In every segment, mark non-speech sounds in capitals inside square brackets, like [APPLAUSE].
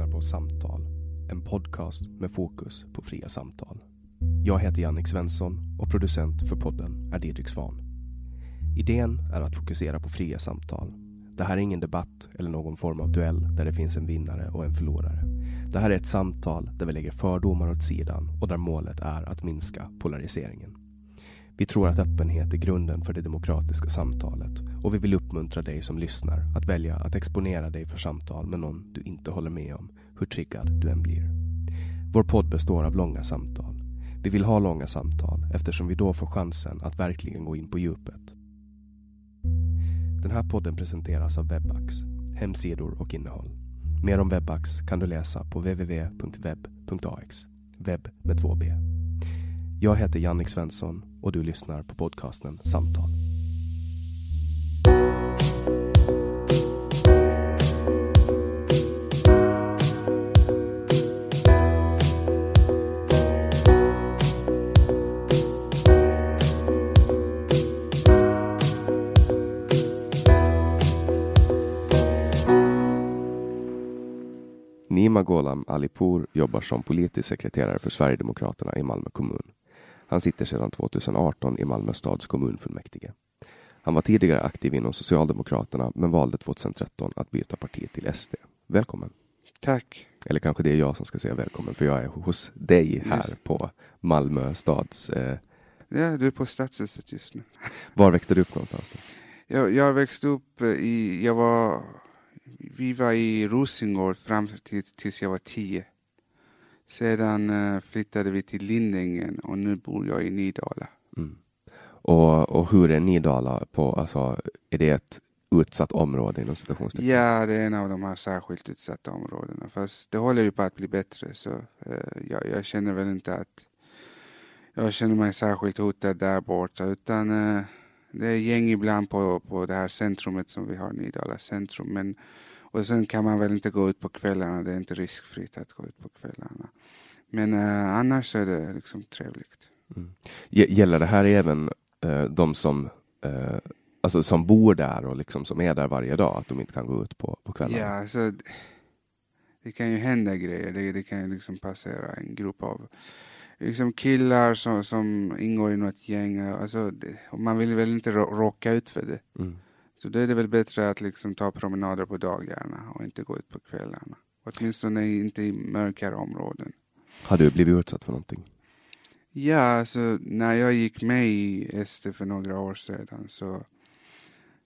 Lyssnar på Samtal, en podcast med fokus på fria samtal. Jag heter Jannik Svensson och producent för podden är Didrik Svan. Idén är att fokusera på fria samtal. Det här är ingen debatt eller någon form av duell där det finns en vinnare och en förlorare. Det här är ett samtal där vi lägger fördomar åt sidan och där målet är att minska polariseringen. Vi tror att öppenhet är grunden för det demokratiska samtalet och vi vill uppmuntra dig som lyssnar att välja att exponera dig för samtal med någon du inte håller med om, hur triggad du än blir. Vår podd består av långa samtal. Vi vill ha långa samtal eftersom vi då får chansen att verkligen gå in på djupet. Den här podden presenteras av Webax, hemsidor och innehåll. Mer om Webax kan du läsa på www.web.ax. webb med två b. Jag heter Jannik Svensson och du lyssnar på podcasten Samtal. Nima Gholam Alipour jobbar som politisk sekreterare för Sverigedemokraterna i Malmö kommun. Han sitter sedan 2018 i Malmö stads kommunfullmäktige. Han var tidigare aktiv inom Socialdemokraterna men valde 2013 att byta parti till SD. Välkommen! Tack! Eller kanske det är jag som ska säga välkommen för jag är hos dig här Just. på Malmö stads... Eh, Ja, du är på Stadshuset just nu. [LAUGHS] var växte du upp någonstans? Då? Jag, jag växte upp eh, i, jag var, vi var i Rosengård fram till, tills jag var tio. Sedan eh, flyttade vi till Lindängen och nu bor jag i Nydala. Mm. Och, och hur är Nidala på, alltså är det ett utsatt område inom citationstecken? Ja, det är en av de här särskilt utsatta områdena. Fast det håller ju på att bli bättre så eh, jag, jag känner väl inte att jag känner mig särskilt hotad där borta utan eh, det är gäng ibland på, på det här centrumet som vi har, Nydala centrum. Men, och sen kan man väl inte gå ut på kvällarna, det är inte riskfritt att gå ut på kvällarna. Men eh, annars så är det liksom trevligt. Mm. Gäller det här även eh, de som, eh, alltså, som bor där och liksom som är där varje dag, att de inte kan gå ut på, på kvällarna? Ja, alltså, det- kan ju hända grejer. Det, det kan ju liksom passera en grupp av liksom killar som, som ingår i något gäng. Alltså, det, man vill väl inte rå- råka ut för det. Mm. Så då är det väl bättre att liksom ta promenader på dagarna och inte gå ut på kvällarna. Åtminstone inte i mörkare områden. Har du blivit utsatt för någonting? Ja, alltså när jag gick med i SD för några år sedan så,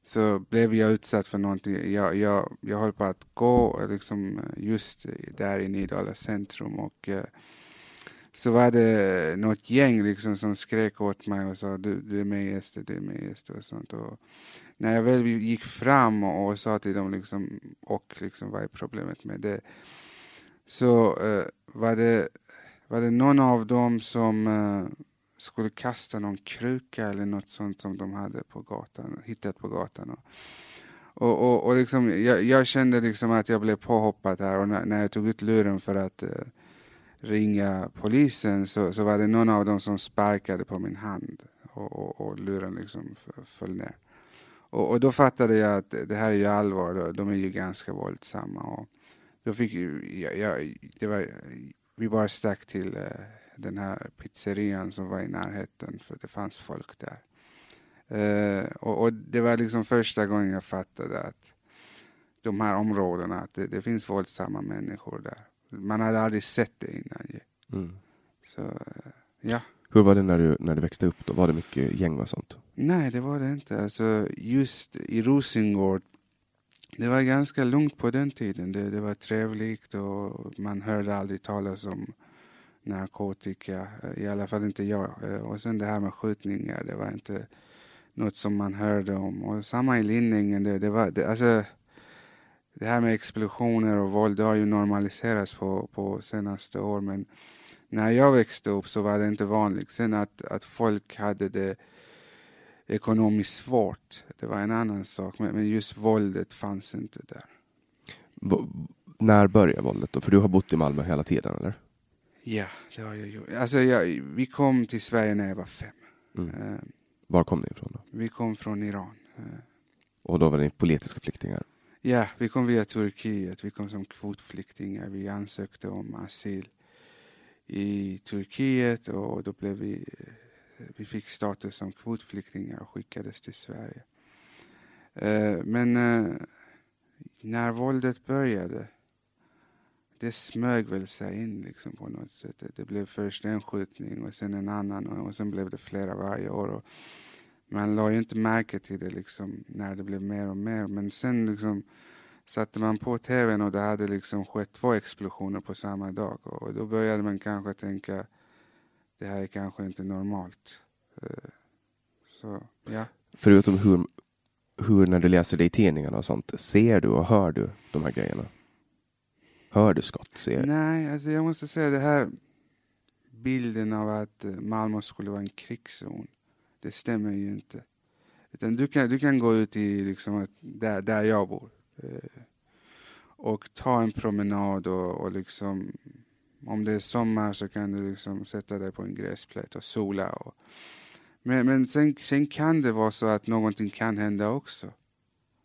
så blev jag utsatt för någonting. Jag, jag, jag höll på att gå liksom, just där i Nydala centrum och uh, så var det något gäng liksom som skrek åt mig och sa du, du är med i SD, du är med i SD och sånt. Och när jag väl gick fram och, och sa till dem liksom, och liksom, vad är problemet med det? Så uh, var, det, var det någon av dem som uh, skulle kasta någon kruka eller något sånt som de hade på gatan, hittat på gatan. Och, och, och, och liksom, jag, jag, kände liksom att jag blev påhoppad här och när, när jag tog ut luren för att uh, ringa polisen så, så var det någon av dem som sparkade på min hand och, och, och luren liksom föll ner. Och, och, då fattade jag att det här är ju allvar, de är ju ganska våldsamma. Och då fick jag, jag, det var, vi bara stack till uh, den här pizzerian som var i närheten för det fanns folk där. Uh, och, och, det var liksom första gången jag fattade att de här områdena, att det, det finns våldsamma människor där. Man hade aldrig sett det innan. Mm. Så, uh, ja. Hur var det när du, när du växte upp? då? Var det mycket gäng och sånt? Nej, det var det inte. Alltså, just i Rosengård, det var ganska lugnt på den tiden. Det, det var trevligt och man hörde aldrig talas om narkotika, i alla fall inte jag. Eh, och sen det här med skjutningar, det var inte något som man hörde om. Och samma i Linningen, det, det var, det, alltså, det här med explosioner och våld, det har ju normaliserats på, på senaste år, men när jag växte upp så var det inte vanligt. Sen att, att folk hade det ekonomiskt svårt, det var en annan sak, men, men just våldet fanns inte där. V när började våldet då? För du har bott i Malmö hela tiden, eller? Ja, det har jag gjort. Alltså, jag, vi kom till Sverige när jag var fem. Mm. Uh, Var kom ni ifrån? Då? Vi kom från Iran. Uh, och då var ni politiska flyktingar? Ja, vi kom via Turkiet. Vi kom som kvotflyktingar. Vi ansökte om asyl i Turkiet och då blev vi, eh, vi fick status som kvotflyktingar och skickades till Sverige. Eh, men eh, när våldet började det smög väl sig in liksom på något sätt. Det blev först en skjutning och sen en annan och sen blev det flera varje år. Och man la ju inte märke till det liksom när det blev mer och mer. Men sen liksom satte man på tvn och det hade liksom skett två explosioner på samma dag. Och då började man kanske tänka det här är kanske inte normalt. Eh, så, ja. Förutom hur, hur när du läser det i tidningarna och sånt, ser du och hör du de här grejerna? Hör du skott? Ser. Nej, alltså jag måste säga det här bilden av att eh, Malmö skulle vara en krigszon, det stämmer ju inte. Utan du kan, du kan gå ut i, liksom, där, där jag bor och ta en promenad och, och liksom, om det är sommar så kan du liksom sätta dig på en gräsplätt och sola. Och, men men sen, sen kan det vara så att någonting kan hända också.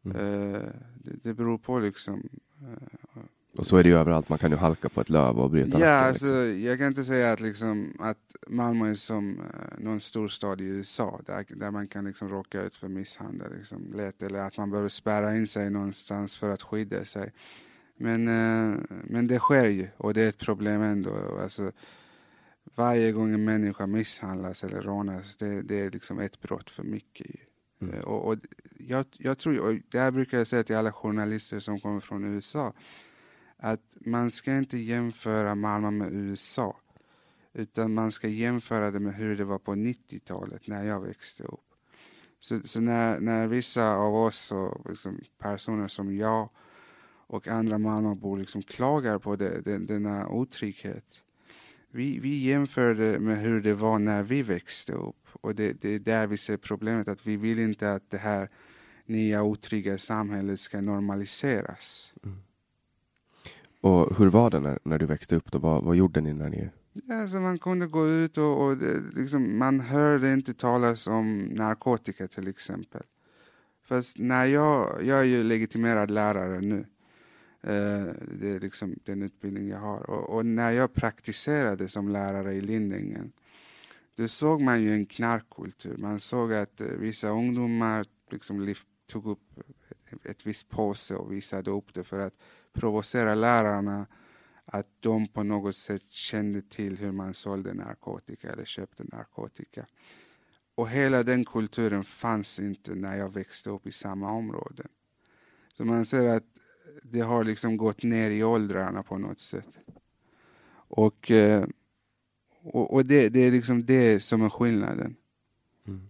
Mm. Uh, det, det beror på liksom. Uh, och så är det ju överallt, man kan ju halka på ett löv och bryta Ja, alltså, liksom. jag kan inte säga att, liksom, att Malmö är som uh, någon storstad i USA där, där man kan liksom råka ut för misshandel liksom, lätt, eller att man behöver spärra in sig någonstans för att skydda sig. Men, uh, men det sker ju och det är ett problem ändå. Alltså, varje gång en människa misshandlas eller rånas, det, det är liksom ett brott för mycket. Mm. Uh, och, och jag, jag tror, och det här brukar jag säga till alla journalister som kommer från USA, att man ska inte jämföra Malmö med USA. Utan man ska jämföra det med hur det var på 90-talet när jag växte upp. Så, så, när, när vissa av oss, och liksom personer som jag och andra Malmöbor liksom klagar på det, den, denna otrygghet. Vi, vi jämför det med hur det var när vi växte upp. Och det, det är där vi ser problemet, att vi vill inte att det här nya otrygga samhället ska normaliseras. Mm. Och hur var det när, när du växte upp? Då? Vad, vad gjorde ni när ni... Alltså man kunde gå ut och, och det, liksom, man hörde inte talas om narkotika till exempel. Fast när jag, jag är ju legitimerad lärare nu. Uh, det är liksom den utbildning jag har. Och, och, när jag praktiserade som lärare i Lindängen, då såg man ju en knarkkultur. Man såg att uh, vissa ungdomar liksom tog upp ett, ett visst påse och visade upp det för att provocera lärarna att de på något sätt kände till hur man sålde narkotika eller köpte narkotika. och hela den kulturen fanns inte när jag växte upp i samma områden. Så man ser att det har liksom gått ner i åldrarna på något sätt. Och, eh, och, och det, det, är liksom det som är skillnaden. Mm.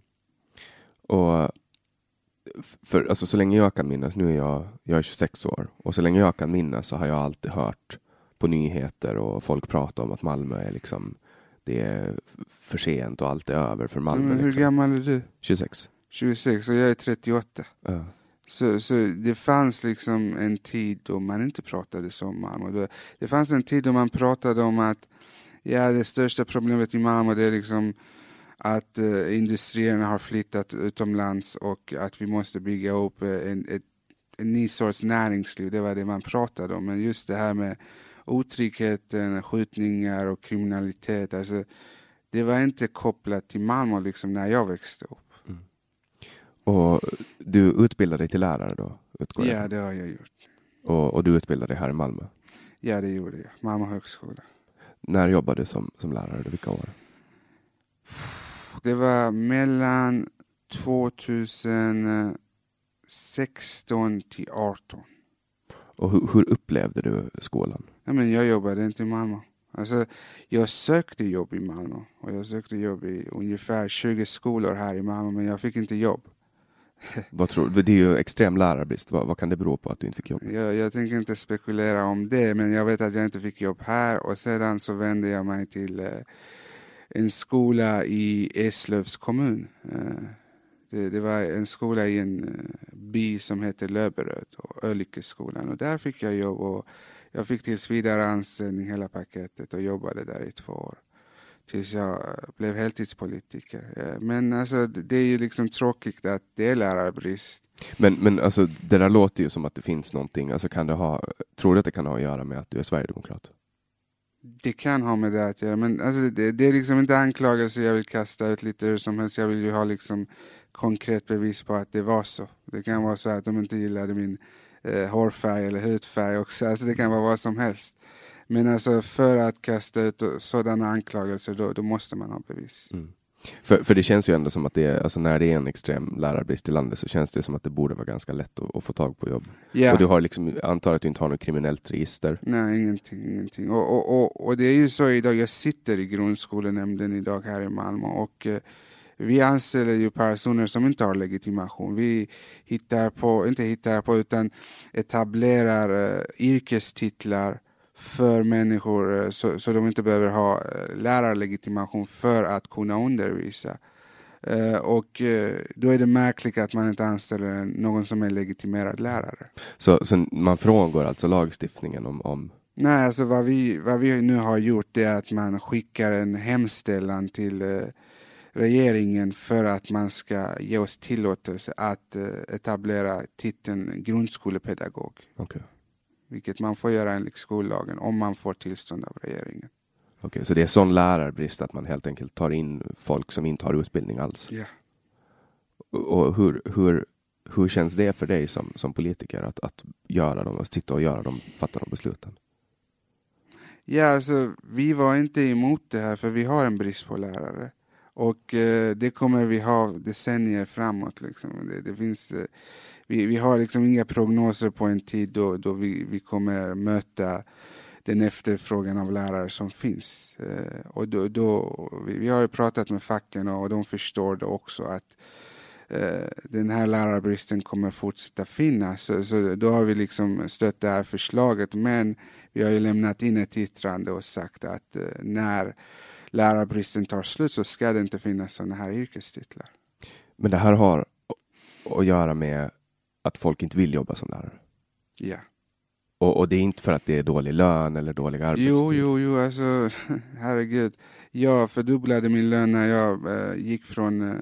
Och för, alltså, så länge jag kan minnas, nu är jag, jag är 26 år, och så länge jag kan minnas så har jag alltid hört på nyheter och folk prata om att Malmö är liksom det är för sent och allt är över för Malmö. Men hur liksom. gammal är du? 26. 26 och jag är 38. Ja. Så, så det fanns liksom en tid då man inte pratade så om Malmö. Det fanns en tid då man pratade om att ja, det största problemet i Malmö det är liksom att uh, industrierna har flyttat utomlands och att vi måste bygga upp uh, en, ett, en ny sorts näringsliv. Det var det man pratade om. Men just det här med otryggheten, skjutningar och kriminalitet. Alltså, det var inte kopplat till Malmö liksom när jag växte upp. Mm. Och du utbildade dig till lärare då? Utgår ja, det har jag gjort. Och, och, du utbildade dig här i Malmö? Ja, det gjorde jag. Malmö högskola. När jobbade du som, som lärare? Vilka år? Det var mellan 2016 till 2018. Och hur, hur, upplevde du skolan? Ja, men jag jobbade inte i Malmö. Alltså, jag sökte jobb i Malmö och jag sökte jobb i ungefär 20 skolor här i Malmö men jag fick inte jobb. [LAUGHS] vad tror du? Det är ju extrem lärarbrist. Vad, vad, kan det bero på att du inte fick jobb? Jag, jag tänker inte spekulera om det men jag vet att jag inte fick jobb här och sedan så vände jag mig till eh, en skola i Eslövs kommun. Eh, det, det, var en skola i en eh, by som heter Löberöd, Ölyckeskolan. Och där fick jag jobb och jag fick tills vidare anställning hela paketet och jobbade där i två år. Tills jag eh, blev heltidspolitiker. Men alltså, det är ju liksom tråkigt att det är lärarbrist. Men, men alltså, det där låter ju som att det finns någonting. Alltså, kan det ha, tror du att det kan ha att göra med att du är sverigedemokrat? Det kan ha med det att göra, men alltså, det, det är liksom inte anklagelser jag vill kasta ut lite hur som helst. Jag vill ju ha liksom konkret bevis på att det var så. Det kan vara så att de inte gillade min eh, hårfärg eller hudfärg också. Alltså det kan vara vad som helst. Men alltså för att kasta ut sådana anklagelser då, då måste man ha bevis. Mm. För, för det känns ju ändå som att det är, alltså när det är en extrem lärarbrist i landet så känns det som att det borde vara ganska lätt att, att få tag på jobb. Yeah. Och du har liksom, antar att du inte har något kriminellt register? Nej, ingenting, ingenting. Och, och, och, och det är ju så idag, jag sitter i grundskolenämnden idag här i Malmö och eh, vi anställer ju personer som inte har legitimation. Vi hittar på, inte hittar på, utan etablerar uh, yrkestitlar för människor uh, så, så de inte behöver ha uh, lärarlegitimation för att kunna undervisa. Uh, och uh, då är det märkligt att man inte anställer någon som är legitimerad lärare. Så, så man frångår alltså lagstiftningen om, om... Nej, alltså vad vi, vad vi nu har gjort är att man skickar en hemställan till uh, regeringen för att man ska ge oss tillåtelse att etablera titeln grundskolepedagog. Okay. Vilket man får göra enligt skollagen om man får tillstånd av regeringen. Okej, okay, så det är sån lärarbrist att man helt enkelt tar in folk som inte har utbildning alls? Ja. Och hur, hur, hur känns det för dig som, som politiker att, att göra dem, att sitta och göra dem, fatta de besluten? Ja, alltså vi var inte emot det här för vi har en brist på lärare. Och eh, det kommer vi ha decennier framåt. Liksom. Det, det finns, eh, vi, vi har liksom inga prognoser på en tid då, då vi, vi kommer möta den efterfrågan av lärare som finns. Eh, och då, då, vi, vi har ju pratat med facken och, och de förstår det också att eh, den här lärarbristen kommer fortsätta finnas. Så, så då har vi liksom stött det här förslaget men vi har ju lämnat in ett yttrande och sagt att eh, när lärarbristen tar slut så ska det inte finnas sådana här yrkestitlar. Men det här har att göra med att folk inte vill jobba som lärare? Ja. Och, och, det är inte för att det är dålig lön eller dålig arbetstid? Jo, jo, jo, alltså [LAUGHS] herregud. Jag fördubblade min lön när jag äh, gick från äh,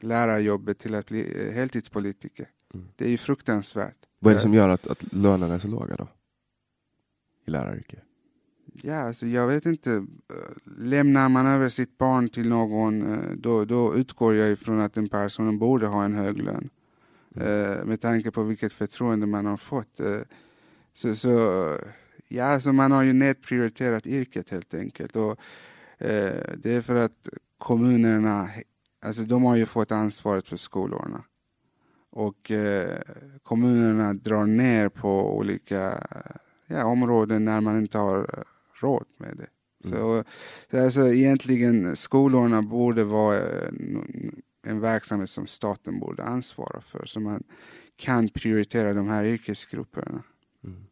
lärarjobbet till att bli äh, heltidspolitiker. Mm. Det är ju fruktansvärt. Vad är det som gör att, att lönerna är så låga då? I läraryrket? Ja, alltså jag vet inte. Lämnar man över sitt barn till någon, då, då utgår jag ifrån att den personen borde ha en hög lön. Mm. Med tanke på vilket förtroende man har fått. Så, så ja, alltså man har ju nedprioriterat yrket helt enkelt. Och, eh, det är för att kommunerna alltså de har ju fått ansvaret för skolorna. Och eh, kommunerna drar ner på olika ja, områden när man inte har eh, råd med det. Mm. Så, så alltså, egentligen skolorna borde vara en, verksamhet som staten borde ansvara för. Så man kan prioritera de här yrkesgrupperna. Mm.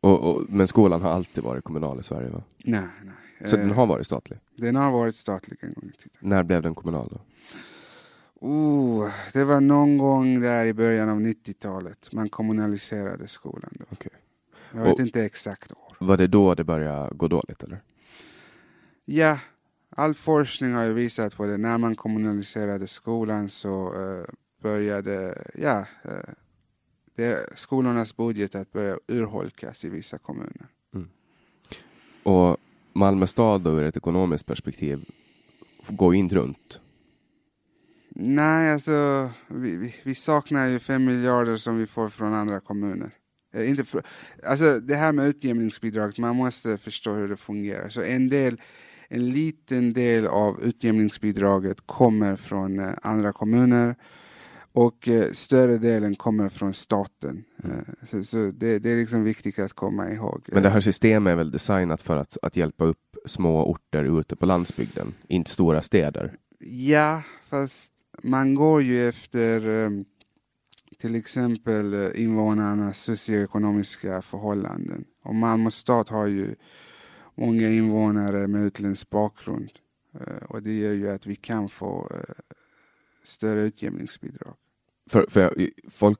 Och, och, men skolan har alltid varit kommunal i Sverige? Va? Nej, nej. Så den har varit statlig? Den har varit statlig en gång i tiden. När blev den kommunal då? Oh, det var någon gång där i början av 90-talet. Man kommunaliserade skolan. Då. Okay. Jag vet och inte exakt år. Var det då det började gå dåligt eller? Ja, all forskning har ju visat på det. När man kommunaliserade skolan så uh, började, ja, uh, det, skolornas budget att börja urholkas i vissa kommuner. Mm. Och Malmö stad då ur ett ekonomiskt perspektiv går inte runt? Nej, alltså vi, vi, vi, saknar ju fem miljarder som vi får från andra kommuner. Eh, inte för, alltså det här med utjämningsbidrag, man måste förstå hur det fungerar. Så en del, en liten del av utjämningsbidraget kommer från eh, andra kommuner och eh, större delen kommer från staten. Mm. Så, så det, det, är liksom viktigt att komma ihåg. Men det här systemet är väl designat för att, att hjälpa upp små orter ute på landsbygden, inte stora städer? Ja, fast man går ju efter till exempel eh, invånarnas socioekonomiska förhållanden. Och Malmö stad har ju många invånare med utländsk bakgrund. Uh, och det gör ju att vi kan få uh, större utjämningsbidrag. För, för folk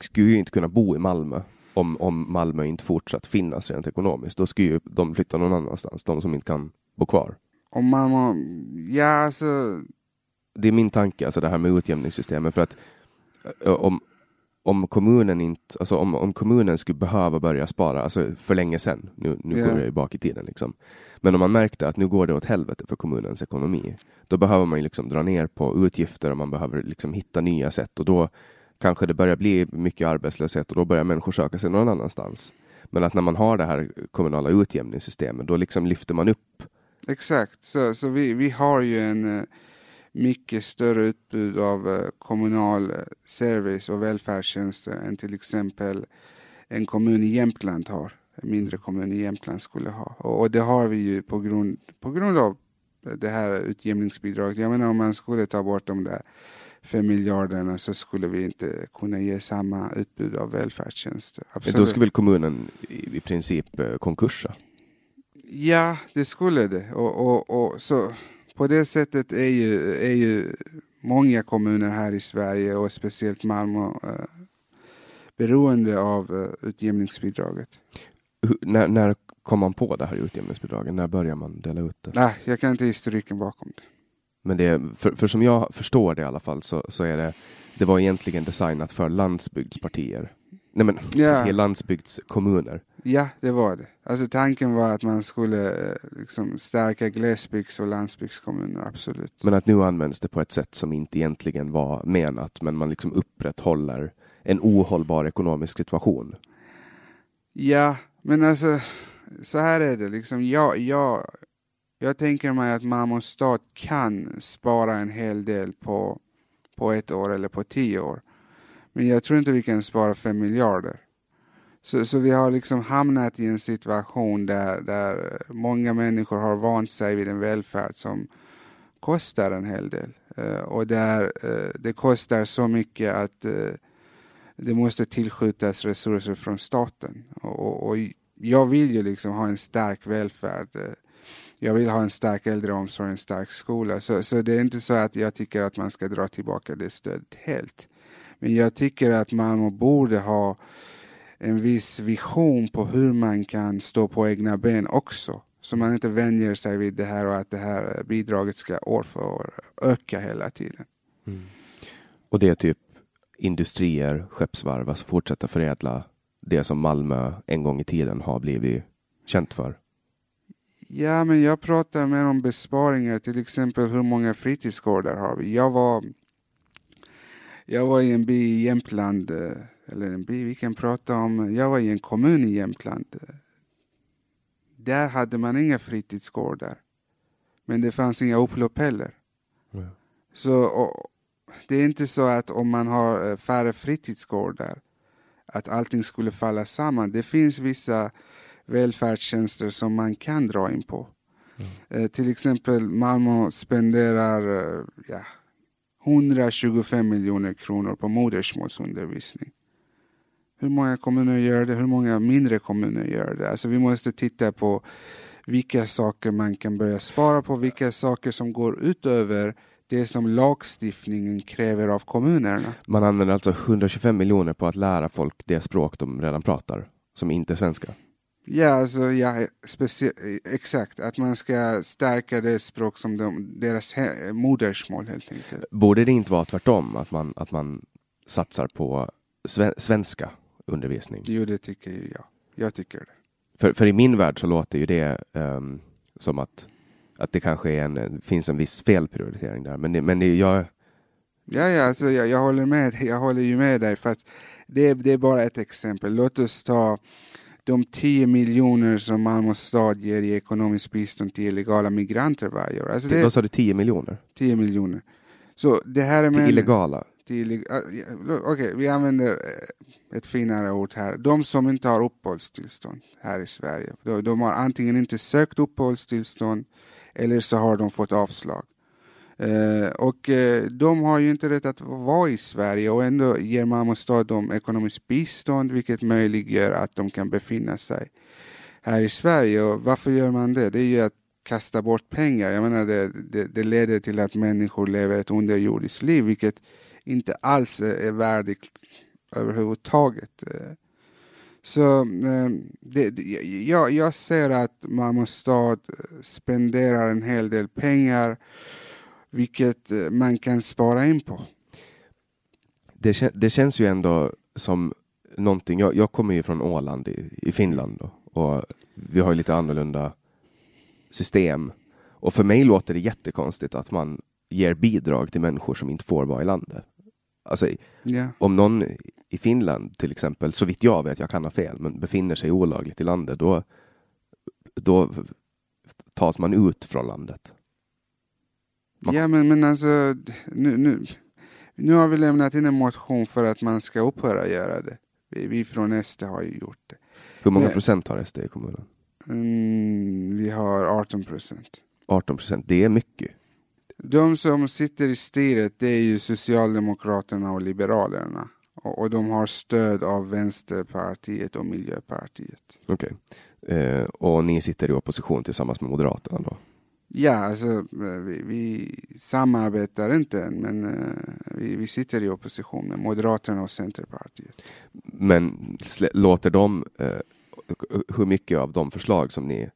skulle ju inte kunna bo i Malmö om, om Malmö inte fortsatt finnas rent ekonomiskt. Då skulle ju de flytta någon annanstans, de som inte kan bo kvar. Om Malmö, ja alltså. Det är min tanke, alltså det här med utjämningssystemet. För att om, om kommunen inte, alltså om, om kommunen skulle behöva börja spara, alltså för länge sedan, nu, nu yeah. går jag ju bak i tiden liksom. Men om man märkte att nu går det åt helvete för kommunens ekonomi, då behöver man ju liksom dra ner på utgifter och man behöver liksom hitta nya sätt och då kanske det börjar bli mycket arbetslöshet och då börjar människor söka sig någon annanstans. Men att när man har det här kommunala utjämningssystemet, då liksom lyfter man upp. Exakt, så, så vi, vi har ju en eh, mycket större utbud av eh, kommunal eh, service och välfärdstjänster än till exempel en kommun i Jämtland har. En mindre kommun i Jämtland skulle ha. Och det har vi ju på grund, på grund av det här utjämningsbidraget. Jag menar om man skulle ta bort de där fem miljarderna så skulle vi inte kunna ge samma utbud av välfärdstjänster. Absolut. Då skulle väl kommunen i, princip eh, konkursa? Ja, det skulle det. Och, och, och så på det sättet är ju, är ju många kommuner här i Sverige och speciellt Malmö eh, beroende av eh, utjämningsbidraget. Hur, när, när kom man på det här utjämningsbidraget? När börjar man dela ut det? Nej, jag kan inte historiken bakom det. Men det, för, för som jag förstår det i alla fall så, så är det, det var egentligen designat för landsbygdspartier. Nej men, ja. landsbygdskommuner. Ja, det var det. Alltså tanken var att man skulle eh, liksom stärka glesbygds och landsbygdskommuner, absolut. Men att nu används det på ett sätt som inte egentligen var menat, men man liksom upprätthåller en ohållbar ekonomisk situation. Ja, men alltså så här är det liksom. Jag, jag, jag tänker mig att Malmö stad kan spara en hel del på, på ett år eller på tio år. Men jag tror inte vi kan spara fem miljarder. Så, så vi har liksom hamnat i en situation där, där många människor har vant sig vid en välfärd som kostar en hel del. Uh, och där uh, det kostar så mycket att uh, det måste tillskjutas resurser från staten. Och, och, jag vill ju liksom ha en stark välfärd. Jag vill ha en stark äldreomsorg, en stark skola. Så, så det är inte så att jag tycker att man ska dra tillbaka det stödet helt. Men jag tycker att man borde ha en viss vision på hur man kan stå på egna ben också. Så man inte vänjer sig vid det här och att det här bidraget ska år för år öka hela tiden. Mm. Och det är typ industrier, skeppsvarv, alltså fortsätta förädla det som Malmö en gång i tiden har blivit känt för? Ja, men jag pratar mer om besparingar, till exempel hur många fritidsgårdar har vi? Jag var, jag var i en by i Jämtland eh, eller en by vi kan prata om. Jag var i en kommun i Jämtland. Där hade man inga fritidsgårdar. Men det fanns inga upplopp heller. Mm. Så och, det är inte så att om man har eh, färre fritidsgårdar att allting skulle falla samman. Det finns vissa välfärdstjänster som man kan dra in på. Mm. Eh, till exempel Malmö spenderar eh, ja, 125 miljoner kronor på modersmålsundervisning. Hur många kommuner gör det? Hur många mindre kommuner gör det? Alltså vi måste titta på vilka saker man kan börja spara på, vilka saker som går utöver det som lagstiftningen kräver av kommunerna. Man använder alltså 125 miljoner på att lära folk det språk de redan pratar, som inte är svenska? Ja, alltså, ja exakt. Att man ska stärka det språk som de, deras modersmål helt enkelt. Borde det inte vara tvärtom, att man, att man satsar på sve, svenska undervisning? Jo, det tycker jag. Jag tycker det. För, för i min värld så låter ju det um, som att, att det kanske är en, finns en viss felprioritering där. Men, det, men det, jag... Ja, ja alltså jag, jag, håller med. Jag håller ju med dig. För det, det är bara ett exempel. Låt oss ta de 10 miljoner som Malmö stad ger i ekonomiskt bistånd till illegala migranter varje år. Alltså det, vad sa du, 10 miljoner? 10 miljoner. Så det här är till illegala? Till, Okej, okay, vi använder eh, ett finare ord här. De som inte har uppehållstillstånd här i Sverige. De, de har antingen inte sökt uppehållstillstånd eller så har de fått avslag. Eh, och eh, de har ju inte rätt att vara i Sverige och ändå ger Malmö stad dem ekonomiskt bistånd vilket möjliggör att de kan befinna sig här i Sverige. Och varför gör man det? Det är ju att kasta bort pengar. Jag menar det, det, det leder till att människor lever ett underjordiskt liv vilket inte alls är värdigt överhuvudtaget. Eh, så ehm, det, det, jag, jag ser att Malmö stad eh, spenderar en hel del pengar vilket eh, man kan spara in på. Det, det känns ju ändå som någonting, jag, jag kommer ju från Åland i, i Finland då, och vi har ju lite annorlunda system. Och för mig låter det jättekonstigt att man ger bidrag till människor som inte får vara i landet. Alltså, yeah. om någon i Finland till exempel, så vitt jag vet, jag kan ha fel, men befinner sig olagligt i landet, då, då tas man ut från landet. Ja, men, men alltså, nu, nu, nu har vi lämnat in en motion för att man ska upphöra göra det. Vi, vi från SD har ju gjort det. Hur många men, procent har SD i kommunen? Mm, vi har 18 procent. 18 procent, det är mycket. De som sitter i styret det är ju Socialdemokraterna och Liberalerna. Och, och de har stöd av Vänsterpartiet och Miljöpartiet. Okej. Okay. Eh, och ni sitter i opposition tillsammans med Moderaterna då? Ja, alltså eh, vi, vi samarbetar inte än, men uh, vi, vi sitter i opposition med Moderaterna och Centerpartiet. Men låter de, uh, hur mycket av de förslag som ni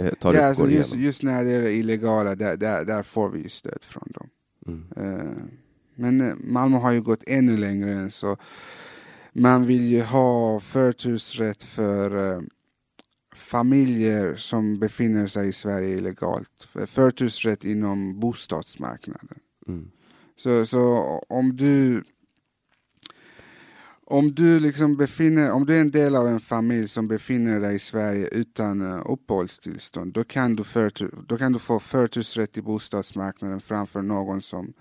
uh, tar ja, upp alltså just, just, när det är illegala, där, där, där får vi stöd från dem. Mm. men Malmö har ju gått ännu längre än så. Man vill ju ha förtursrätt för familjer som befinner sig i Sverige illegalt. Förtursrätt inom bostadsmarknaden. Mm. Så, så om du om du liksom befinner, om du är en del av en familj som befinner dig i Sverige utan uh, uppehållstillstånd, då kan, du förtur, då kan du få förtursrätt i bostadsmarknaden framför någon som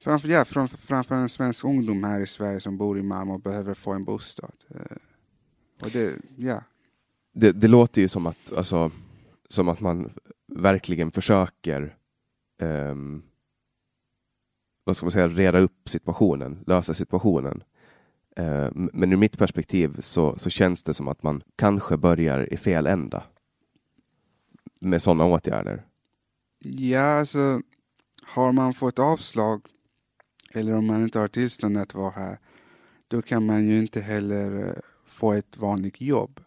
framför, ja, framför, framför en svensk ungdom här i Sverige som bor i Malmö och behöver få en bostad. Uh, och det, ja det, det, låter ju som att, alltså, som att man verkligen försöker um, vad ska man säga, reda upp situationen, lösa situationen. Eh, men ur mitt perspektiv så, så känns det som att man kanske börjar i fel ända med sådana åtgärder. Ja, alltså har man fått avslag eller om man inte har tillstånd att vara här, då kan man ju inte heller eh, få ett vanligt jobb.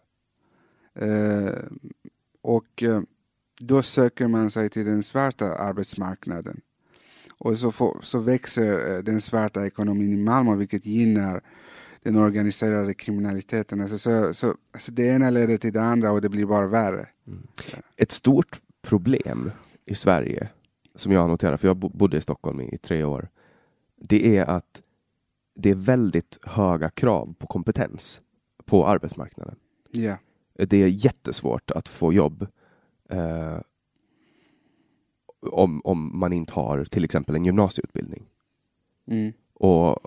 Eh, och eh, då söker man sig till den svarta arbetsmarknaden. Och så, får, så växer den svarta ekonomin i Malmö vilket gynnar den organiserade kriminaliteten. Alltså, så, så, alltså det ena leder till det andra och det blir bara värre. Mm. Ett stort problem i Sverige, som jag har noterat, för jag bodde i Stockholm i tre år, det är att det är väldigt höga krav på kompetens på arbetsmarknaden. Yeah. Det är jättesvårt att få jobb. Eh, om, om man inte har till exempel en gymnasieutbildning. Mm. Och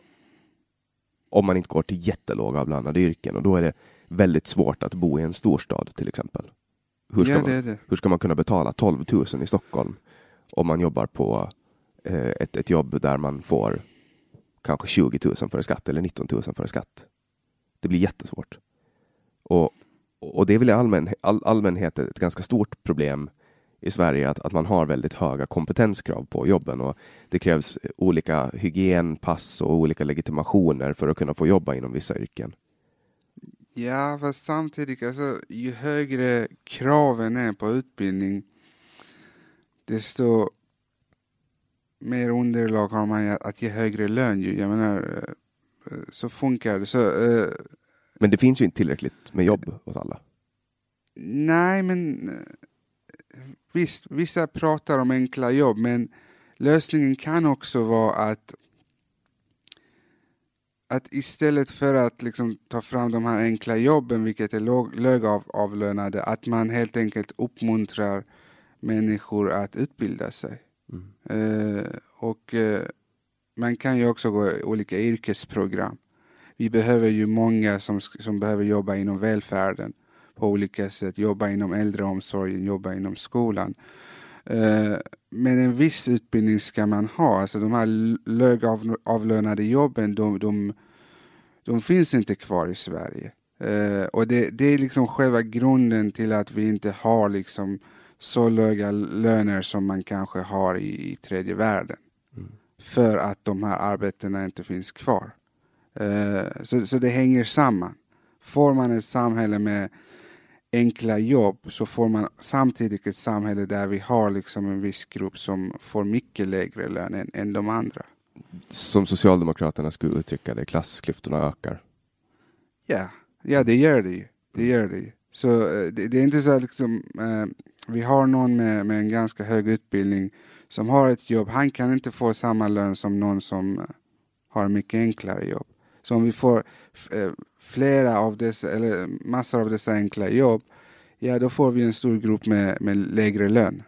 om man inte går till jättelågavlönade yrken och då är det väldigt svårt att bo i en storstad till exempel. Hur ska, Ja, man, det det. hur ska man kunna betala 12 000 i Stockholm om man jobbar på eh, ett, ett jobb där man får kanske 20 000 före skatt eller 19 000 före skatt? Det blir jättesvårt. Och, och det är väl i allmän, all, allmänhet ett ganska stort problem i Sverige att, att man har väldigt höga kompetenskrav på jobben och det krävs olika hygienpass och olika legitimationer för att kunna få jobba inom vissa yrken. Ja, fast samtidigt, alltså, ju högre kraven är på utbildning, desto mer underlag har man att ge högre lön. Ju. Jag menar, eh, så funkar det. Så, eh, Men det finns ju inte tillräckligt med jobb hos alla. nej, men eh, visst, vissa pratar om enkla jobb, men lösningen kan också vara att att istället för att liksom ta fram de här enkla jobben, vilket är låg, lågavlönade, att man helt enkelt uppmuntrar människor att utbilda sig. Eh, och eh, man kan ju också gå olika yrkesprogram. Vi behöver ju många som, som behöver jobba inom välfärden på olika sätt, jobba inom äldreomsorgen, jobba inom skolan. Eh, men en viss utbildning ska man ha, alltså de här l- lågavlönade jobben, de, de, de finns inte kvar i Sverige. Eh, och det, det är liksom själva grunden till att vi inte har liksom så låga löner som man kanske har i, i tredje världen. För att de här arbetena inte finns kvar. Eh, så, så det hänger samman. Får man ett samhälle med enkla jobb så får man samtidigt ett samhälle där vi har liksom en viss grupp som får mycket lägre lön än, än de andra. Som Socialdemokraterna skulle uttrycka det, klassklyftorna ökar. Ja, ja det gör det ju. Det gör det ju. Så eh, det, det är inte så att liksom, eh, vi har någon med, med en ganska hög utbildning som har ett jobb, han kan inte få samma lön som någon som har mycket enklare jobb. Så om vi får eh, flera av dessa, eller massor av dessa enkla jobb, ja då får vi en stor grupp med, med lägre lön.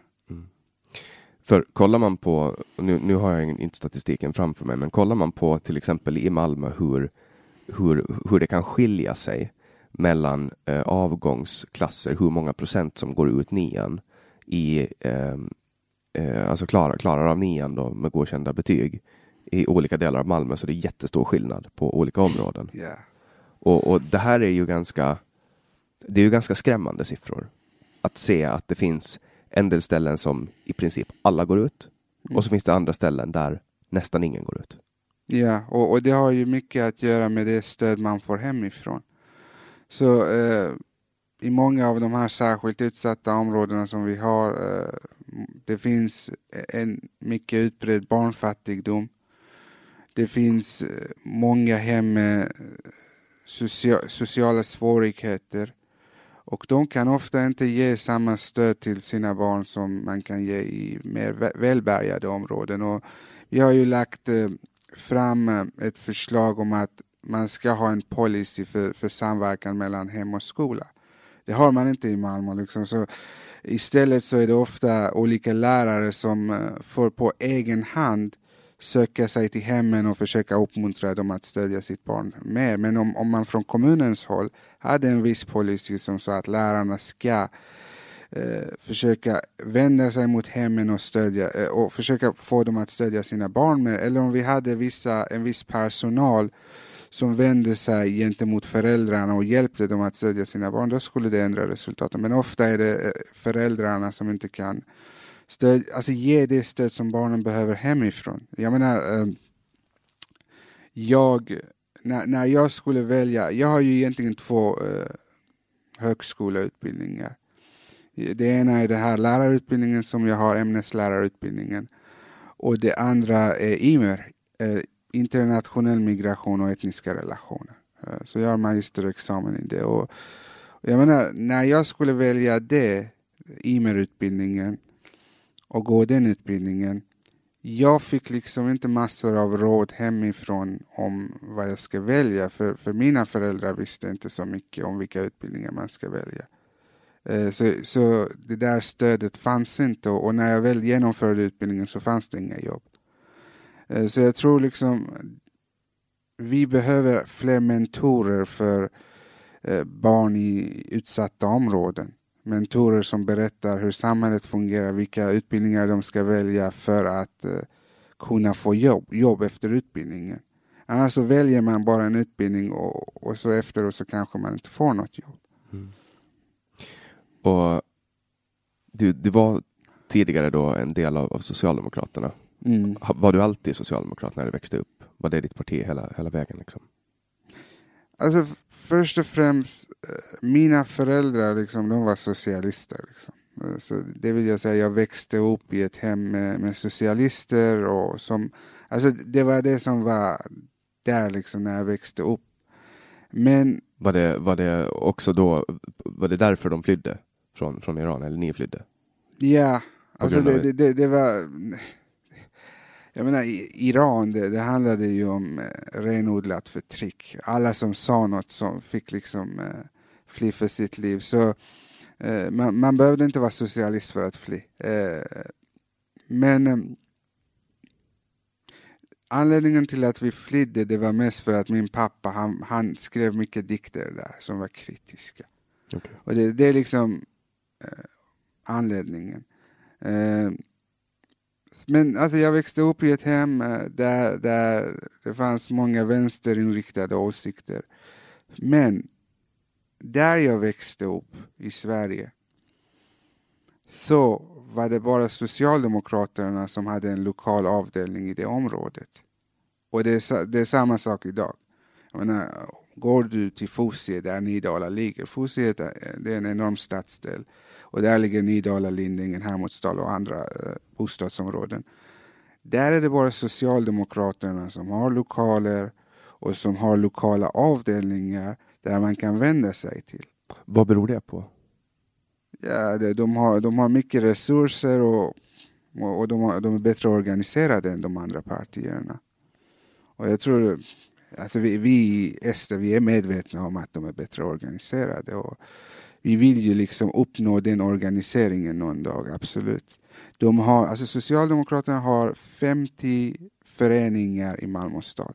För kollar man på, nu, nu har jag inte statistiken framför mig, men kollar man på till exempel i Malmö hur, hur, hur det kan skilja sig mellan eh, avgångsklasser, hur många procent som går ut nian i, eh, eh, alltså klarar, klarar av nian då med godkända betyg i olika delar av Malmö, så det är jättestor skillnad på olika områden. Ja. Och, och det här är ju ganska, det är ju ganska skrämmande siffror. Att se att det finns en del ställen som i princip alla går ut och så finns det andra ställen där nästan ingen går ut. Ja, och, och det har ju mycket att göra med det stöd man får hemifrån. Så eh, i många av de här särskilt utsatta områdena som vi har, eh, det finns en mycket utbredd barnfattigdom. Det finns eh, många hem med socia- sociala svårigheter och de kan ofta inte ge samma stöd till sina barn som man kan ge i mer välbärgade områden. Och vi har ju lagt eh, fram eh, ett förslag om att man ska ha en policy för, för samverkan mellan hem och skola. Det har man inte i Malmö. Liksom. Så istället så är det ofta olika lärare som eh, får på egen hand söka sig till hemmen och försöka uppmuntra dem att stödja sitt barn mer. Men om, om man från kommunens håll hade en viss policy som sa att lärarna ska eh, försöka vända sig mot hemmen och stödja eh, och försöka få dem att stödja sina barn mer. Eller om vi hade vissa, en viss personal som vände sig gentemot föräldrarna och hjälpte dem att stödja sina barn, då skulle det ändra resultaten. Men ofta är det eh, föräldrarna som inte kan stöd, alltså ge det stöd som barnen behöver hemifrån. Jag menar, eh, jag, när, när jag skulle välja, jag har ju egentligen två eh, högskoleutbildningar. Det ena är den här lärarutbildningen som jag har, ämneslärarutbildningen. Och det andra är IMER, eh, internationell migration och etniska relationer. Eh, Så jag har magisterexamen i det. Och jag menar, när jag skulle välja det, IMER-utbildningen, och gå den utbildningen, jag fick liksom inte massor av råd hemifrån om vad jag ska välja, för, för mina föräldrar visste inte så mycket om vilka utbildningar man ska välja. Eh, så, så det där stödet fanns inte och, när jag väl genomförde utbildningen så fanns det inga jobb. Eh, så jag tror liksom vi behöver fler mentorer för eh, barn i utsatta områden. Mentorer som berättar hur samhället fungerar, vilka utbildningar de ska välja för att kunna få jobb, jobb efter utbildningen. Annars så väljer man bara en utbildning och, och så efteråt så kanske man inte får något jobb. Mm. Och du, du var tidigare då en del av, av Socialdemokraterna. Mm. Var du alltid socialdemokrat när du växte upp? Var det ditt parti hela, hela vägen? Liksom? Alltså först och främst, eh, mina föräldrar liksom, de var socialister. Liksom. Eh, så det vill jag säga, jag växte upp i ett hem med, med socialister och som, alltså det var det som var där liksom när jag växte upp. Men var det, var det också då, var det därför de flydde från, från Iran, eller ni flydde? Ja, alltså det, det, det, det, var, jag menar Iran, det, det handlade ju om eh, renodlat förtryck. Alla som sa något som fick liksom eh, fly för sitt liv. Så eh, man, man behövde inte vara socialist för att fly. Eh, men eh, Anledningen till att vi flydde det var mest för att min pappa han, han skrev mycket dikter där som var kritiska. Okay. Och det, det, är liksom eh, anledningen. Men alltså jag växte upp i ett hem eh, där, där det fanns många vänsterinriktade åsikter. Men där jag växte upp i Sverige så var det bara Socialdemokraterna som hade en lokal avdelning i det området. Och det är, det är samma sak idag. Jag menar, går du till Fosie där Nydala ligger, Fosie eh, är en enorm stadsdel och där ligger Nydala, Lindingen, Hermodsdal och andra eh, bostadsområden. Där är det bara Socialdemokraterna som har lokaler och som har lokala avdelningar där man kan vända sig till. Vad beror det på? ja, de, har, de har mycket resurser och, och de, har, de är bättre organiserade än de andra partierna. Och jag tror, alltså vi, vi i Ester, vi är medvetna om att de är bättre organiserade. Och vi vill ju liksom uppnå den organiseringen någon dag, absolut. De har, alltså Socialdemokraterna har 50 föreningar i Malmö stad.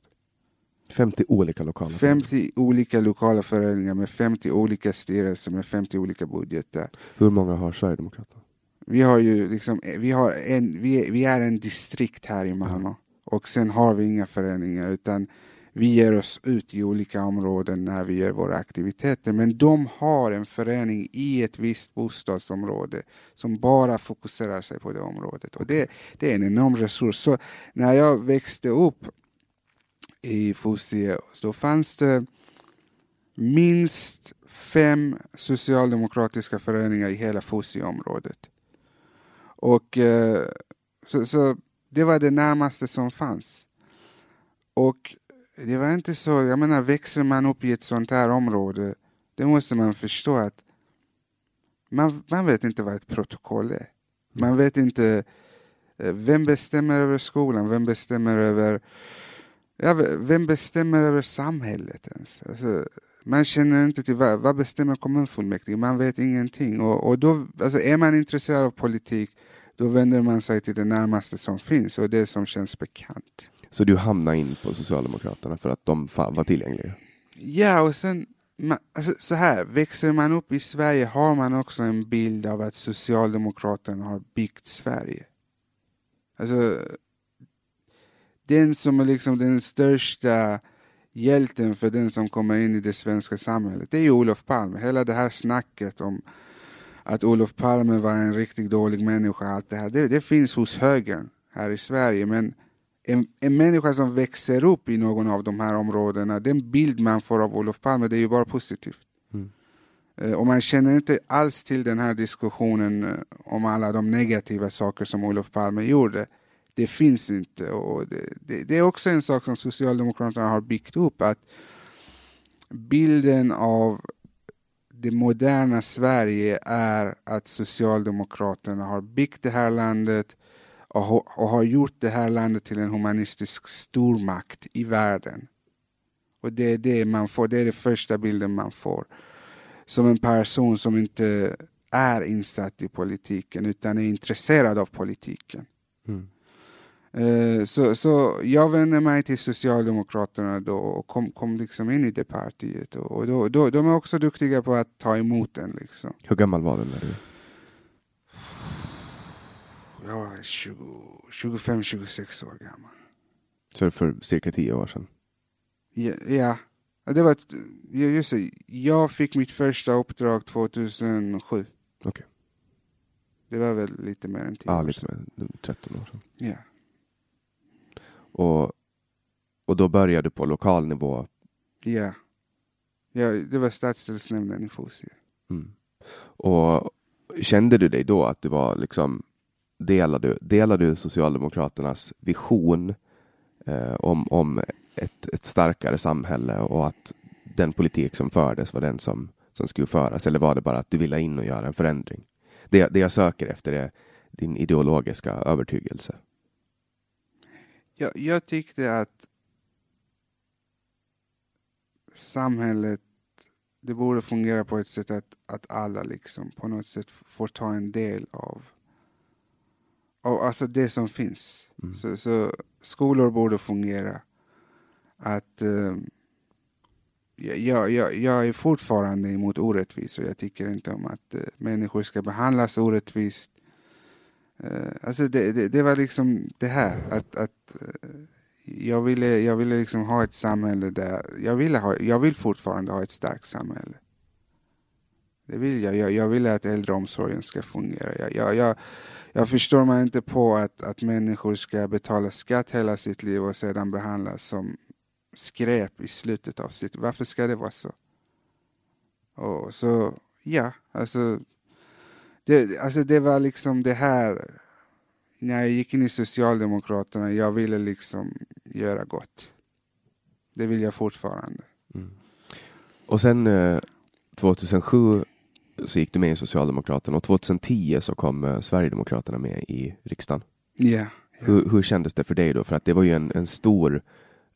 50 olika lokala 50 föreningar. olika lokala föreningar med 50 olika styrelser med 50 olika budgetar. Hur många har Sverigedemokraterna? Vi har ju liksom, vi, har en, vi, vi är en distrikt här i Malmö mm. och sen har vi inga föreningar utan vi ger oss ut i olika områden när vi gör våra aktiviteter. Men de har en förening i ett visst bostadsområde som bara fokuserar sig på det området. Och det, det är en enorm resurs. Så när jag växte upp i Fosie så fanns det minst fem socialdemokratiska föreningar i hela Fosieområdet. Och eh, så, så, det var det närmaste som fanns. Och det var inte så, jag menar växer man upp i ett sånt här område, det måste man förstå att man, man vet inte vad ett protokoll är. Man vet inte eh, vem bestämmer över skolan, vem bestämmer över Ja, vem bestämmer över samhället ens? Alltså, man känner inte till vad, vad bestämmer kommunfullmäktige, man vet ingenting. Och, och då, alltså, är man intresserad av politik, då vänder man sig till det närmaste som finns och det som känns bekant. Så du hamnade in på Socialdemokraterna för att de var tillgängliga? Ja, och sen man, alltså, så här, växer man upp i Sverige har man också en bild av att Socialdemokraterna har byggt Sverige. Alltså, den som är liksom den största hjälten för den som kommer in i det svenska samhället, det är ju Olof Palme. Hela det här snacket om att Olof Palme var en riktigt dålig människa, allt det här, det, det finns hos högern här i Sverige. Men en, en människa som växer upp i någon av de här områdena, den bild man får av Olof Palme, det är ju bara positivt. Mm. Eh, och man känner inte alls till den här diskussionen eh, om alla de negativa saker som Olof Palme gjorde det finns inte. Och det, det, det, är också en sak som Socialdemokraterna har byggt upp, att bilden av det moderna Sverige är att Socialdemokraterna har byggt det här landet och, och har gjort det här landet till en humanistisk stormakt i världen. Och det är det man får, det är den första bilden man får. Som en person som inte är insatt i politiken utan är intresserad av politiken. Mm. Eh, Så, så jag vände mig till Socialdemokraterna då och kom, kom liksom in i det partiet. Och och då, då, de är också duktiga på att ta emot en. Liksom. Hur gammal var du när du... Jag var 20 25-26 år gammal. Så för cirka tio år sedan? Ja, ja. det var ett, just det. Jag fick mitt första uppdrag 2007. Okej. Det var väl lite mer än 10 Ja, år lite sedan. mer, 13 år sedan. Ja. Och, och då började du på lokal nivå. Ja. ja, det var stadsdelsnämnden i Fosie. Mm. Och kände du dig då att du var liksom delar du, delar du Socialdemokraternas vision eh, om, om ett, ett starkare samhälle och att den politik som fördes var den som, som skulle föras? Eller var det bara att du ville in och göra en förändring? Det, det jag söker efter är din ideologiska övertygelse. Jag, jag tyckte att samhället det borde fungera på ett sätt att, att alla liksom på något sätt får ta en del av, av alltså det som finns. Mm. Så, så skolor borde fungera. Att eh, jag, jag, jag är fortfarande emot orättvisor. Jag tycker inte om att eh, människor ska behandlas orättvist. Eh, alltså det, det, det var liksom det här att, att eh, jag ville, jag ville liksom ha ett samhälle där, jag, ville ha, jag vill fortfarande ha ett starkt samhälle. Det vill jag. Jag, jag vill att äldreomsorgen ska fungera. Jag, jag, jag, jag förstår mig inte på att, att människor ska betala skatt hela sitt liv och sedan behandlas som skräp i slutet av sitt Varför ska det vara så? Och så, ja, alltså det, alltså det var liksom det här när jag gick in i Socialdemokraterna, jag ville liksom göra gott. Det vill jag fortfarande. Mm. Och sen eh, 2007 så gick du med i Socialdemokraterna och 2010 så kom eh, Sverigedemokraterna med i riksdagen. Ja. ja. Hur, hur kändes det för dig då? För att det var ju en, en stor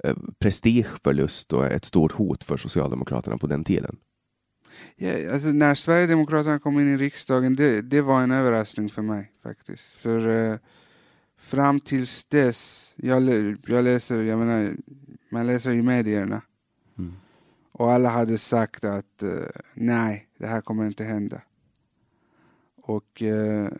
eh, prestigeförlust och ett stort hot för Socialdemokraterna på den tiden. Ja, alltså när Sverigedemokraterna kom in i riksdagen, det, det var en överraskning för mig faktiskt. För eh, fram tills dess, jag, jag läser, jag menar, man läser i medierna Mm. och alla hade sagt att eh, nej, det här kommer inte hända. Och, eh,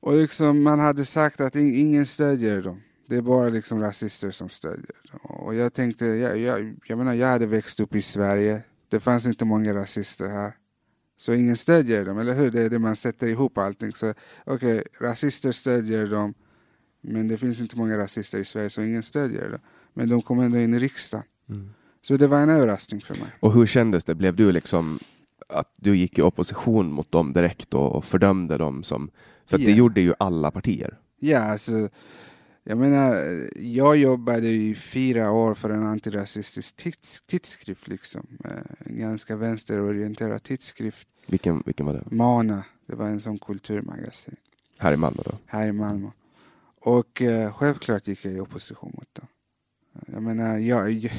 och liksom man hade sagt att in, ingen stödjer dem. Det är bara liksom rasister som stödjer dem. Och jag tänkte, jag, jag, jag menar, jag hade växt upp i Sverige. Det fanns inte många rasister här. Så ingen stödjer dem, eller hur? Det är det man sätter ihop allting. Så okej, rasister stödjer dem. Men det finns inte många rasister i Sverige, så ingen stödjer dem. Men de kom ändå in i riksdagen. Mm. Så det var en överraskning för mig. Och hur kändes det? Blev du liksom att du gick i opposition mot dem direkt och, och fördömde dem som... För att det gjorde ju alla partier. Ja, alltså, jag menar, jag jobbade i fyra år för en antirasistisk tids, tidskrift, liksom. Eh, En ganska vänsterorienterad tidskrift. Vilken, vilken var det? Mana, det var en sån kulturmagasin Här i Malmö då? här i Malmö. Och eh, självklart gick jag i opposition mot dem. Jag menar, jag, jag,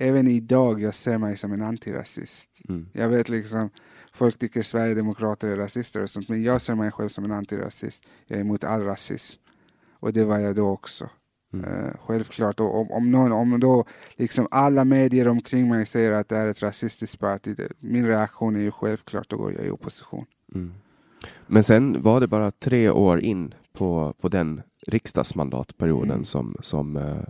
även idag jag ser mig som en antirasist. Mm. Jag vet liksom, folk tycker Sverigedemokrater är rasister och sånt, men jag ser mig själv som en antirasist. Jag är emot all rasism. Och det var jag då också. Mm. Eh, självklart. Och om, om, någon, om då liksom alla medier omkring mig säger att det är ett rasistiskt parti, det, min reaktion är ju självklart, då går jag i opposition. Mm. Men sen var det bara tre år in på, på den riksdagsmandatperioden Mm. som, som, eh,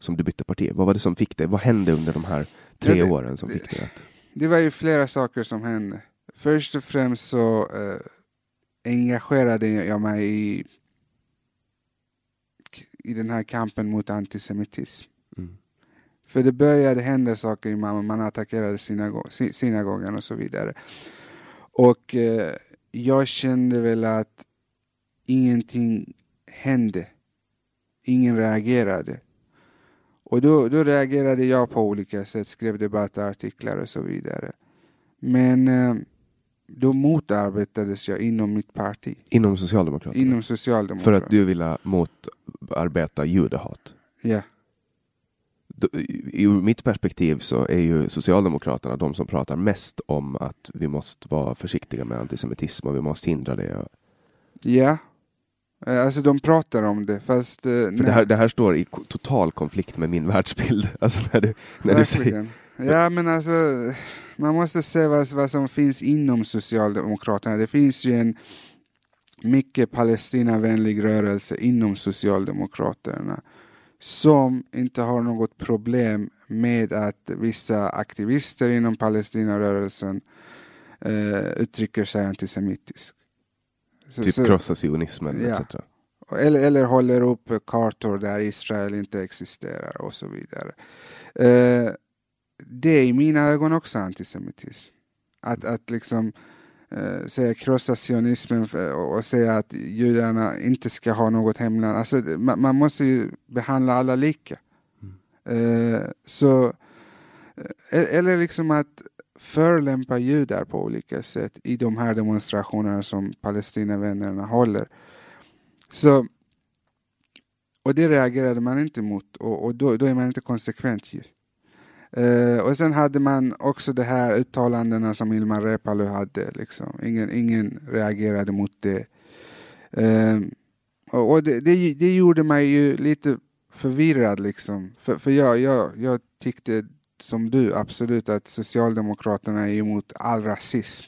som du bytte parti. Vad var det som fick dig? Vad hände under de här tre det- åren som det- fick dig att... Det var ju flera saker som hände. Först och främst så eh, engagerade jag mig i, i den här kampen mot antisemitism. Mm. För det började hända saker i Malmö, man attackerade synago- sy- synagogan och så vidare. Och eh, jag kände väl att ingenting hände. Ingen reagerade. Och då, då reagerade jag på olika sätt, skrev debattartiklar och så vidare. Men eh, då motarbetades jag inom mitt parti, Inom Socialdemokraterna? inom För Socialdemokraterna. att du ville motarbeta judehat? Ja. då, ur mitt perspektiv så är ju Socialdemokraterna de som pratar mest om att vi måste vara försiktiga med antisemitism och vi måste hindra det. Ja, Alltså de pratar om det fast... eh, För det här, det här står i total konflikt med min världsbild. [LAUGHS] Alltså när du, när du säger. Ja men alltså, man måste se vad, vad som finns inom Socialdemokraterna. Det finns ju en mycket Palestinavänlig rörelse inom Socialdemokraterna som inte har något problem med att vissa aktivister inom Palestinarörelsen eh, uttrycker sig antisemitiskt. Typ så- krossa sionismen Ja. etc. eller, eller håller upp kartor där Israel inte existerar och så vidare. Eh, det är i mina ögon också antisemitism. Att, att liksom eh, säga krossa sionismen och, och säga att judarna inte ska ha något hemland. Alltså, man, man måste ju behandla alla lika. Eh, så, eh, eller liksom att förolämpa judar på olika sätt i de här demonstrationerna som Palestinavännerna håller. Så, och det reagerade man inte mot och, och då, då är man inte konsekvent ju. Eh, och sen hade man också de här uttalandena som Ilmar Reepalu hade. Liksom. Ingen, ingen reagerade mot det. Uh, och och det, det, det gjorde mig ju lite förvirrad liksom. För, för jag, jag, jag tyckte som du absolut att Socialdemokraterna är emot all rasism.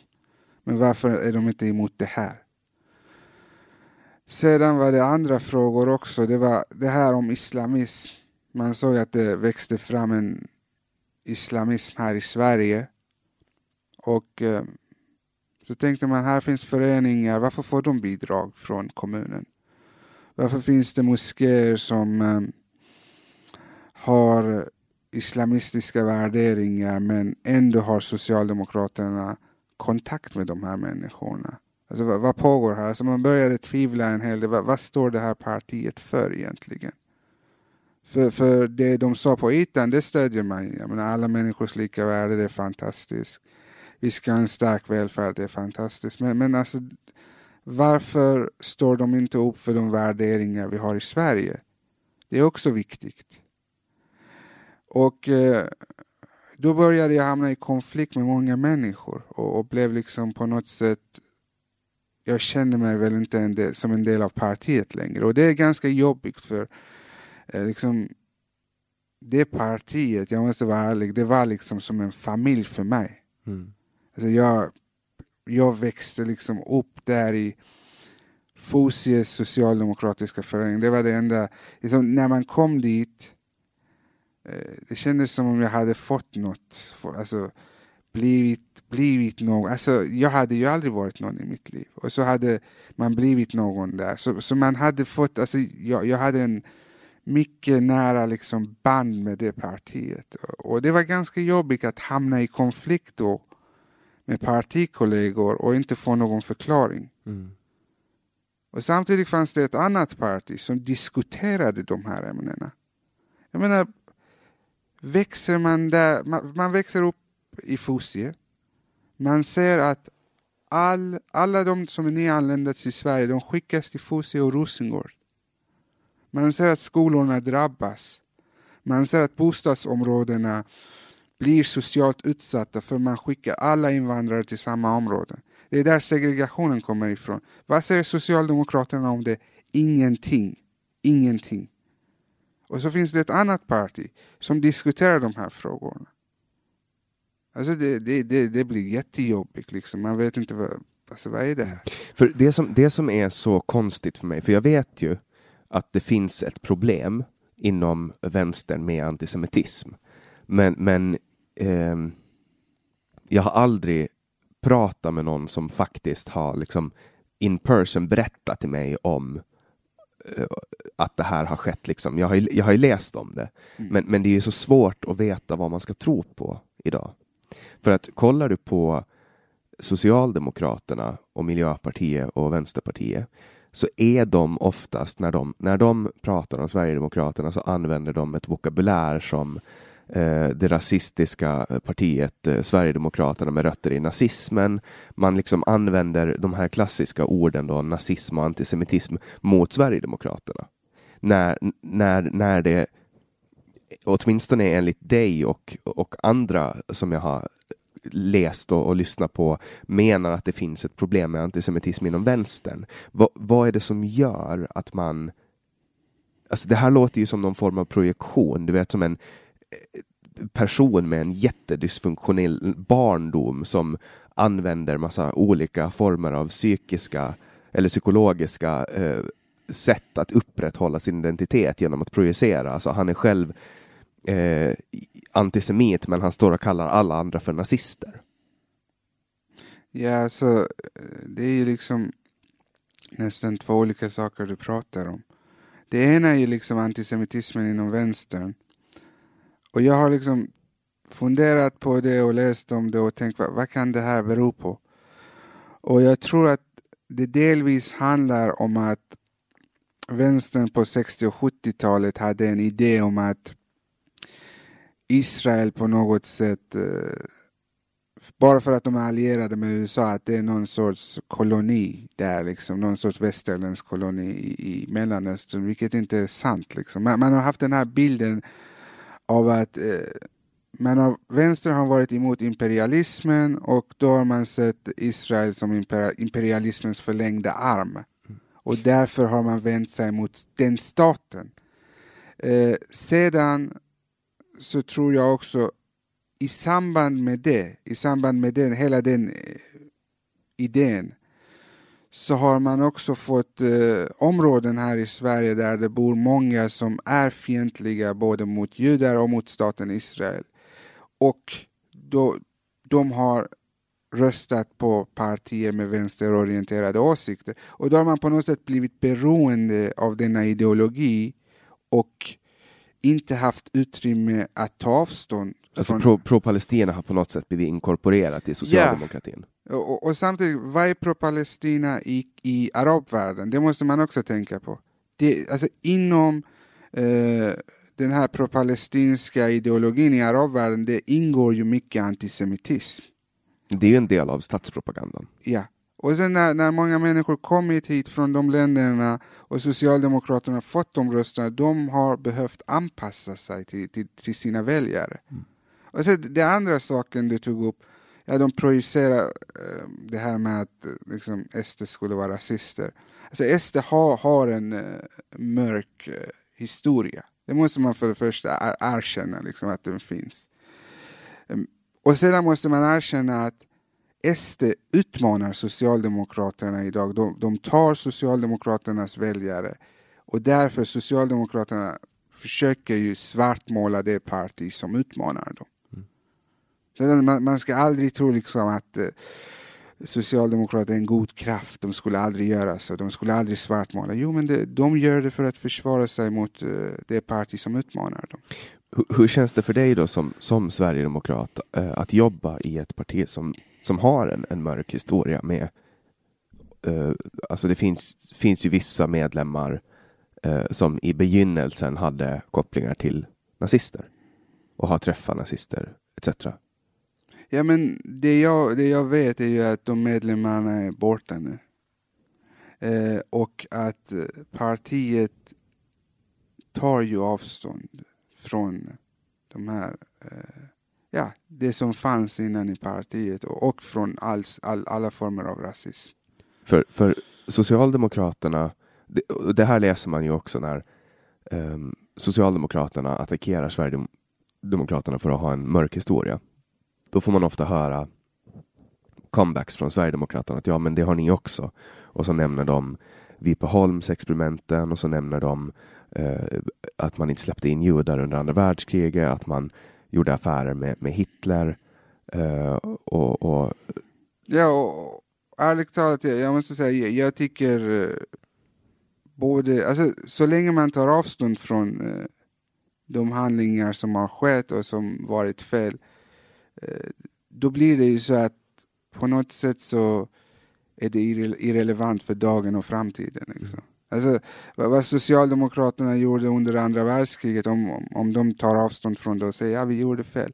Men varför är de inte emot det här? Sedan var det andra frågor också. Det var det här om islamism. Man såg att det växte fram en islamism här i Sverige. Och eh, så tänkte man, här finns föreningar, varför får de bidrag från kommunen? Varför finns det moskéer som eh, har islamistiska värderingar men ändå har Socialdemokraterna kontakt med de här människorna? Alltså vad, vad pågår här? Alltså man började tvivla en hel del. Vad, vad står det här partiet för egentligen? För, för det de sa på ytan, det stödjer man. Jag menar, alla människors lika värde, det är fantastiskt. Vi ska ha en stark välfärd, det är fantastiskt. Men, men alltså, varför står de inte upp för de värderingar vi har i Sverige? Det är också viktigt. Och eh, då började jag hamna i konflikt med många människor och, och blev liksom på något sätt jag kände mig väl inte en del, som en del av partiet längre och det är ganska jobbigt för eh, liksom det partiet, jag måste vara ärlig, det var liksom som en familj för mig. Mm. Alltså jag, jag växte liksom upp där i Fosies socialdemokratiska förening. Det var det enda, liksom, när man kom dit, det kändes som om jag hade fått något, alltså blivit, blivit någon. Alltså jag hade ju aldrig varit någon i mitt liv. Och så hade man blivit någon där. Så, så man hade fått, alltså jag, jag hade en mycket nära liksom band med det partiet. Och det var ganska jobbigt att hamna i konflikt då med partikollegor och inte få någon förklaring. Mm. Och samtidigt fanns det ett annat parti som diskuterade de här ämnena. Jag menar, växer man där, man, man växer upp i Fosie. Man ser att all, alla de som är nyanlända till Sverige, de skickas till Fosie och Rosengård. Man ser att skolorna drabbas. Man ser att bostadsområdena blir socialt utsatta för man skickar alla invandrare till samma områden. Det är där segregationen kommer ifrån. Vad säger Socialdemokraterna om det? Ingenting. Ingenting. Och så finns det ett annat parti som diskuterar de här frågorna. Alltså det, det, det, det blir jättejobbigt liksom. Man vet inte vad, alltså vad är det här? För det som, det som är så konstigt för mig, för jag vet ju att det finns ett problem inom vänstern med antisemitism. Men, men eh, jag har aldrig pratat med någon som faktiskt har liksom in person berättat till mig om eh, att det här har skett. Liksom. Jag, har ju, jag har ju läst om det, men, men det är ju så svårt att veta vad man ska tro på idag. För att kollar du på Socialdemokraterna och Miljöpartiet och Vänsterpartiet så är de oftast, när de, när de pratar om Sverigedemokraterna så använder de ett vokabulär som eh, Eh, det rasistiska partiet eh, Sverigedemokraterna med rötter i nazismen. Man liksom använder de här klassiska orden då, nazism och antisemitism mot Sverigedemokraterna. När, när, när det åtminstone enligt dig och, och andra som jag har läst och, och lyssnat på menar att det finns ett problem med antisemitism inom vänstern. Va, vad är det som gör att man... Alltså det här låter ju som någon form av projektion, du vet som en person med en jättedysfunktionell barndom som använder massa olika former av psykiska eller psykologiska eh, sätt att upprätthålla sin identitet genom att projicera. Alltså han är själv eh, antisemit, men han står och kallar alla andra för nazister. Ja, alltså eh, det är ju liksom nästan två olika saker du pratar om. Det ena är ju liksom antisemitismen inom vänstern. Och jag har liksom funderat på det och läst om det och tänkt vad, vad kan det här bero på? Och jag tror att det delvis handlar om att vänstern på 60 och 70-talet hade en idé om att Israel på något sätt, eh, bara för att de är allierade med USA, att det är någon sorts koloni där, liksom, någon sorts västerländsk koloni i, i Mellanöstern, vilket inte är sant. Liksom. Man, man har haft den här bilden av att eh, man av vänster har varit emot imperialismen och då har man sett Israel som imperialismens förlängda arm. Och därför har man vänt sig mot den staten. Eh, sedan så tror jag också i samband med det, i samband med den, hela den eh, idén, så har man också fått eh, områden här i Sverige där det bor många som är fientliga både mot judar och mot staten Israel. Och då, de har röstat på partier med vänsterorienterade åsikter. Och då har man på något sätt blivit beroende av denna ideologi och inte haft utrymme att ta avstånd. Alltså från... pro-Palestina pro har på något sätt blivit inkorporerat i socialdemokratin? Ja. Och, och, samtidigt, vad är pro-Palestina i, i arabvärlden? Det måste man också tänka på. Det, alltså inom eh, den här pro-palestinska ideologin i arabvärlden, det ingår ju mycket antisemitism. Det är ju en del av statspropagandan. Ja. Och sen när, när många människor kommit hit från de länderna och Socialdemokraterna fått de rösterna, de har behövt anpassa sig till, till, till sina väljare. Mm. Och så det andra saken du tog upp, ja de projicerar eh, det här med att eh, liksom, SD skulle vara rasister. Alltså SD har, har en uh, mörk uh, historia. Det måste man för det första erkänna, liksom, att den finns. Um, och sedan måste man erkänna att SD utmanar Socialdemokraterna idag. De, de tar Socialdemokraternas väljare och därför Socialdemokraterna försöker ju svartmåla det parti som utmanar dem. Så man, man, ska aldrig tro liksom att eh, Socialdemokraterna är en god kraft, de skulle aldrig göra så, de skulle aldrig svartmåla. Jo, men det, de gör det för att försvara sig mot eh, det parti som utmanar dem. Hur, hur känns det för dig då som, som sverigedemokrat eh, att jobba i ett parti som som har en, en mörk historia med uh, alltså det finns, finns ju vissa medlemmar uh, som i begynnelsen hade kopplingar till nazister och har träffat nazister etc. Ja men det jag, det jag vet är ju att de medlemmarna är borta nu. Eh, och att eh, partiet tar ju avstånd från de här eh, ja, det som fanns innan i partiet och, och från all, all, alla former av rasism. För, för Socialdemokraterna, det, det här läser man ju också när eh, Socialdemokraterna attackerar Sverigedemokraterna för att ha en mörk historia. Då får man ofta höra comebacks från Sverigedemokraterna att ja, men det har ni också. Och så nämner de Vipeholms-experimenten och så nämner de eh, att man inte släppte in judar under andra världskriget, att man gjorde affärer med, med Hitler. Eh, och, och, Ja, och ärligt talat, jag, jag måste säga, jag, jag tycker eh, både, alltså så länge man tar avstånd från eh, de handlingar som har skett och som varit fel, då blir det ju så att på något sätt så är det irre irrelevant för dagen och framtiden. Liksom. Alltså, vad Socialdemokraterna gjorde under andra världskriget, om, om de tar avstånd från det och säger ja, vi gjorde fel.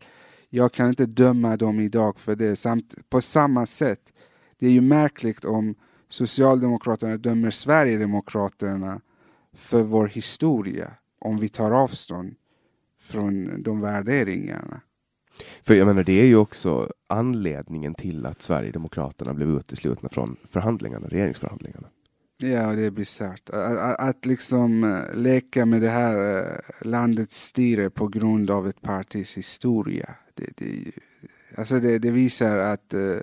Jag kan inte döma dem idag för det. Samt, på samma sätt, det är ju märkligt om Socialdemokraterna dömer Sverigedemokraterna för vår historia, om vi tar avstånd från de värderingarna. För jag menar, det är ju också anledningen till att Sverigedemokraterna blev uteslutna från förhandlingarna, regeringsförhandlingarna. Ja, och det är bisarrt. Att, att, att liksom eh, leka med det här eh, landets styre på grund av ett partis historia. Det, det, alltså det, det visar att uh,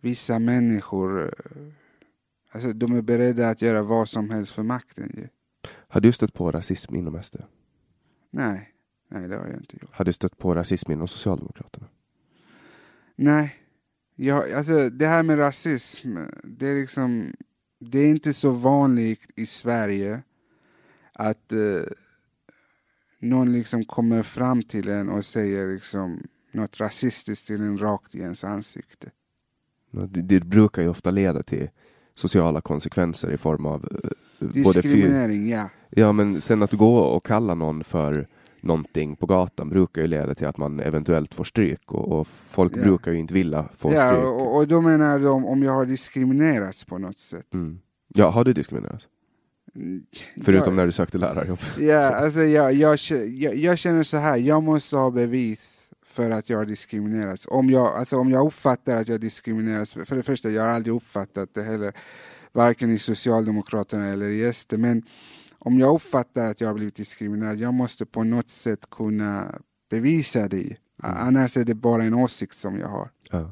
vissa människor alltså de är beredda att göra vad som helst för makten. Har du stött på rasism inom SD? Nej, nej det har jag inte gjort. Har du stött på rasism inom Socialdemokraterna? Nej. Ja, alltså det här med rasism, det är liksom det är inte så vanligt i Sverige att eh, någon liksom kommer fram till en och säger liksom något rasistiskt till en rakt i ens ansikte. Det, det brukar ju ofta leda till sociala konsekvenser i form av eh, Diskriminering, ja. Ja, men sen att gå och kalla någon för någonting på gatan brukar ju leda till att man eventuellt får stryk och, och folk ja. brukar ju inte vilja få ja, stryk. Och, och då menar de om jag har diskriminerats på något sätt. Mm. Ja, har du diskriminerats? Mm, Förutom när du sökte lärarjobb? Ja, alltså jag, jag, jag, jag, känner så här, jag måste ha bevis för att jag har diskriminerats. Om jag, alltså om jag uppfattar att jag diskrimineras, för det första, jag har aldrig uppfattat det heller, varken i Socialdemokraterna eller i SD, men om jag uppfattar att jag har blivit diskriminerad, jag måste på något sätt kunna bevisa det. Mm. Annars är det bara en åsikt som jag har. Ja.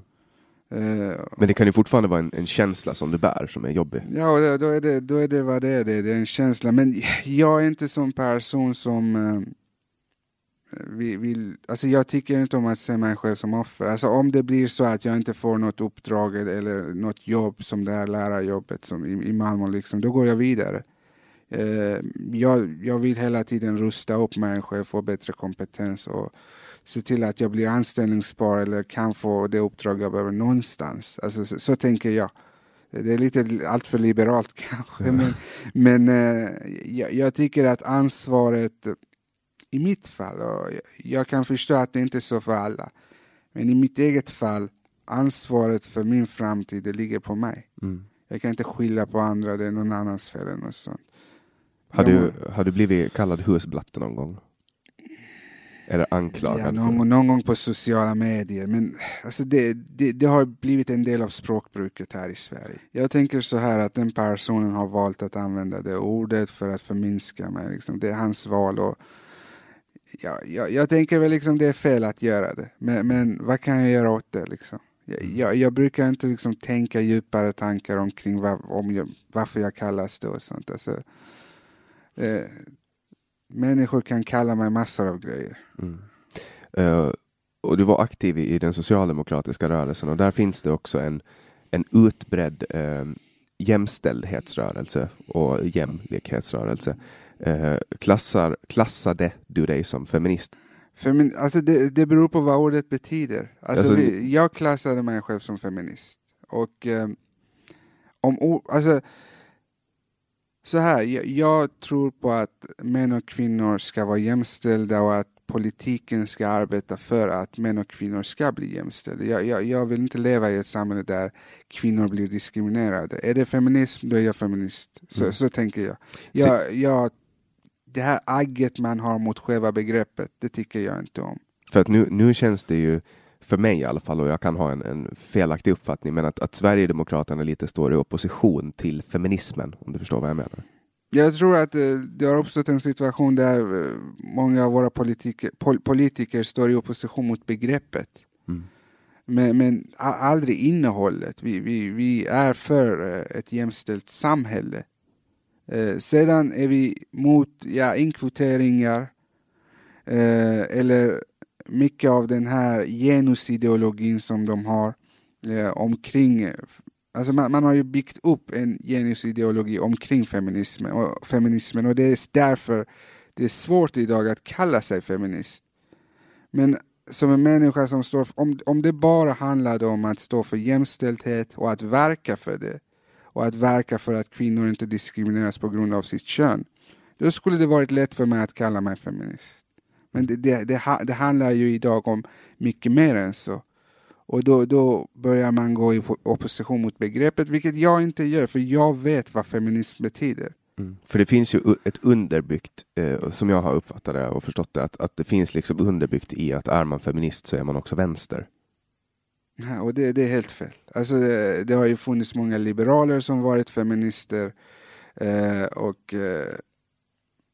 Uh, Men det kan ju fortfarande vara en, en, känsla som du bär som är jobbig. Ja, då, är det, då är det vad det är, det, är en känsla. Men jag är inte sån person som uh, vill, alltså jag tycker inte om att se mig själv som offer. Alltså om det blir så att jag inte får något uppdrag eller något jobb som det här lärarjobbet som i, i Malmö, liksom, då går jag vidare. Uh, jag, jag vill hela tiden rusta upp mig själv, få bättre kompetens och se till att jag blir anställningsbar eller kan få det uppdrag jag behöver någonstans. Alltså, så, så tänker jag. Det är lite alltför liberalt [LAUGHS] kanske, men, men eh, jag, jag, tycker att ansvaret i mitt fall, och jag kan förstå att det inte är så för alla, men i mitt eget fall, ansvaret för min framtid, det ligger på mig. Mm. Jag kan inte skylla på andra, det är någon annans fel eller något sånt. Har du, har du blivit kallad husblatte någon gång? Eller anklagad? Ja, någon, någon gång på sociala medier. Men alltså det, det, det, har blivit en del av språkbruket här i Sverige. Jag tänker så här att den personen har valt att använda det ordet för att förminska mig. Liksom. Det är hans val. Och ja, jag, jag tänker väl liksom det är fel att göra det. Men, men vad kan jag göra åt det? Liksom? Jag, mm. jag, jag brukar inte liksom tänka djupare tankar omkring var, om jag, varför jag kallas det och sånt. Alltså, eh, Människor kan kalla mig massor av grejer. Mm. Uh, och du var aktiv i, i, den socialdemokratiska rörelsen och där finns det också en, en utbredd uh, jämställdhetsrörelse och jämlikhetsrörelse. Uh, klassar, klassade du dig som feminist? Femin alltså det, det beror på vad ordet betyder. Alltså, alltså vi, jag klassade mig själv som feminist. Och um, om alltså, så här, jag, jag, tror på att män och kvinnor ska vara jämställda och att politiken ska arbeta för att män och kvinnor ska bli jämställda. Jag, jag, jag vill inte leva i ett samhälle där kvinnor blir diskriminerade. Är det feminism, då är jag feminist. Så, mm. så tänker jag. jag, jag. Det här agget man har mot själva begreppet, det tycker jag inte om. För att nu, nu känns det ju för mig i alla fall, och jag kan ha en, en felaktig uppfattning, men att, att Sverigedemokraterna lite står i opposition till feminismen, om du förstår vad jag menar. Jag tror att eh, det har uppstått en situation där eh, många av våra politiker, pol politiker står i opposition mot begreppet. Mm. Men, men aldrig innehållet. Vi, vi, vi är för eh, ett jämställt samhälle. Eh, sedan är vi mot ja, inkvoteringar eh, eller mycket av den här genusideologin som de har eh, omkring Alltså man, man, har ju byggt upp en genusideologi omkring feminismen och, feminismen och det är därför det är svårt idag att kalla sig feminist. Men som en människa som står, om, om det bara handlade om att stå för jämställdhet och att verka för det och att verka för att kvinnor inte diskrimineras på grund av sitt kön, då skulle det varit lätt för mig att kalla mig feminist. Men det, det, det, det handlar ju idag om mycket mer än så. Och då, då börjar man gå i opposition mot begreppet, vilket jag inte gör, för jag vet vad feminism betyder. Mm. För det finns ju ett underbyggt, eh, som jag har uppfattat det och förstått det, att, att det finns liksom underbyggt i att är man feminist så är man också vänster. Ja, och det, det är helt fel. Alltså, det, det, har ju funnits många liberaler som varit feminister eh, och eh, eh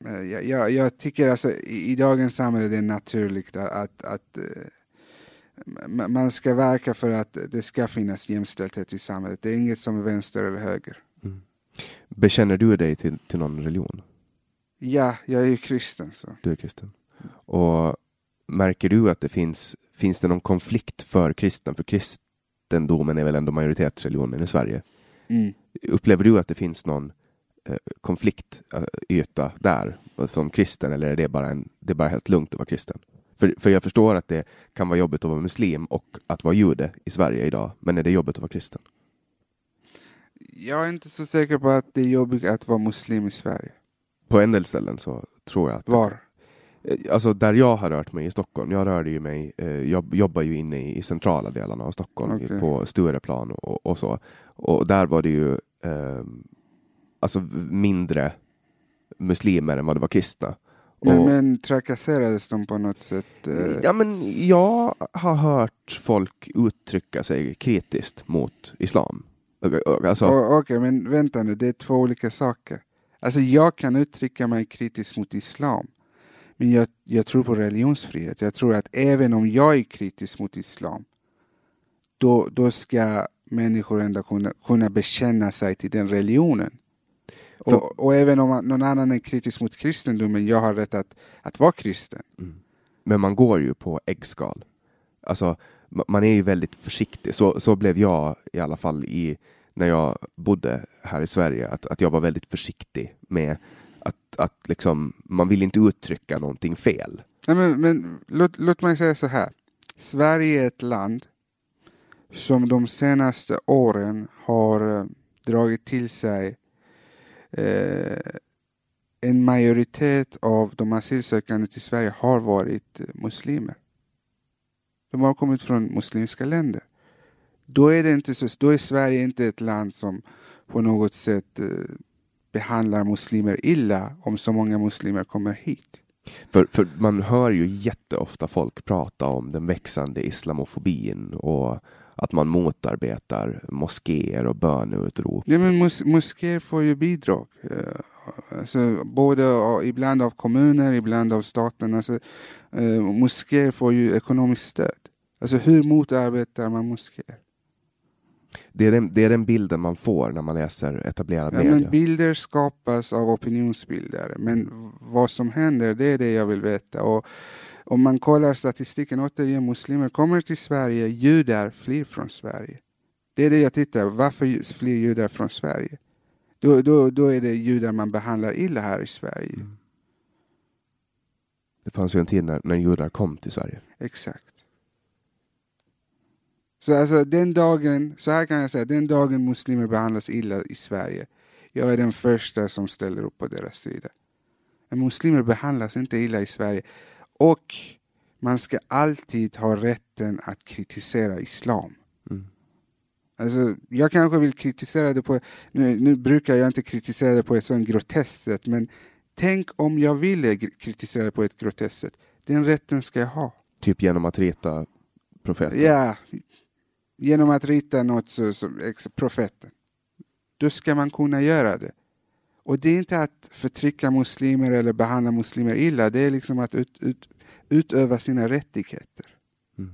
jag, jag, jag, tycker alltså i, i dagens samhälle det är naturligt att, att, att eh, man ska verka för att det ska finnas jämställdhet i samhället. Det är inget som är vänster eller höger. Mm. Bekänner du dig till, till någon religion? Ja, jag är ju kristen. Så. Du är kristen. Och märker du att det finns, finns det någon konflikt för kristen? För kristendomen är väl ändå majoritetsreligionen i Sverige. Mm. Upplever du att det finns någon eh, konfliktyta där som kristen eller är det bara, en, det är bara helt lugnt att vara kristen? För, för jag förstår att det kan vara jobbigt att vara muslim och att vara jude i Sverige idag. Men är det jobbigt att vara kristen? Jag är inte så säker på att det är jobbigt att vara muslim i Sverige. På en del ställen så tror jag att... Var? Eh, alltså där jag har rört mig i Stockholm, jag rörde ju mig, eh, jag jobbar ju inne i, centrala delarna av Stockholm okay. på Stureplan och, och, så. Och där var det ju eh, alltså mindre muslimer än vad det var kristna. Men, och, men trakasserades de på något sätt? Eh... Ja, men jag har hört folk uttrycka sig kritiskt mot islam. Alltså... Okej, okay, men vänta nu, det är två olika saker. Alltså jag kan uttrycka mig kritiskt mot islam. Men jag, jag tror på religionsfrihet. Jag tror att även om jag är kritisk mot islam, då, då ska människor ändå kunna, kunna bekänna sig till den religionen. Och, och, även om någon annan är kritisk mot kristendomen, jag har rätt att, att vara kristen. Mm. Men man går ju på äggskal. Alltså, man är ju väldigt försiktig. Så, så blev jag i alla fall i, när jag bodde här i Sverige, att, att jag var väldigt försiktig med att, att liksom, man vill inte uttrycka någonting fel. Nej, men, men låt, låt mig säga så här. Sverige är ett land som de senaste åren har eh, dragit till sig eh, en majoritet av de asylsökande till Sverige har varit eh, muslimer. De har kommit från muslimska länder. Då är, det inte så, då är Sverige inte ett land som på något sätt eh, behandlar muslimer illa om så många muslimer kommer hit. För, för man hör ju jätteofta folk prata om den växande islamofobin och att man motarbetar moskéer och böneutrop. Ja, men mos moskéer får ju bidrag. Eh, alltså, både ibland av kommuner, ibland av staten. Alltså, eh, moskéer får ju ekonomiskt stöd. Alltså hur motarbetar man moskéer? Det är, den, det är den bilden man får när man läser etablerad ja, media. Men bilder skapas av opinionsbildare. Men vad som händer, det är det jag vill veta. Och om man kollar statistiken, återigen, muslimer kommer till Sverige, judar flyr från Sverige. Det är det jag tittar Varför flyr judar från Sverige? Då, då, då är det judar man behandlar illa här i Sverige. Mm. Det fanns ju en tid när, när judar kom till Sverige. Exakt. Så alltså den dagen, så här kan jag säga, den dagen muslimer behandlas illa i Sverige, jag är den första som ställer upp på deras sida. Men muslimer behandlas inte illa i Sverige. Och man ska alltid ha rätten att kritisera islam. Mm. Alltså, jag kanske vill kritisera det på, nu, nu brukar jag inte kritisera det på ett sånt groteskt sätt, men tänk om jag ville kritisera det på ett groteskt sätt. Den rätten ska jag ha. Typ genom att rita profeten? Ja, genom att rita något som profeten. Då ska man kunna göra det. Och det är inte att förtrycka muslimer eller behandla muslimer illa, det är liksom att ut, ut, utöva sina rättigheter. Mm.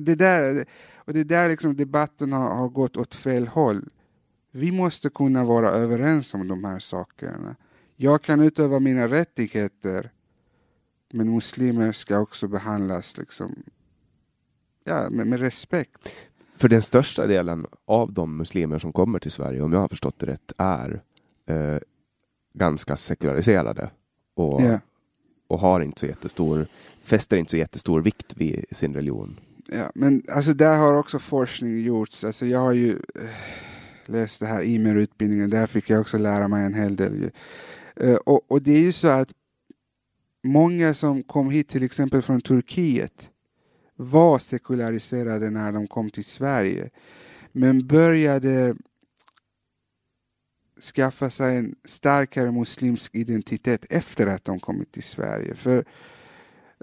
Det där, och det är där liksom debatten har, har gått åt fel håll. Vi måste kunna vara överens om de här sakerna. Jag kan utöva mina rättigheter, men muslimer ska också behandlas liksom ja, med, med respekt. För den största delen av de muslimer som kommer till Sverige, om jag har förstått det rätt, är eh, ganska sekulariserade och, yeah. och har inte så jättestor, fäster inte så jättestor vikt vid sin religion. Ja, men alltså där har också forskning gjorts. Alltså jag har ju äh, läst det här IMER-utbildningen, där fick jag också lära mig en hel del. Uh, och, och det är ju så att många som kom hit till exempel från Turkiet var sekulariserade när de kom till Sverige. Men började skaffa sig en starkare muslimsk identitet efter att de kommit till Sverige. För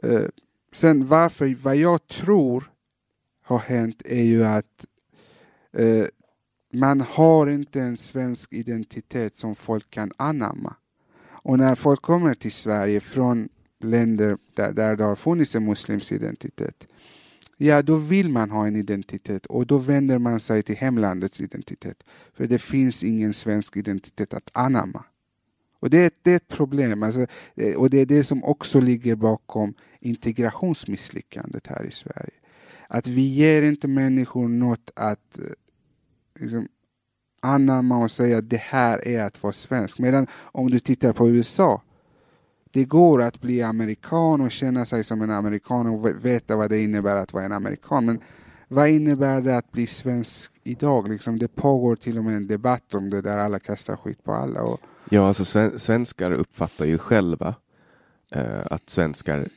eh, Sen varför, vad jag tror har hänt är ju att eh, man har inte en svensk identitet som folk kan anamma. Och när folk kommer till Sverige från länder där, där det har funnits en muslimsk identitet, ja då vill man ha en identitet och då vänder man sig till hemlandets identitet. För det finns ingen svensk identitet att anamma. Och det är, det är ett problem, alltså, eh, och det är det som också ligger bakom integrationsmisslyckandet här i Sverige. Att vi ger inte människor något att eh, liksom, anamma och säga att det här är att vara svensk. Medan om du tittar på USA, det går att bli amerikan och känna sig som en amerikan och veta vad det innebär att vara en amerikan. Men vad innebär det att bli svensk idag? Liksom, det pågår till och med en debatt om det där alla kastar skit på alla. Och... Ja, alltså svenskar uppfattar ju själva eh, att svenskar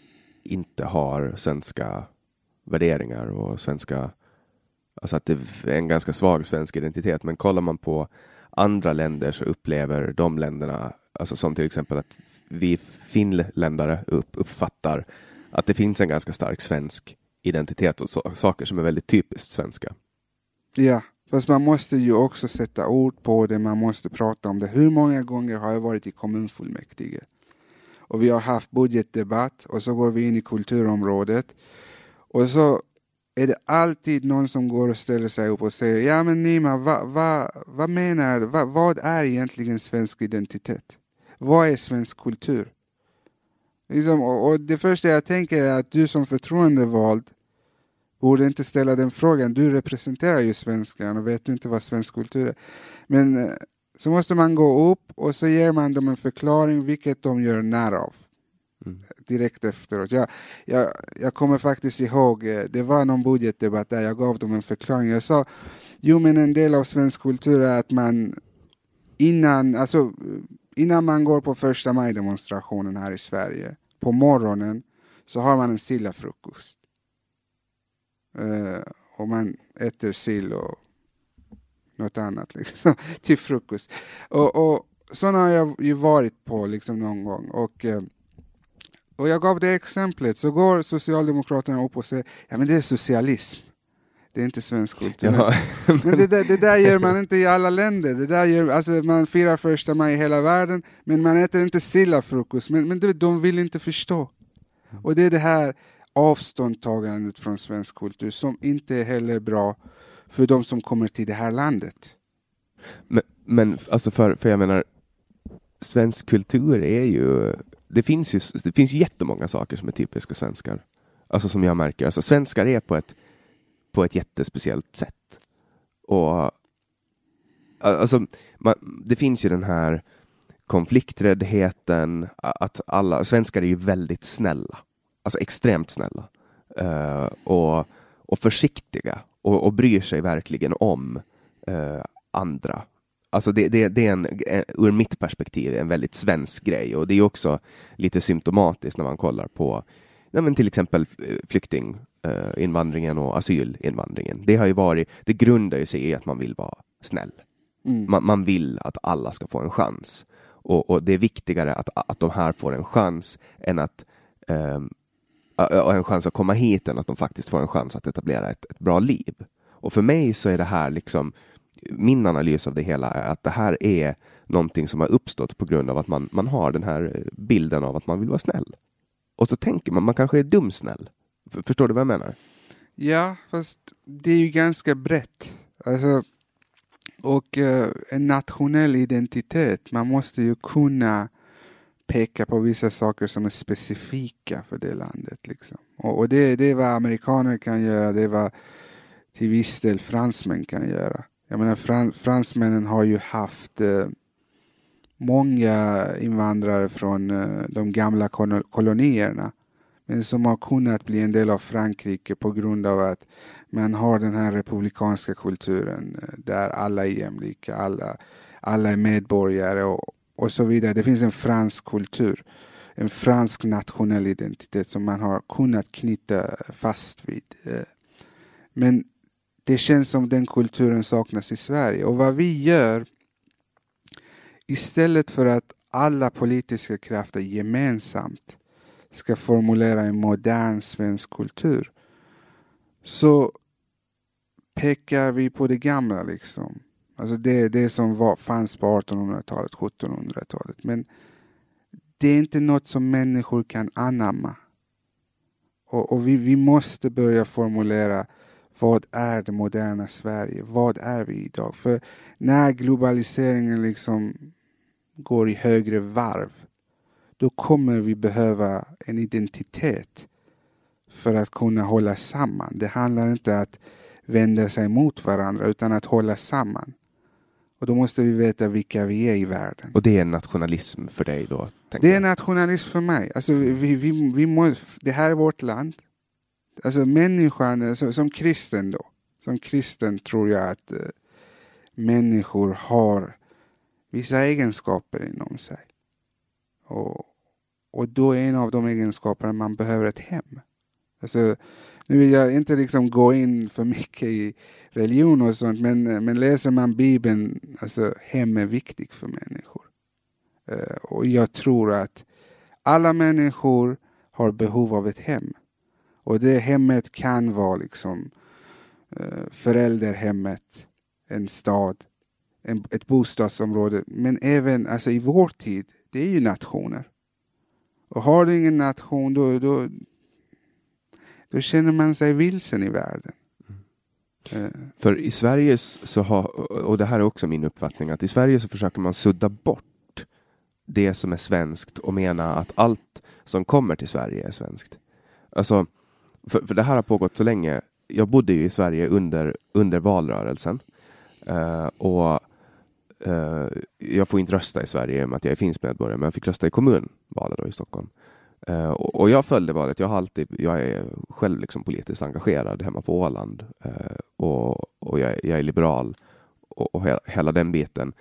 inte har svenska värderingar och svenska, alltså att det är en ganska svag svensk identitet. Men kollar man på andra länder så upplever de länderna, alltså som till exempel att vi finländare upp, uppfattar att det finns en ganska stark svensk identitet och så, saker som är väldigt typiskt svenska. Ja, fast man måste ju också sätta ord på det, man måste prata om det. Hur många gånger har jag varit i kommunfullmäktige? och vi har haft budgetdebatt och så går vi in i kulturområdet och så är det alltid någon som går och ställer sig upp och säger ja men Nima, vad va, va menar du? Va, vad är egentligen svensk identitet? Vad är svensk kultur? Liksom, och, och det första jag tänker är att du som förtroendevald borde inte ställa den frågan. Du representerar ju svenskan och vet du inte vad svensk kultur är. Men eh, så måste man gå upp och så ger man dem en förklaring, vilket de gör när av. Mm. Direkt efteråt. Jag, jag, jag kommer faktiskt ihåg, eh, det var någon budgetdebatt där jag gav dem en förklaring. Jag sa, jo men en del av svensk kultur är att man innan, alltså, innan man går på första maj-demonstrationen här i Sverige, på morgonen, så har man en sillafrukost. Uh, och man äter sill och något annat liksom, [LAUGHS] till frukost. Och, och sådana har jag ju varit på liksom någon gång. Och, uh, och jag gav det exemplet, så går Socialdemokraterna upp och säger ja men det är socialism. Det är inte svensk kultur. Ja. men det där, det där gör man inte i alla länder. Det där gör, alltså man firar första maj i hela världen, men man äter inte sillafrukost. Men, men de vill inte förstå. Och det är det här avståndtagandet från svensk kultur som inte är heller bra för de som kommer till det här landet. Men, men alltså för, för jag menar, svensk kultur är ju, det finns ju, det finns jättemånga saker som är typiska svenskar. Alltså som jag märker, alltså svenskar är på ett, på ett jättespeciellt sätt. Och alltså, man, det finns ju den här konflikträddheten, att alla svenskar är ju väldigt snälla, alltså extremt snälla uh, och, och försiktiga och, och bryr sig verkligen om uh, andra. Alltså det, det, det är en, ur mitt perspektiv en väldigt svensk grej och det är också lite symptomatiskt när man kollar på ja, men till exempel eh, flyktinginvandringen eh, och asylinvandringen. Det har ju varit, det grundar ju sig i att man vill vara snäll. Mm. Man, man, vill att alla ska få en chans och, och, det är viktigare att, att de här får en chans än att um, en chans att komma hit än att de faktiskt får en chans att etablera ett, ett, bra liv. Och för mig så är det här liksom min analys av det hela är att det här är någonting som har uppstått på grund av att man, man har den här bilden av att man vill vara snäll. Och så tänker man, man kanske är dumsnäll. Förstår du vad jag menar? Ja, fast det är ju ganska brett. Alltså, och eh, en nationell identitet, man måste ju kunna peka på vissa saker som är specifika för det landet. Liksom. Och, och det, det är vad amerikaner kan göra, det är vad till viss del fransmän kan göra. Jag menar fransmännen har ju haft eh, många invandrare från eh, de gamla kolonierna men som har kunnat bli en del av Frankrike på grund av att man har den här republikanska kulturen eh, där alla är jämlika, alla, alla är medborgare och, och så vidare. Det finns en fransk kultur, en fransk nationell identitet som man har kunnat knyta fast vid. Eh. Men det känns som den kulturen saknas i Sverige och vad vi gör istället för att alla politiska krafter gemensamt ska formulera en modern svensk kultur så pekar vi på det gamla liksom. Alltså det, det som var, fanns på 1800-talet, 1700-talet. Men det är inte något som människor kan anamma. Och, och vi, vi måste börja formulera vad är det moderna Sverige? Vad är vi idag? För när globaliseringen liksom går i högre varv, då kommer vi behöva en identitet för att kunna hålla samman. Det handlar inte att vända sig mot varandra utan att hålla samman. Och då måste vi veta vilka vi är i världen. Och det är nationalism för dig då? Det är nationalism för mig. Alltså, vi, vi, vi må, det här är vårt land. Alltså människan, alltså, som kristen då. Som kristen tror jag att uh, människor har vissa egenskaper inom sig. Och, och då är en av de egenskaperna man behöver ett hem. Alltså, nu vill jag inte liksom gå in för mycket i religion och sånt, men, men läser man Bibeln, alltså hem är viktigt för människor. Uh, och jag tror att alla människor har behov av ett hem. Och det hemmet kan vara liksom uh, förälderhemmet, en stad, en, ett bostadsområde, men även alltså i vår tid, det är ju nationer. Och har du ingen nation, då, då, då känner man sig vilsen i världen. Mm. För i Sverige så har, och det här är också min uppfattning, att i Sverige så försöker man sudda bort det som är svenskt och mena att allt som kommer till Sverige är svenskt. Alltså, för, för det här har pågått så länge. Jag bodde ju i Sverige under, under valrörelsen uh, och Eh, jag får inte rösta i Sverige i och med att jag är finsk medborgare, men jag fick rösta i kommunvalet då i Stockholm. Eh, och jag följde valet. Jag, har alltid, jag är själv liksom politiskt engagerad hemma på Åland eh, och, och jag, jag, är liberal och, och hela, hela den biten.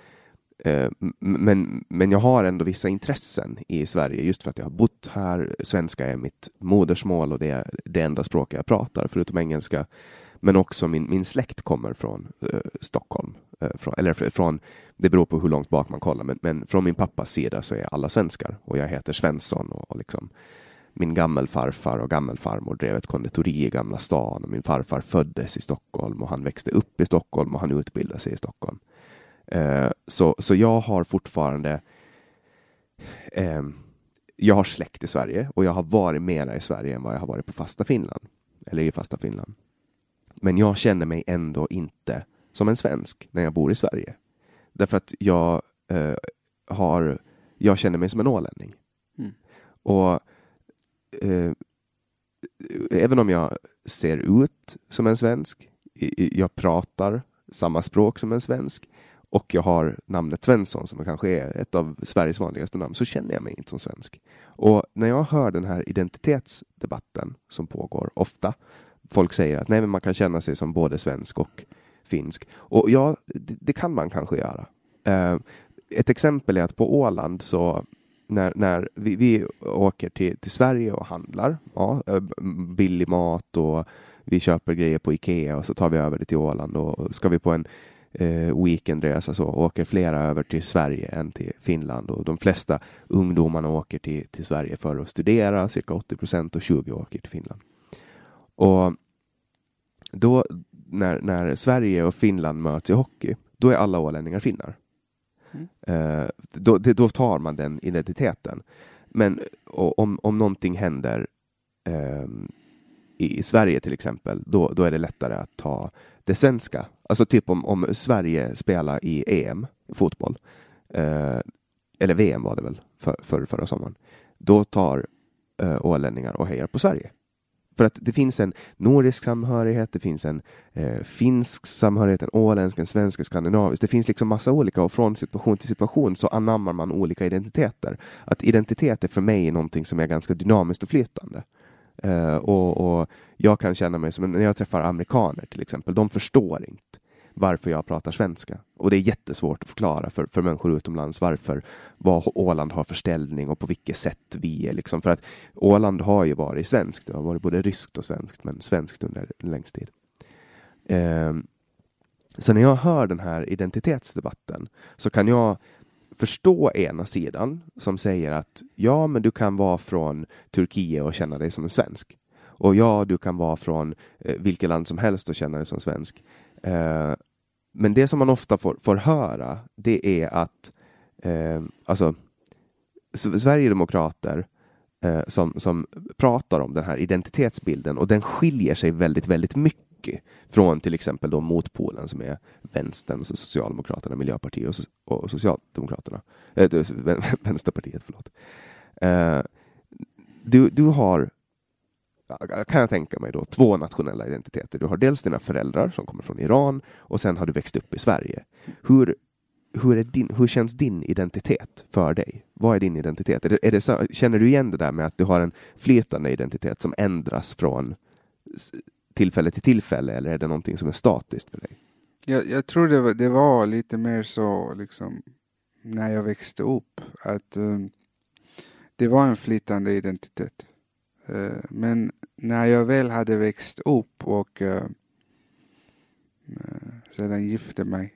Men, men jag har ändå vissa intressen i Sverige just för att jag har bott här. Svenska är mitt modersmål och det är det enda språk jag pratar förutom engelska. Men också min, min släkt kommer från Stockholm, Eh, eller från det beror på hur långt bak man kollar, men, men från min pappas sida så är alla svenskar och jag heter Svensson och, och liksom min gammelfarfar och gammelfarmor drev ett konditori i Gamla stan och min farfar föddes i Stockholm och han växte upp i Stockholm och han utbildade sig i Stockholm. Eh, så, så jag har fortfarande eh, jag har släkt i Sverige och jag har varit mera i Sverige än vad jag har varit på fasta Finland. Eller i fasta Finland. Men jag känner mig ändå inte som en svensk när jag bor i Sverige. Därför att jag eh, har, jag känner mig som en ålänning. Mm. Och eh, även om jag ser ut som en svensk, jag pratar samma språk som en svensk och jag har namnet Svensson som kanske är ett av Sveriges vanligaste namn, så känner jag mig inte som svensk. Och när jag hör den här identitetsdebatten som pågår ofta, folk säger att nej, men man kan känna sig som både svensk och finsk. Och ja, det, det kan man kanske göra. Eh, ett exempel är att på Åland så när, när vi, vi åker till, till Sverige och handlar, ja, eh, billig mat och vi köper grejer på Ikea och så tar vi över det till Åland och ska vi på en eh, weekendresa så åker flera över till Sverige än till Finland och de flesta ungdomarna åker till, till Sverige för att studera, cirka 80 procent och 20 åker till Finland. Och då när, när Sverige och Finland möts i hockey, då är alla ålänningar finnar. Mm. Eh, då, det, då, tar man den identiteten. Men om, om någonting händer eh, i, i, Sverige till exempel, då, då är det lättare att ta det svenska. Alltså typ om, om Sverige spelar i EM, fotboll, eh, eller VM var det väl för, för, förra sommaren, då tar eh, ålänningar och hejar på Sverige. För att det finns en nordisk samhörighet, det finns en eh, finsk samhörighet, en åländsk, en svensk, en skandinavisk. Det finns liksom massa olika och från situation till situation så anammar man olika identiteter. Att identitet är för mig någonting som är ganska dynamiskt och flytande. Eh, och, och, jag kan känna mig som, när jag träffar amerikaner till exempel, de förstår inte varför jag pratar svenska. Och det är jättesvårt att förklara för, för människor utomlands varför, vad Åland har för ställning och på vilket sätt vi är. Liksom. För att Åland har ju varit svenskt, det har varit både ryskt och svenskt, men svenskt under en längst tid. Um, så när jag hör den här identitetsdebatten så kan jag förstå ena sidan som säger att ja, men du kan vara från Turkiet och känna dig som en svensk. Och ja, du kan vara från eh, vilket land som helst och känna dig som svensk. Eh, men det som man ofta får, får höra, det är att eh, alltså, Sverigedemokrater eh, som, som pratar om den här identitetsbilden och den skiljer sig väldigt, väldigt mycket från till exempel då motpolen som är vänstern, alltså Socialdemokraterna, Miljöpartiet och, och Socialdemokraterna. Äh, [LAUGHS] Vänsterpartiet, förlåt. Eh, du, du har kan jag tänka mig då, två nationella identiteter. Du har dels dina föräldrar som kommer från Iran och sen har du växt upp i Sverige. Hur, hur, är din, hur känns din identitet för dig? Vad är din identitet? Är det, är det så, känner du igen det där med att du har en flytande identitet som ändras från tillfälle till tillfälle eller är det någonting som är statiskt för dig? Jag, jag tror det var, det var lite mer så liksom när jag växte upp att um, det var en flytande identitet. Eh, men när jag väl hade växt upp och eh, eh, sedan gifte mig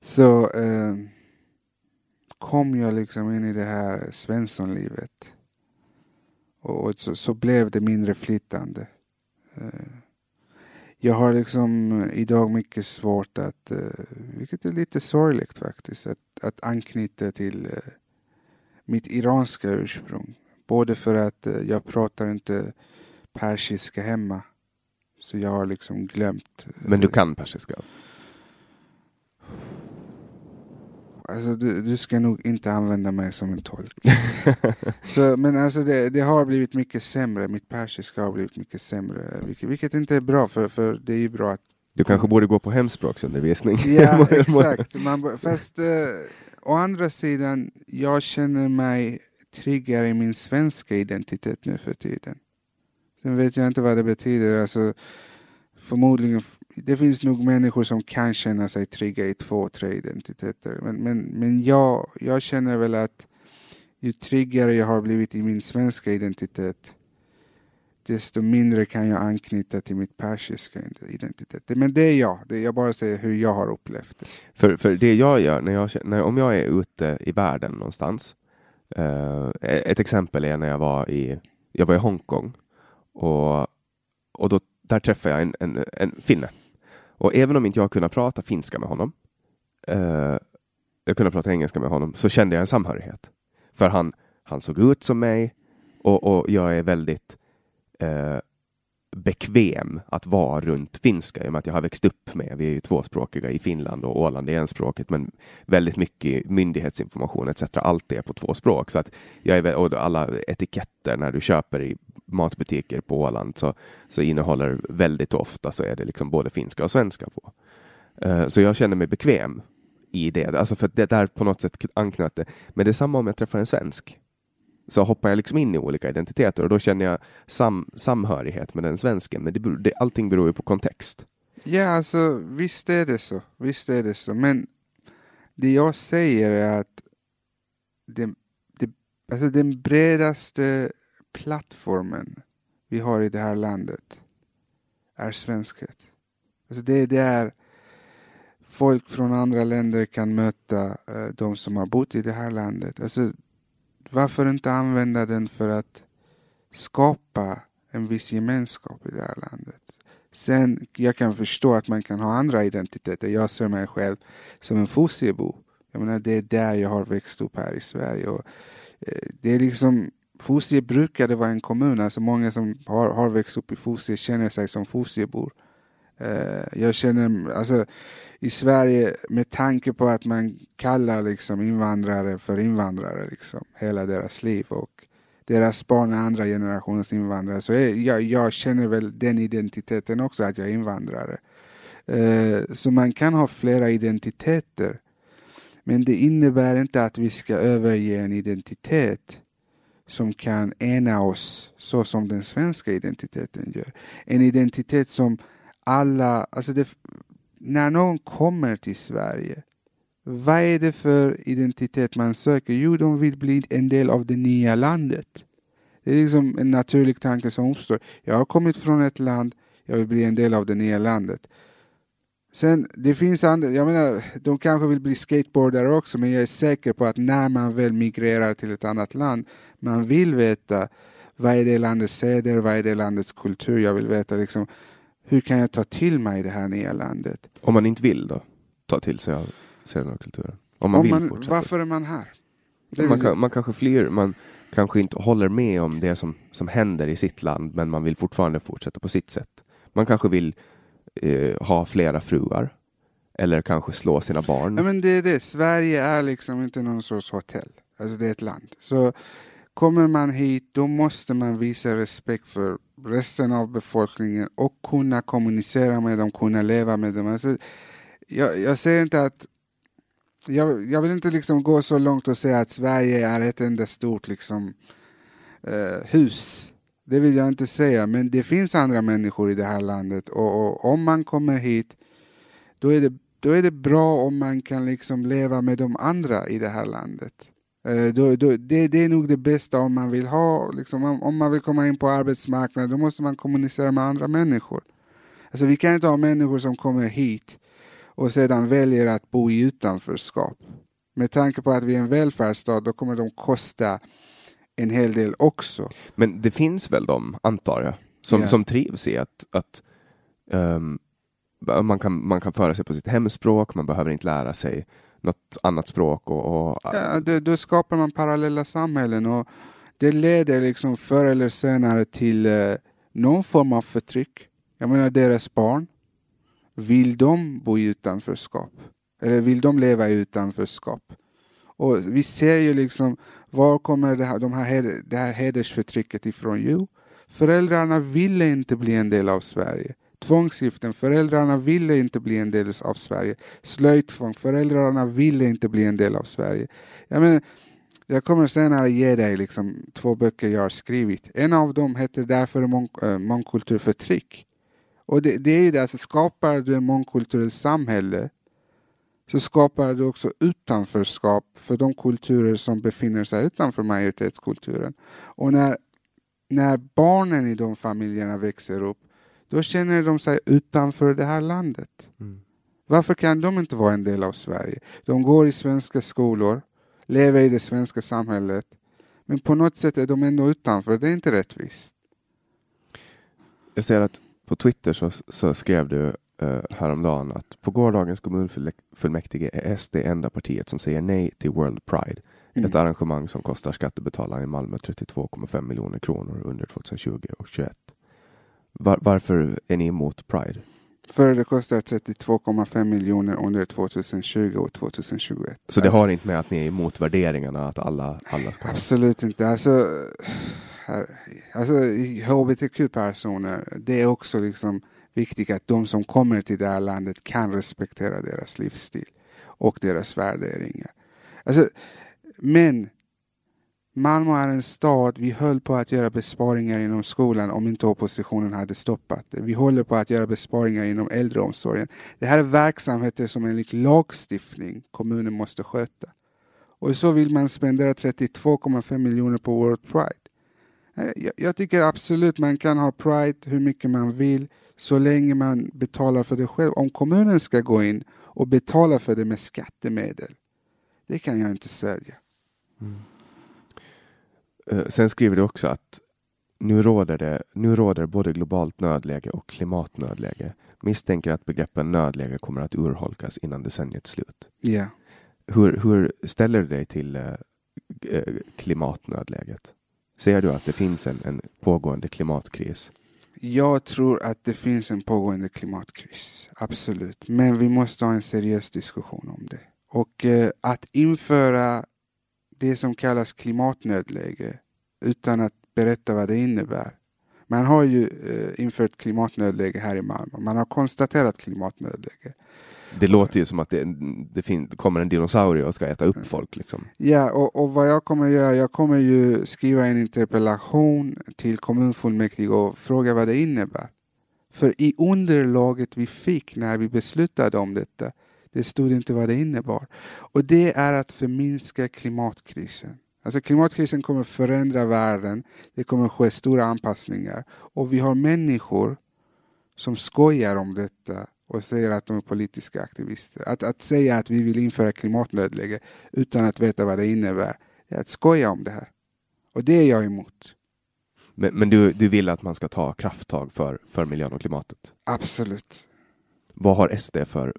så kom jag liksom in i det här Svenssonlivet. Och, och så, så, blev det mindre flytande. Jag har liksom idag mycket svårt att, vilket är lite sorgligt faktiskt, att, att anknyta till mitt iranska ursprung. Både för att eh, jag pratar inte persiska hemma. Så jag har liksom glömt. Men du kan persiska? Alltså du, du ska nog inte använda mig som en tolk. [LAUGHS] så, men alltså det, det, har blivit mycket sämre. Mitt persiska har blivit mycket sämre. Vilket, vilket inte är bra för, för det är ju bra att du kanske borde gå på hemspråksundervisning? Ja, [LAUGHS] exakt. Man, fast eh, å andra sidan, jag känner mig tryggare i min svenska identitet nu för tiden. Sen vet jag inte vad det betyder. Alltså, förmodligen, det finns nog människor som kan känna sig trygga i två, tre identiteter. Men, men, men jag, jag känner väl att ju tryggare jag har blivit i min svenska identitet, desto mindre kan jag anknyta till mitt persiska identitet. Men det är jag. Det är jag bara säger hur jag har upplevt det. För, för det jag gör, när jag, när, om jag är ute i världen någonstans Uh, ett exempel är när jag var i, jag var i Hongkong och, och då, där träffade jag en, en, en finne. Och även om inte jag kunde prata finska med honom, uh, jag kunde prata engelska med honom, så kände jag en samhörighet. För han, han såg ut som mig och, och jag är väldigt uh, bekväm att vara runt finska i och med att jag har växt upp med, vi är ju tvåspråkiga i Finland och Åland är enspråkigt, men väldigt mycket myndighetsinformation etc. Allt är på två språk så att jag är, och alla etiketter när du köper i matbutiker på Åland så, så innehåller väldigt ofta så är det liksom både finska och svenska på. Uh, så jag känner mig bekväm i det, alltså för det där på något sätt anknöt Men det är samma om jag träffar en svensk så hoppar jag liksom in i olika identiteter och då känner jag sam, samhörighet med den svensken. Men det, det, allting beror ju på kontext. Ja, alltså visst är det så. Visst är det så. Men det jag säger är att det, det, alltså den bredaste plattformen vi har i det här landet är svenskhet. Alltså det, det är folk från andra länder kan möta uh, de som har bott i det här landet. Alltså varför inte använda den för att skapa en viss gemenskap i det här landet? Sen, jag kan förstå att man kan ha andra identiteter. Jag ser mig själv som en Fosiebo. Jag menar, det är där jag har växt upp här i Sverige. Och, eh, det är liksom, Fosie brukade vara en kommun, alltså många som har, har växt upp i Fosie känner sig som Fosiebor. Eh, jag känner, alltså i Sverige med tanke på att man kallar liksom invandrare för invandrare liksom hela deras liv och deras barn är andra generationens invandrare så jag, jag känner väl den identiteten också att jag är invandrare. Eh, så man kan ha flera identiteter. Men det innebär inte att vi ska överge en identitet som kan ena oss så som den svenska identiteten gör. En identitet som alla, alltså det, när någon kommer till Sverige, vad är det för identitet man söker? Jo, de vill bli en del av det nya landet. Det är liksom en naturlig tanke som uppstår. Jag har kommit från ett land, jag vill bli en del av det nya landet. Sen, det finns andra, jag menar, de kanske vill bli skateboardare också, men jag är säker på att när man väl migrerar till ett annat land, man vill veta vad är det landets seder, vad är det landets kultur, jag vill veta liksom, hur kan jag ta till mig det här nya landet? Om man inte vill då? Ta till sig av kulturen? Om man Om vill man, fortsätta? varför är man här? Man, kan, man kanske flyr, man kanske inte håller med om det som, som händer i sitt land, men man vill fortfarande fortsätta på sitt sätt. Man kanske vill eh, ha flera fruar. Eller kanske slå sina barn. Ja, men det är det. Sverige är liksom inte någon sorts hotell. Alltså det är ett land. Så kommer man hit, då måste man visa respekt för resten av befolkningen och kunna kommunicera med dem, kunna leva med dem. Alltså, jag, jag säger inte att jag, jag vill inte liksom gå så långt och säga att Sverige är ett enda stort liksom, eh, hus. Det vill jag inte säga, men det finns andra människor i det här landet och, och om man kommer hit då är, det, då är det bra om man kan liksom leva med de andra i det här landet. Eh, då, då, det, det är nog det bästa om man vill ha, liksom, om, om man vill komma in på arbetsmarknaden, då måste man kommunicera med andra människor. Alltså vi kan inte ha människor som kommer hit och sedan väljer att bo i utanförskap. Med tanke på att vi är en välfärdsstat, då kommer de kosta en hel del också. Men det finns väl de, antar jag, som, Ja. som trivs i att, att ehm, man, kan, man kan föra sig på sitt hemspråk, man behöver inte lära sig något annat språk. Och, och, Ja, då, då skapar man parallella samhällen och det leder liksom förr eller senare till eh, någon form av förtryck. Jag menar deras barn, vill de bo i utanförskap? Eller vill de leva i utanförskap? Och vi ser ju liksom, var kommer det här, de här, heder- det här hedersförtrycket ifrån? Jo, föräldrarna ville inte bli en del av Sverige. Tvångsgiften, föräldrarna ville inte bli en del av Sverige. Slöjtvång, föräldrarna ville inte bli en del av Sverige. Jag, menar, jag kommer senare ge dig liksom två böcker jag har skrivit. En av dem heter Därför mång- äh, mångkulturförtryck. Och det, det är ju det, alltså skapar du ett mångkulturellt samhälle så skapar du också utanförskap för de kulturer som befinner sig utanför majoritetskulturen. Och när, när barnen i de familjerna växer upp, då känner de sig utanför det här landet. Mm. Varför kan de inte vara en del av Sverige? De går i svenska skolor, lever i det svenska samhället, men på något sätt är de ändå utanför. Det är inte rättvist. Jag ser att på Twitter så, så skrev du eh, häromdagen att på gårdagens kommunfullmäktige är SD enda partiet som säger nej till World Pride. Mm. Ett arrangemang som kostar skattebetalarna i Malmö 32,5 miljoner kronor under 2020 och 2021. Var, varför är ni emot Pride? För det kostar 32,5 miljoner under 2020 och 2021. Så det har inte med att ni är emot värderingarna att alla, alla ska. Absolut inte. Alltså, här, alltså hbtq-personer, det är också liksom viktigt att de som kommer till det här landet kan respektera deras livsstil och deras värderingar. Alltså, men Malmö är en stad, vi höll på att göra besparingar inom skolan om inte oppositionen hade stoppat det. Vi håller på att göra besparingar inom äldreomsorgen. Det här är verksamheter som enligt lagstiftning kommunen måste sköta. Och så vill man spendera 32,5 miljoner på World Pride. Eh, jag, jag tycker absolut man kan ha Pride hur mycket man vill så länge man betalar för det själv. Om kommunen ska gå in och betala för det med skattemedel, det kan jag inte stödja. Mm. Sen skriver du också att nu råder, det, nu råder både globalt nödläge och klimatnödläge. Misstänker att begreppen nödläge kommer att urholkas innan decenniets slut. Ja. Hur, hur ställer du dig till eh, eh, klimatnödläget? Ser du att det finns en, en pågående klimatkris? Jag tror att det finns en pågående klimatkris, absolut. Men vi måste ha en seriös diskussion om det. Och eh, att införa det som kallas klimatnödläge utan att berätta vad det innebär. Man har ju eh, infört klimatnödläge här i Malmö. Man har konstaterat klimatnödläge. Det låter ju som att det, det, fin, det kommer en dinosaurie och ska äta upp folk. Liksom. Ja, och, och vad jag kommer göra, jag kommer ju skriva en interpellation till kommunfullmäktige och fråga vad det innebär. För i underlaget vi fick när vi beslutade om detta, det stod inte vad det innebar. Och det är att förminska klimatkrisen. Alltså klimatkrisen kommer förändra världen, det kommer ske stora anpassningar och vi har människor som skojar om detta och säger att de är politiska aktivister. Att, att säga att vi vill införa klimatnödläge utan att veta vad det innebär, det är att skoja om det här. Och det är jag emot. Men, men du, du vill att man ska ta krafttag för, för miljön och klimatet? Absolut. Vad har SD för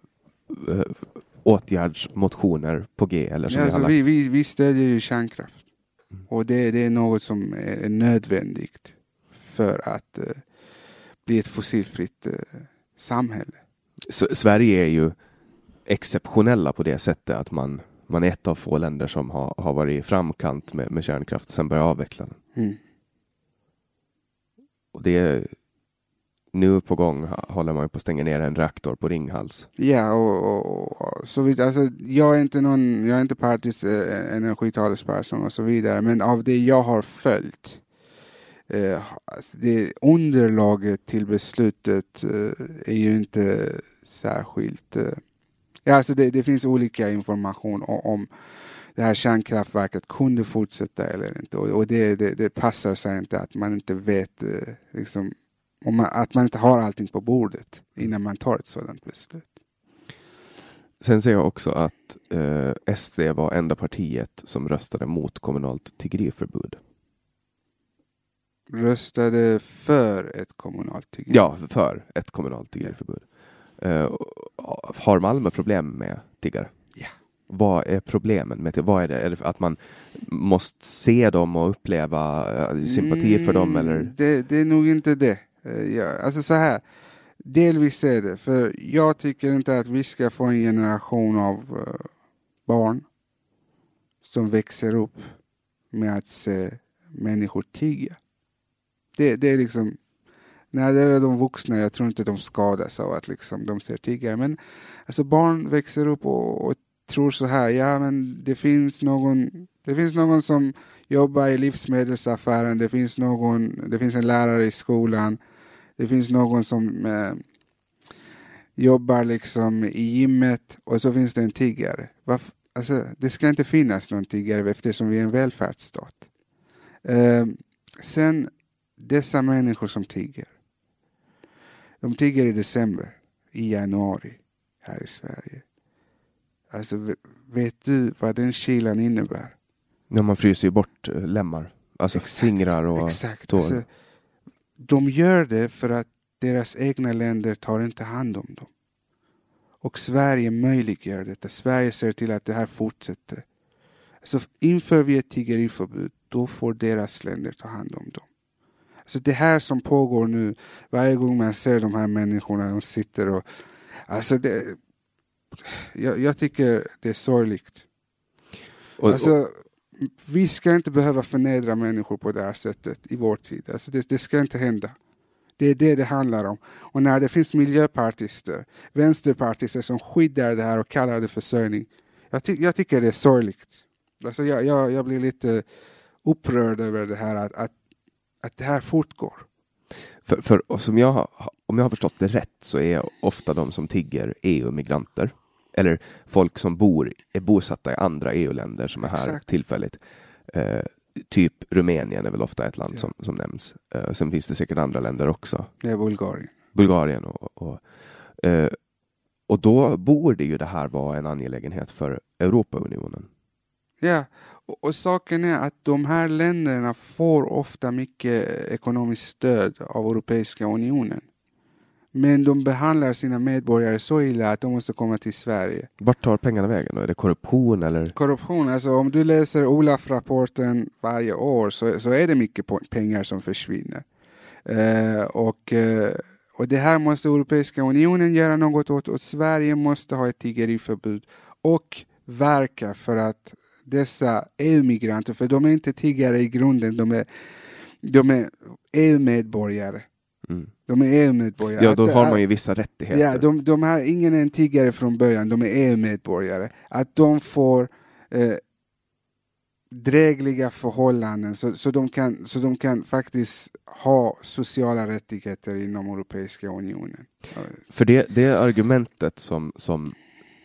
åtgärdsmotioner på G? Eller som Ja, alltså, vi, vi, vi stödjer ju kärnkraft. Och det, det är något som är nödvändigt för att eh, bli ett fossilfritt eh, samhälle. S- Sverige är ju exceptionella på det sättet att man, man är ett av få länder som har, har varit i framkant med, med kärnkraft och sen börjat avveckla den. Mm. Och det är nu på gång håller man ju på att stänga ner en reaktor på Ringhals. Ja, och, och, och så vid, alltså, jag är inte någon, jag är inte partisk eh, eh energitalesperson och så vidare, men av det jag har följt, eh, alltså, det underlaget till beslutet eh, är ju inte särskilt, eh, ja, alltså det, det finns olika information om, om det här kärnkraftverket kunde fortsätta eller inte och, och det, det, det passar sig inte att man inte vet eh, liksom, om man, att man inte har allting på bordet innan man tar ett sådant beslut. Sen ser jag också att eh, SD var enda partiet som röstade mot kommunalt tiggeriförbud. Röstade för ett kommunalt tiggeri. Ja, för ett kommunalt tiggeriförbud. Eh, och- har Malmö problem med tiggare? Ja. Vad är problemen med det? Vad är det? Är det att man måste se dem och uppleva eh, sympati för dem? Mm, Eller? Det, det är nog inte det. Eh, ja, alltså så här. Delvis är det, för jag tycker inte att vi ska få en generation av eh, barn som växer upp med att se människor tigga. Det, det är liksom, när det är de vuxna, jag tror inte de skadas av att liksom de ser tiggare, men alltså barn växer upp och, och tror så här, ja men det finns någon, det finns någon som jobbar i livsmedelsaffären, det finns någon, det finns en lärare i skolan, det finns någon som eh, jobbar liksom i gymmet och så finns det en tiggare. Varf- alltså, det ska inte finnas någon tiggare eftersom vi är en välfärdsstat. Eh, sen dessa människor som tigger. De tigger i december, i januari här i Sverige. Alltså ve- vet du vad den kylan innebär? Ja, man fryser ju bort eh, lemmar. Alltså Exakt, fingrar och Exakt. tår. Alltså, de gör det för att deras egna länder tar inte hand om dem. Och Sverige möjliggör detta. Sverige ser till att det här fortsätter. Så inför vi ett tiggeriförbud, då får deras länder ta hand om dem. Så det här som pågår nu, varje gång man ser de här människorna, de sitter och... Alltså det... Jag, jag tycker det är sorgligt. Och, och, Alltså, vi ska inte behöva förnedra människor på det här sättet i vår tid. Alltså det, det ska inte hända. Det är det det handlar om. Och när det finns miljöpartister, vänsterpartister som skyddar det här och kallar det försörjning. Jag, ty jag tycker det är sorgligt. Alltså jag, jag, jag blir lite upprörd över det här att, att, att det här fortgår. för, för, och som jag, om jag har förstått det rätt så är ofta de som tigger EU-migranter. Eller folk som bor, är bosatta i andra EU-länder som är här Exakt. tillfälligt. Eh, typ Rumänien är väl ofta ett land Ja. som, som nämns. Eh, sen finns det säkert andra länder också. Det är Bulgarien. Bulgarien och, och, eh, och då borde ju det här vara en angelägenhet för Europaunionen. Ja, och, och saken är att de här länderna får ofta mycket ekonomiskt stöd av Europeiska unionen. Men de behandlar sina medborgare så illa att de måste komma till Sverige. Vart tar pengarna vägen då? Är det korruption eller? Korruption, alltså om du läser Olaf-rapporten varje år så, så är det mycket pengar som försvinner. Eh, och, eh, och det här måste Europeiska unionen göra något åt och Sverige måste ha ett tiggeriförbud och verka för att dessa EU-migranter, för de är inte tiggare i grunden, de är, de är EU-medborgare. Mm. De är EU-medborgare. Ja, då har man ju vissa rättigheter. Ja, de, de här, ingen är en tiggare från början, de är EU-medborgare. Att de får eh, drägliga förhållanden så, så, de kan, så de kan faktiskt ha sociala rättigheter inom Europeiska unionen. För det, det argumentet som, som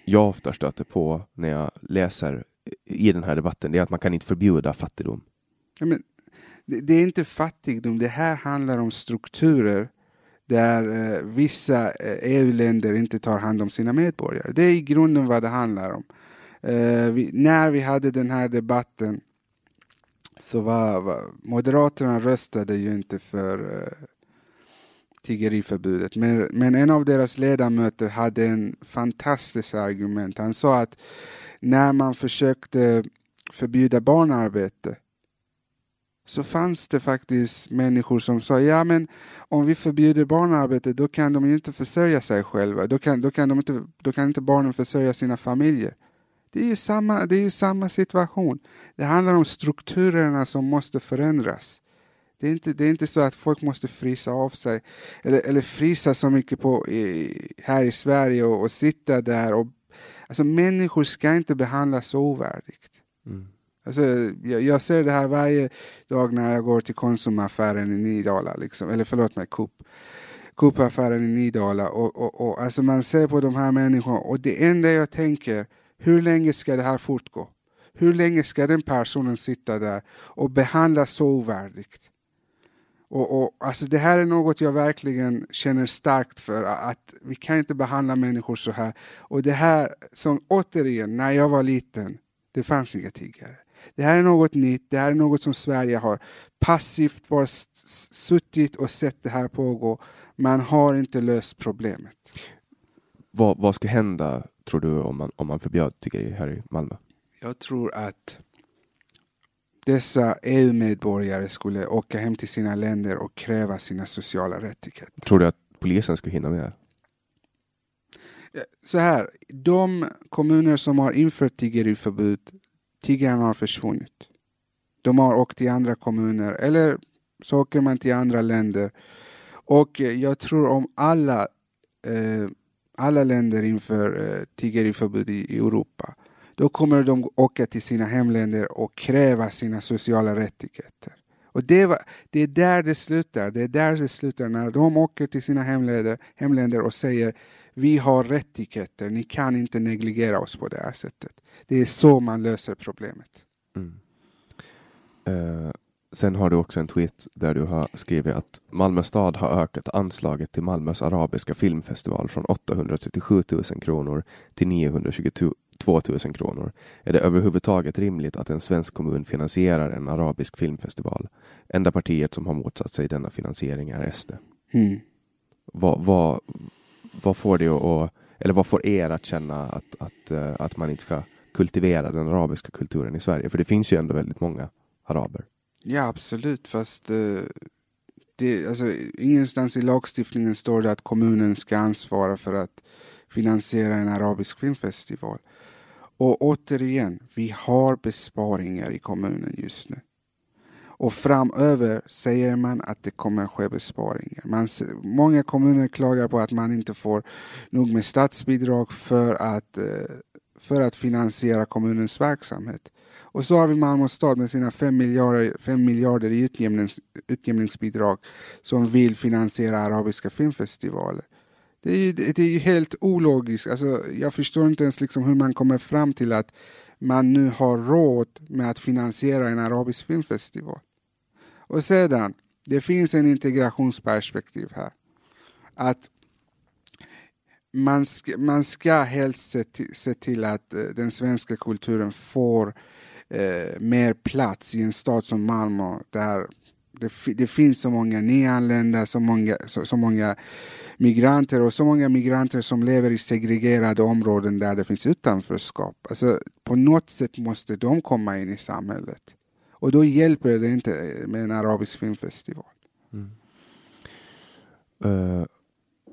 jag ofta stöter på när jag läser i den här debatten, det är att man kan inte förbjuda fattigdom. Ja, men, det, det är inte fattigdom, det här handlar om strukturer där eh, vissa eh, EU-länder inte tar hand om sina medborgare. Det är i grunden vad det handlar om. Eh, vi, när vi hade den här debatten så var, var Moderaterna röstade ju inte för eh, tiggeriförbudet. Men, men en av deras ledamöter hade en fantastisk argument. Han sa att när man försökte förbjuda barnarbete så fanns det faktiskt människor som sa ja men om vi förbjuder barnarbete då kan de ju inte försörja sig själva. Då kan, då kan, de inte, då kan inte barnen försörja sina familjer. Det är, ju samma, det är ju samma situation. Det handlar om strukturerna som måste förändras. Det är inte, det är inte så att folk måste frysa av sig eller, eller frysa så mycket på, i, här i Sverige och, och, sitta där. Och, alltså människor ska inte behandlas så ovärdigt. Mm. Alltså, jag, jag, ser det här varje dag när jag går till Konsumaffären i Nydala, liksom, eller förlåt mig, Coop. Coop-affären i Nydala och, och, och alltså man ser på de här människorna och det enda jag tänker, hur länge ska det här fortgå? Hur länge ska den personen sitta där och behandlas så ovärdigt? Och, och, alltså det här är något jag verkligen känner starkt för, att vi kan inte behandla människor så här. Och det här, som återigen, när jag var liten, det fanns inga tiggare. Det här är något nytt, det här är något som Sverige har passivt bara suttit och sett det här pågå. Man har inte löst problemet. Vad, vad ska hända, tror du, om man, om man förbjöd tiggeri här i Malmö? Jag tror att dessa EU-medborgare skulle åka hem till sina länder och kräva sina sociala rättigheter. Tror du att polisen skulle hinna med? Så här, de kommuner som har infört tiggeriförbud, tiggarna har försvunnit. De har åkt till andra kommuner eller så åker man till andra länder. Och eh, jag tror om alla, eh, alla länder inför eh, tiggeriförbud i Europa då kommer de åka till sina hemländer och kräva sina sociala rättigheter. Och det, var, det är där det slutar. Det är där det slutar när de åker till sina hemländer, hemländer och säger vi har rättigheter, ni kan inte negligera oss på det här sättet. Det är så man löser problemet. Mm. Uh, sen har du också en tweet där du har skrivit att Malmö stad har ökat anslaget till Malmös arabiska filmfestival från 837 000 kronor till 922 2000 kronor. Är det överhuvudtaget rimligt att en svensk kommun finansierar en arabisk filmfestival? Enda partiet som har motsatt sig denna finansiering är SD. Mm. Vad, vad, vad får det att, eller vad får er att känna att, att, eh, att man inte ska kultivera den arabiska kulturen i Sverige? För det finns ju ändå väldigt många araber. Ja, absolut, fast uh, det, alltså, ingenstans i lagstiftningen står det att kommunen ska ansvara för att finansiera en arabisk filmfestival. Och återigen, vi har besparingar i kommunen just nu. Och framöver säger man att det kommer ske besparingar. Man, många kommuner klagar på att man inte får nog med statsbidrag för att, eh, för att finansiera kommunens verksamhet. Och så har vi Malmö stad med sina 5 miljarder, 5 miljarder i utjämnings, utjämningsbidrag som vill finansiera arabiska filmfestivaler. Det är ju, det är ju helt ologiskt. Alltså, jag förstår inte ens liksom hur man kommer fram till att man nu har råd med att finansiera en arabisk filmfestival. Och sedan, det finns en integrationsperspektiv här. Att man ska, man ska helst se till, se till att eh, den svenska kulturen får eh, mer plats i en stad som Malmö där det, det, finns så många nyanlända, så många, så, så, många migranter och så många migranter som lever i segregerade områden där det finns utanförskap. Alltså, på något sätt måste de komma in i samhället. Och då hjälper det inte eh, med en arabisk filmfestival. Mm. Uh,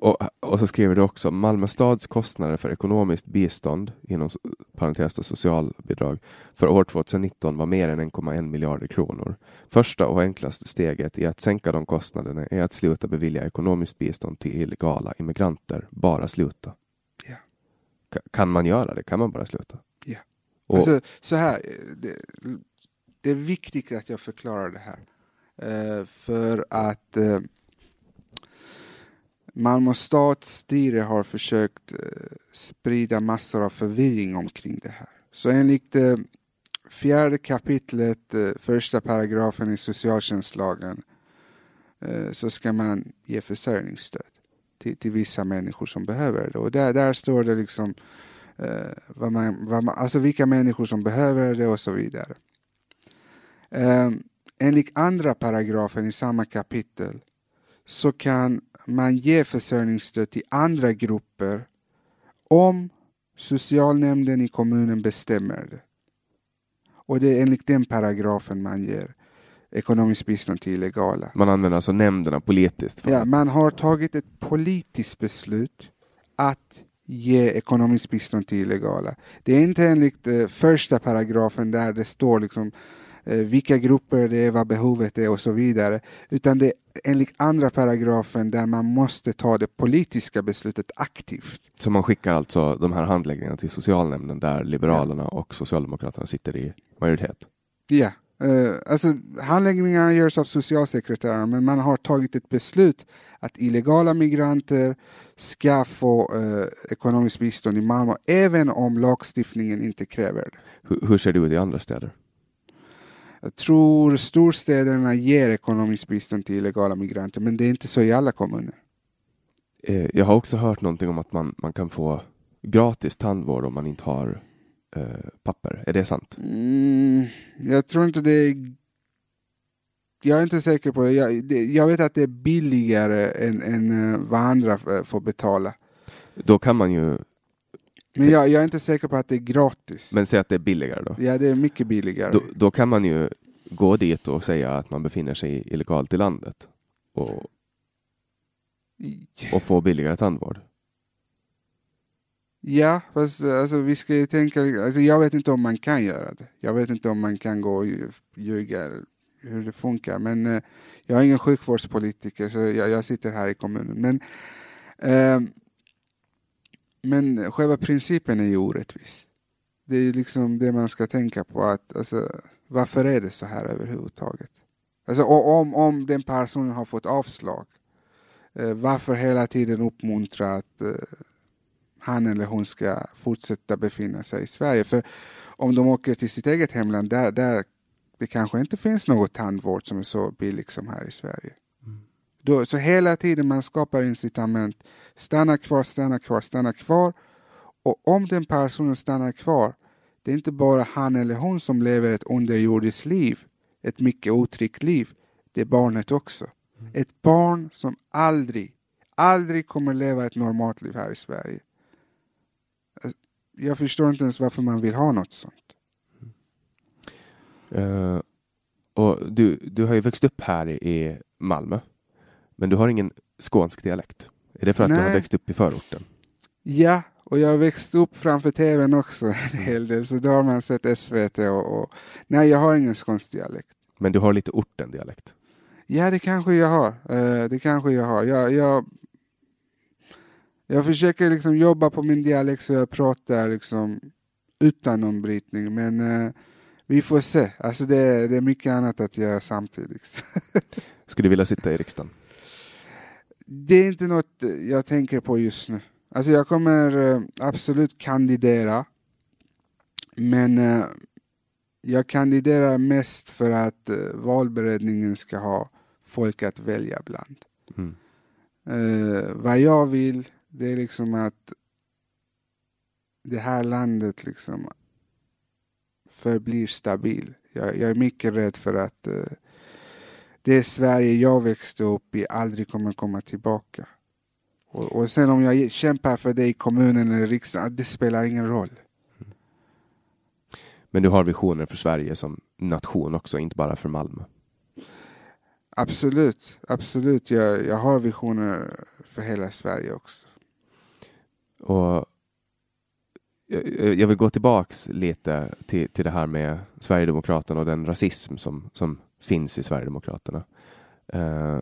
och, och så skriver du också Malmö stads kostnader för ekonomiskt bistånd, inom parentes och socialbidrag, för år 2019 var mer än 1,1 miljarder kronor. Första och enklaste steget i att sänka de kostnaderna är att sluta bevilja ekonomiskt bistånd till illegala immigranter. Bara sluta. Ja. Kan man göra det? Kan man bara sluta? Ja. Och, alltså, så här, det, det, är viktigt att jag förklarar det här. Uh, för att uh, Malmö stads styre har försökt eh, sprida massor av förvirring omkring det här. Så enligt eh, fjärde kapitlet, eh, första paragrafen i socialtjänstlagen så ska man ge försörjningsstöd till, till vissa människor som behöver det. Och där, där står det liksom eh, vad man, vad man, alltså vilka människor som behöver det och så vidare. Eh, enligt andra paragrafen i samma kapitel så kan man ge försörjningsstöd till andra grupper om socialnämnden i kommunen bestämmer det. Och det är enligt den paragrafen man ger ekonomiskt bistånd till illegala. Man använder alltså nämnderna politiskt? Ja, man har tagit ett politiskt beslut att ge ekonomiskt bistånd till illegala. Det är inte enligt eh, första paragrafen där det står liksom eh, vilka grupper det är, vad behovet är och så vidare. Utan det är enligt andra paragrafen där man måste ta det politiska beslutet aktivt. Så man skickar alltså de här handläggningarna till socialnämnden där Liberalerna och Socialdemokraterna sitter i majoritet? Ja, eh, alltså handläggningarna görs av socialsekreteraren men man har tagit ett beslut att illegala migranter ska få eh, ekonomiskt bistånd i Malmö även om lagstiftningen inte kräver det. Hur, hur ser det ut i andra städer? Jag tror storstäderna ger ekonomiskt bistånd till illegala migranter men det är inte så i alla kommuner. Eh, jag har också hört någonting om att man, man kan få gratis tandvård om man inte har eh, papper. Är det sant? Mm, jag tror inte det är... Jag är inte säker på det. Jag, det, jag vet att det är billigare än, än eh, vad andra eh, får betala. Då kan man ju, Men jag, jag är inte säker på att det är gratis. men säg att det är billigare då. Ja, det är mycket billigare. då. Då kan man ju gå dit och säga att man befinner sig illegalt i landet och, och få billigare tandvård. Ja, fast alltså, vi ska ju tänka, alltså, jag vet inte om man kan göra det. Jag vet inte om man kan gå och ljuga hur det funkar. Men eh, jag är ingen sjukvårdspolitiker så jag, jag sitter här i kommunen. Men, eh, men själva principen är ju orättvis. Det är liksom det man ska tänka på. att alltså, Varför är det så här överhuvudtaget? Alltså, och om, om den personen har fått avslag, eh, varför hela tiden uppmuntra att eh, han eller hon ska fortsätta befinna sig i Sverige. För om de åker till sitt eget hemland, där, där det kanske inte finns något tandvård som är så billig som här i Sverige. Då, så hela tiden man skapar incitament. Stanna kvar, stanna kvar, stanna kvar. Och om den personen stannar kvar, det är inte bara han eller hon som lever ett underjordiskt liv, ett mycket otryggt liv. Det är barnet också. Ett barn som aldrig, aldrig kommer leva ett normalt liv här i Sverige jag förstår inte ens varför man vill ha något sånt. Eh, och du, du har ju växt upp här i Malmö, men du har ingen skånsk dialekt. Är det för att du har Nej. växt upp i förorten? Ja, och jag har växt upp framför tvn också en hel del, så då har man sett SVT och, och nej, jag har ingen skånsk dialekt. Men du har lite orten-dialekt? Ja, det kanske jag har. Eh, det kanske jag har. Jag, jag, jag försöker liksom jobba på min dialekt så jag pratar liksom utan någon brytning, men eh, vi får se. Alltså det, det är mycket annat att göra samtidigt. [LAUGHS] Skulle du vilja sitta i riksdagen? Det är inte något jag tänker på just nu. Alltså jag kommer eh, absolut kandidera. Men eh, jag kandiderar mest för att eh, valberedningen ska ha folk att välja bland. Mm. Eh, vad jag vill, det är liksom att det här landet liksom förblir stabil. Jag, jag är mycket rädd för att eh, det Sverige jag växte upp i aldrig kommer komma tillbaka. Och, och sen om jag kämpar för det i kommunen eller riksdagen, det spelar ingen roll. Men du har visioner för Sverige som nation också, inte bara för Malmö? Absolut, absolut. Jag, jag har visioner för hela Sverige också. Och jag jag vill gå tillbaks lite till, till det här med Sverigedemokraterna och den rasism som, som finns i Sverigedemokraterna. Eh,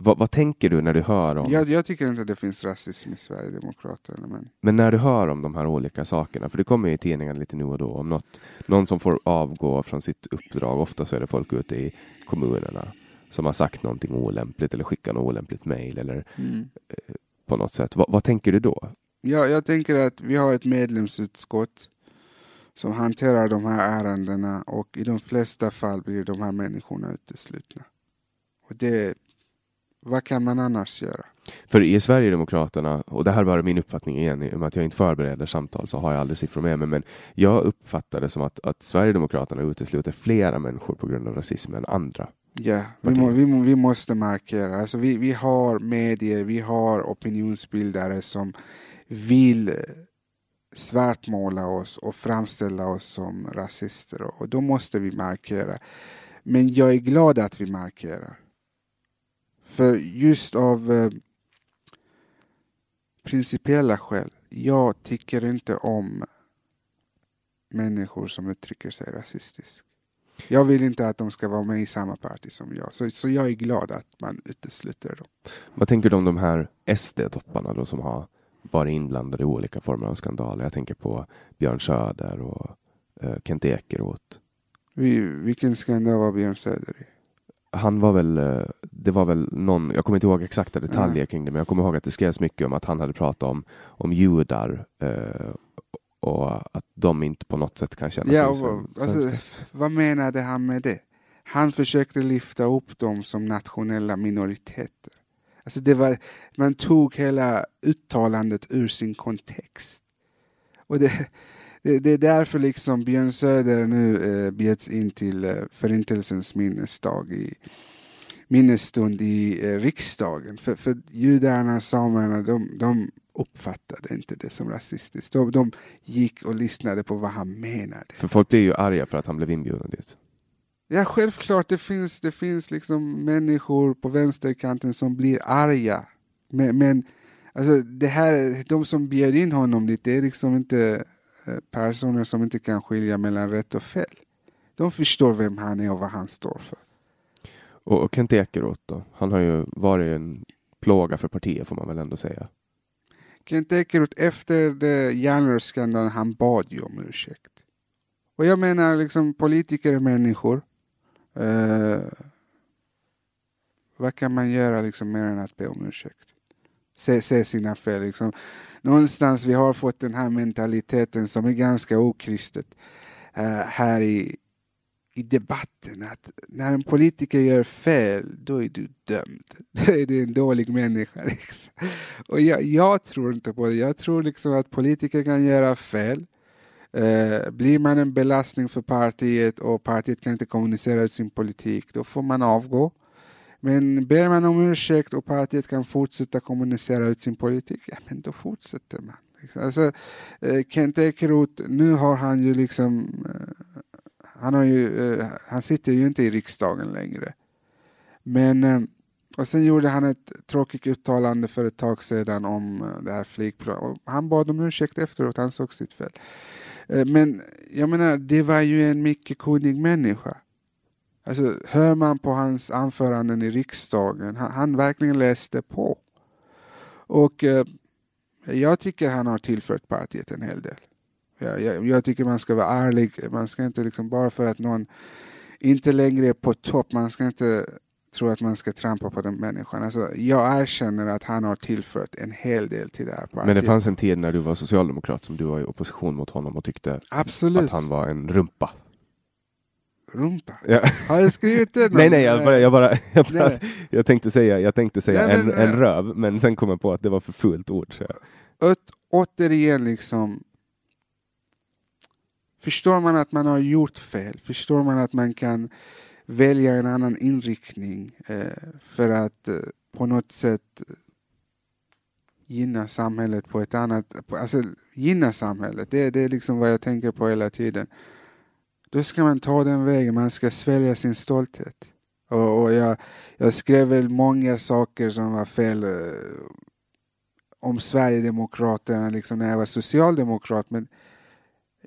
vad, vad tänker du när du hör om, Jag, jag tycker inte det finns rasism i Sverigedemokraterna. Men men när du hör om de här olika sakerna, för det kommer ju i tidningarna lite nu och då om något, någon som får avgå från sitt uppdrag, ofta så är det folk ute i kommunerna som har sagt någonting olämpligt eller skickat något olämpligt mejl eller mm. på något sätt. Vad, vad tänker du då? Ja, jag tänker att vi har ett medlemsutskott som hanterar de här ärendena och i de flesta fall blir de här människorna uteslutna. Och det, vad kan man annars göra? För i Sverigedemokraterna, och det här var min uppfattning igen, i och med att jag inte förbereder samtal så har jag aldrig siffror med mig, men jag uppfattar det som att, att Sverigedemokraterna utesluter flera människor på grund av rasism än andra. Ja, vi, må, vi, må, vi måste markera. Alltså vi, vi har medier, vi har opinionsbildare som vill svartmåla oss och framställa oss som rasister och då måste vi markera. Men jag är glad att vi markerar. För just av eh, principiella skäl, jag tycker inte om människor som uttrycker sig rasistiskt. Jag vill inte att de ska vara med i samma parti som jag, så, så jag är glad att man utesluter dem. Vad tänker du om de här SD-topparna då som har varit inblandade i olika former av skandaler? Jag tänker på Björn Söder och eh, Kent Ekeroth. Vi, vilken skandal var Björn Söder i? Han var väl, eh, det var väl någon, jag kommer inte ihåg exakta detaljer ja. kring det, men jag kommer ihåg att det skrevs mycket om att han hade pratat om, om judar eh, och att de inte på något sätt kan känna ja, sig som alltså, Vad menade han med det? Han försökte lyfta upp dem som nationella minoriteter. Alltså det var, man tog hela uttalandet ur sin kontext. Och det, det, det är därför liksom Björn Söder nu eh, bjöds in till eh, Förintelsens minnesdag i minnesstund i eh, riksdagen. För, för judarna, samerna, de, de uppfattade inte det som rasistiskt. De, de gick och lyssnade på vad han menade. För folk blir ju arga för att han blev inbjuden dit. Ja, självklart. Det finns, det finns liksom människor på vänsterkanten som blir arga. Men, men alltså, det här, de som bjöd in honom dit, det är liksom inte eh, personer som inte kan skilja mellan rätt och fel. De förstår vem han är och vad han står för. Och, och Kent Ekeroth då? Han har ju varit en plåga för partiet får man väl ändå säga. Kent Ekeroth efter järnrörsskandalen, han bad ju om ursäkt. Och jag menar liksom politiker är människor. Uh, vad kan man göra liksom mer än att be om ursäkt? Se, se sina fel liksom. Någonstans vi har fått den här mentaliteten som är ganska okristet uh, här i, i debatten att när en politiker gör fel, då är du dömd. [LAUGHS] Då är du en dålig människa. Liksom. Och jag, jag, tror inte på det. Jag tror liksom att politiker kan göra fel. Eh, blir man en belastning för partiet och partiet kan inte kommunicera ut sin politik, då får man avgå. Men ber man om ursäkt och partiet kan fortsätta kommunicera ut sin politik, ja men då fortsätter man. Alltså, eh, Kent Ekeroth, nu har han ju liksom eh, han, har ju, eh, han sitter ju inte i riksdagen längre. Men eh, och sen gjorde han ett tråkigt uttalande för ett tag sedan om eh, det här flygplanet. Han bad om ursäkt efteråt, han såg sitt fel. Eh, men jag menar, det var ju en mycket kunnig människa. Alltså, hör man på hans anföranden i riksdagen, han, han verkligen läste på. Och eh, jag tycker han har tillfört partiet en hel del. Jag, jag, jag, tycker man ska vara ärlig, man ska inte liksom bara för att någon inte längre är på topp, man ska inte tro att man ska trampa på den människan. Alltså, jag erkänner att han har tillfört en hel del till det här partiet. Men det fanns en tid när du var socialdemokrat som du var i opposition mot honom och tyckte Absolut. att han var en rumpa. Rumpa? Ja. Har jag skrivit det? [LAUGHS] nej, nej, jag, bara, jag, bara, jag, bara, jag tänkte säga, jag tänkte säga nej, en, men, en röv, men sen kom jag på att det var för fult ord. Så jag. återigen, liksom, Förstår man att man har gjort fel, förstår man att man kan välja en annan inriktning eh, för att eh, på något sätt eh, gynna samhället på ett annat, alltså gynna samhället, det, det är liksom vad jag tänker på hela tiden. Då ska man ta den vägen, man ska svälja sin stolthet. Och, och jag, jag skrev väl många saker som var fel eh, om Sverigedemokraterna liksom när jag var socialdemokrat, men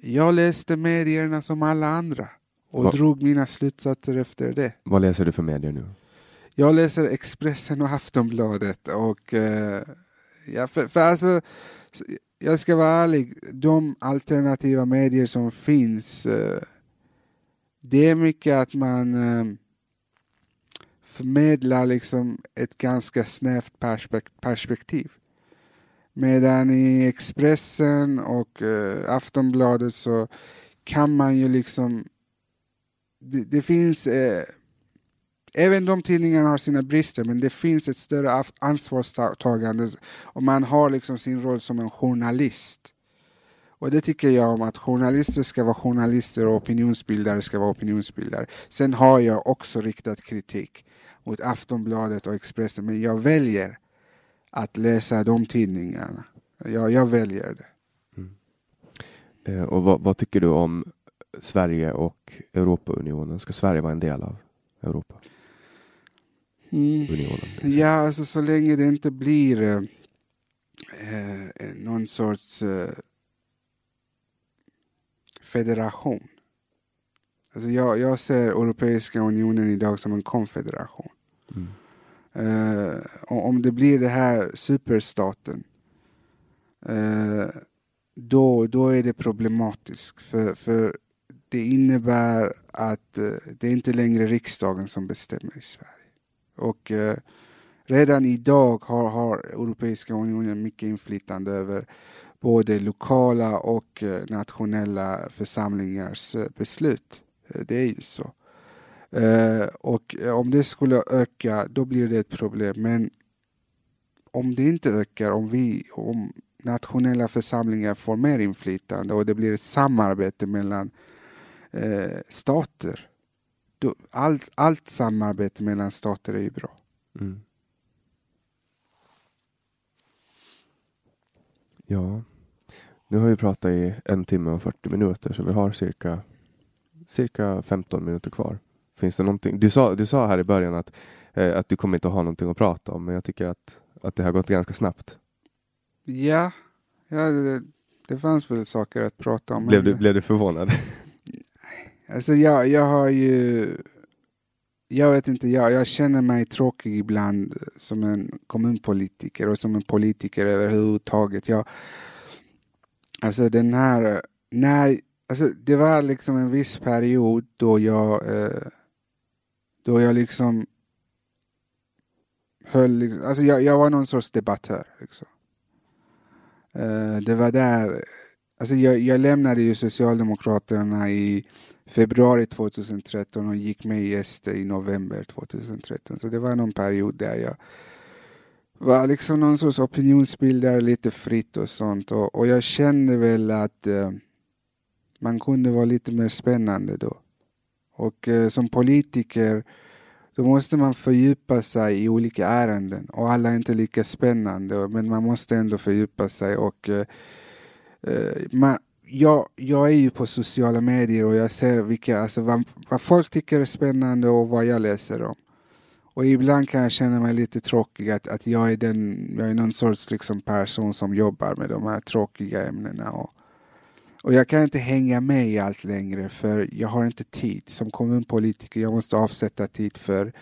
jag läste medierna som alla andra och Va? drog mina slutsatser efter det. Vad läser du för medier nu? Jag läser Expressen och Aftonbladet och uh, ja, för, för alltså, jag ska vara ärlig, de alternativa medier som finns, uh, det är mycket att man uh, förmedlar liksom ett ganska snävt perspektiv. Medan i Expressen och eh, Aftonbladet så kan man ju liksom... Det, det finns eh, även de tidningarna har sina brister, men det finns ett större ansvarstagande och man har liksom sin roll som en journalist. Och det tycker jag om att journalister ska vara journalister och opinionsbildare ska vara opinionsbildare. Sen har jag också riktat kritik mot Aftonbladet och Expressen, men jag väljer att läsa de tidningarna. Jag, jag väljer det. Mm. Eh, och vad, vad, tycker du om Sverige och Europaunionen? Ska Sverige vara en del av Europa? Mm. Unionen, liksom? Ja, alltså så länge det inte blir eh, eh någon sorts eh, federation. Alltså jag, jag ser Europeiska unionen idag som en konfederation. Mm. Uh, om det blir det här superstaten, uh, då, då är det problematiskt. För, för det innebär att eh, det är inte längre riksdagen som bestämmer i Sverige. Och eh, redan idag har, har Europeiska unionen mycket inflytande över både lokala och eh, nationella församlingars beslut. Det är ju så. Eh, och om det skulle öka, då blir det ett problem. Men om det inte ökar, om vi, om nationella församlingar får mer inflytande och det blir ett samarbete mellan uh, stater. Då, allt, allt samarbete mellan stater är ju bra. Mm. Ja, nu har vi pratat i en timme och 40 minuter så vi har cirka, cirka 15 minuter kvar. Finns det någonting? Du sa, du sa här i början att, eh, att du kommer inte att ha någonting att prata om, men jag tycker att, att det har gått ganska snabbt. Ja, ja det, det fanns väl saker att prata om. Blev du, blev du förvånad? [LAUGHS] Alltså jag, jag har ju jag vet inte, jag, jag känner mig tråkig ibland som en kommunpolitiker och som en politiker överhuvudtaget. Jag, alltså den här, när, alltså det var liksom en viss period då jag eh, då jag liksom höll, alltså jag, jag var någon sorts debattör. Liksom. Uh, det var där, alltså jag, jag lämnade ju Socialdemokraterna i februari 2013 och gick med i SD i november 2013. Så det var någon period där jag var liksom någon sorts opinionsbildare lite fritt och sånt. Och, och jag kände väl att eh, man kunde vara lite mer spännande då. Och eh, som politiker då måste man fördjupa sig i olika ärenden och alla är inte lika spännande men man måste ändå fördjupa sig och eh, eh man, jag, jag är ju på sociala medier och jag ser vilka, alltså vad, vad folk tycker är spännande och vad jag läser om. Och ibland kan jag känna mig lite tråkig att, att jag är den, jag är någon sorts liksom person som jobbar med de här tråkiga ämnena. Och, och jag kan inte hänga med i allt längre för jag har inte tid. Som kommunpolitiker jag måste avsätta tid för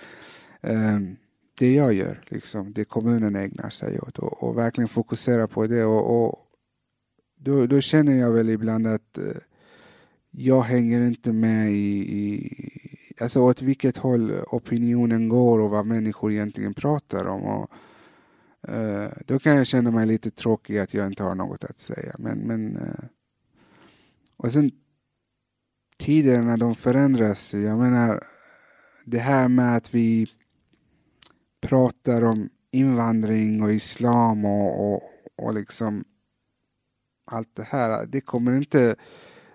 um, det jag gör, liksom, det kommunen ägnar sig åt och, och verkligen fokusera på det. Och, och då, då, känner jag väl ibland att eh, jag hänger inte med i, i alltså åt vilket håll opinionen går och vad människor egentligen pratar om. Och, uh, då kan jag känna mig lite tråkig att jag inte har något att säga. Men, men uh, och sen tiderna de förändras. Jag menar det här med att vi pratar om invandring och islam och, och, och liksom allt det här. Det kommer inte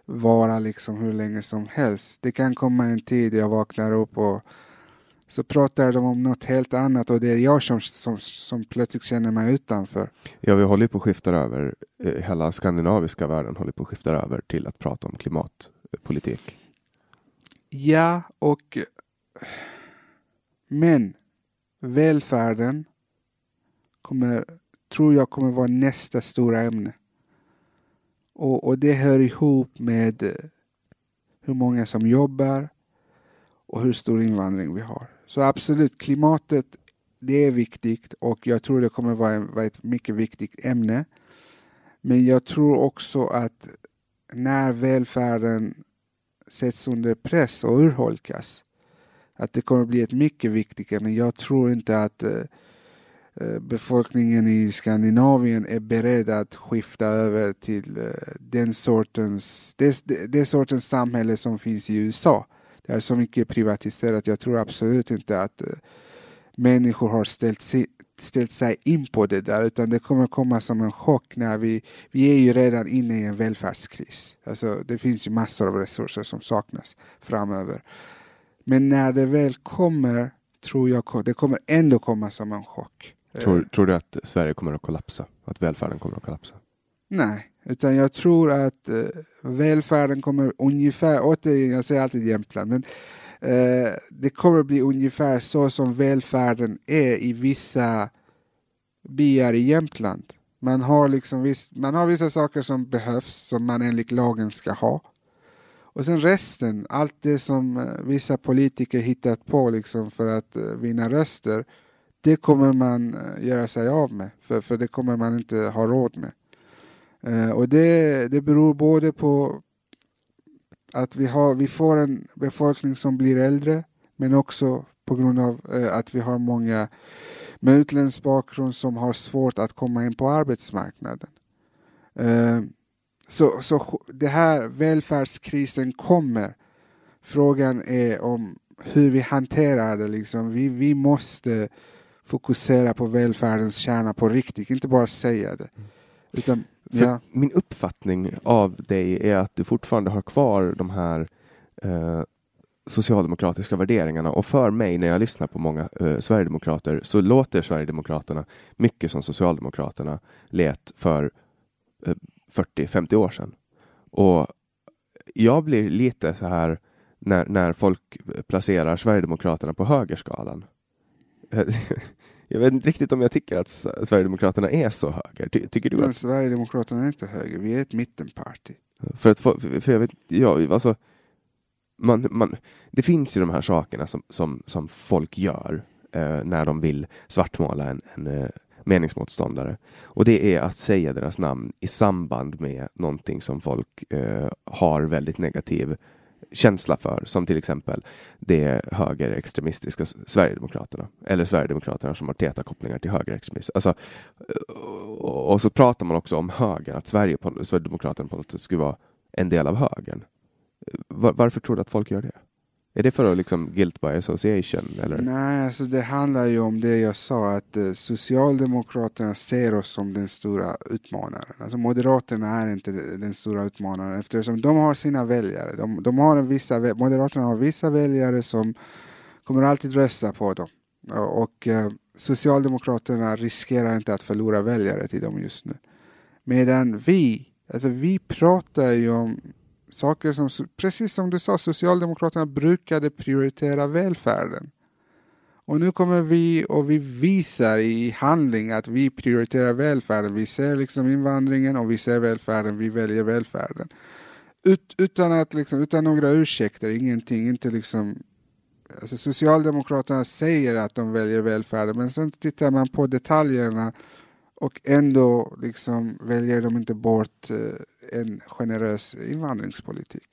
vara liksom hur länge som helst. Det kan komma en tid jag vaknar upp och så pratar de om något helt annat och det är jag som, som, som plötsligt känner mig utanför. Ja, vi håller på att skifta över, eh, hela skandinaviska världen håller på att skifta över till att prata om klimatpolitik. Ja, och men välfärden kommer, tror jag kommer vara nästa stora ämne. Och, och det hör ihop med eh, hur många som jobbar och hur stor invandring vi har. Så absolut, klimatet det är viktigt och jag tror det kommer vara, vara ett mycket viktigt ämne. Men jag tror också att när välfärden sätts under press och urholkas, att det kommer bli ett mycket viktigt ämne. Jag tror inte att eh, Eh, befolkningen i Skandinavien är beredd att skifta över till eh, den sortens, det, det sortens samhälle som finns i USA Det är så mycket privatiserat. Jag tror absolut inte att eh, människor har ställt sig, ställt sig in på det där utan det kommer komma som en chock när vi, vi är ju redan inne i en välfärdskris. Alltså det finns ju massor av resurser som saknas framöver. Men när det väl kommer tror jag det kommer ändå komma som en chock. Tror, eh. tror du att Sverige kommer att kollapsa? Att välfärden kommer att kollapsa? Nej, utan jag tror att eh, välfärden kommer ungefär, återigen, jag säger alltid Jämtland, men eh, det kommer bli ungefär så som välfärden är i vissa byar i Jämtland. Man har, liksom viss, man har vissa saker som behövs, som man enligt lagen ska ha. Och sen resten, allt det som eh, vissa politiker hittat på liksom för att eh, vinna röster, det kommer man eh, göra sig av med, för, för det kommer man inte ha råd med. Eh, och det, det beror både på att vi, har, vi får en befolkning som blir äldre, men också på grund av eh, att vi har många med utländsk bakgrund som har svårt att komma in på arbetsmarknaden. Så, så det här välfärdskrisen kommer. Frågan är om hur vi hanterar det. Liksom. Vi, vi måste fokusera på välfärdens kärna på riktigt, inte bara säga det. Utan, ja. Min uppfattning av dig är att du fortfarande har kvar de här eh, socialdemokratiska värderingarna och för mig när jag lyssnar på många eh, sverigedemokrater så låter Sverigedemokraterna mycket som Socialdemokraterna lät för eh, 40-50 år sedan. Och jag blir lite så här när, när folk placerar Sverigedemokraterna på högerskalan. [LAUGHS] jag vet inte riktigt om jag tycker att Sverigedemokraterna är så höger. Ty, tycker du Men att... Sverigedemokraterna är inte höger, vi är ett mittenparti. För att, för, för jag vet, ja, alltså, man, man, det finns ju de här sakerna som, som, som folk gör eh, när de vill svartmåla en, en, eh, meningsmotståndare. Och det är att säga deras namn i samband med någonting som folk eh, har väldigt negativ känsla för, som till exempel det högerextremistiska Sverigedemokraterna eller Sverigedemokraterna som har täta kopplingar till högerextremism. Alltså, eh, och så pratar man också om högern, att Sverige på, Sverigedemokraterna på något sätt skulle vara en del av högern. Eh, varför tror du att folk gör det? Är det för att liksom guilt by association? Eller? Nej, alltså det handlar ju om det jag sa att eh, Socialdemokraterna ser oss som den stora utmanaren. Alltså Moderaterna är inte den stora utmanaren eftersom de har sina väljare. De, de har en vissa, Moderaterna har vissa väljare som kommer alltid rösta på dem. Och eh, Socialdemokraterna riskerar inte att förlora väljare till dem just nu. Medan vi, alltså vi pratar ju om saker som, precis som du sa, Socialdemokraterna brukade prioritera välfärden. Och nu kommer vi och vi visar i handling att vi prioriterar välfärden. Vi ser liksom invandringen och vi ser välfärden, vi väljer välfärden. Ut, utan, att liksom, utan några ursäkter, ingenting, inte liksom Alltså Socialdemokraterna säger att de väljer välfärden men sen tittar man på detaljerna och ändå liksom väljer de inte bort eh, en generös invandringspolitik.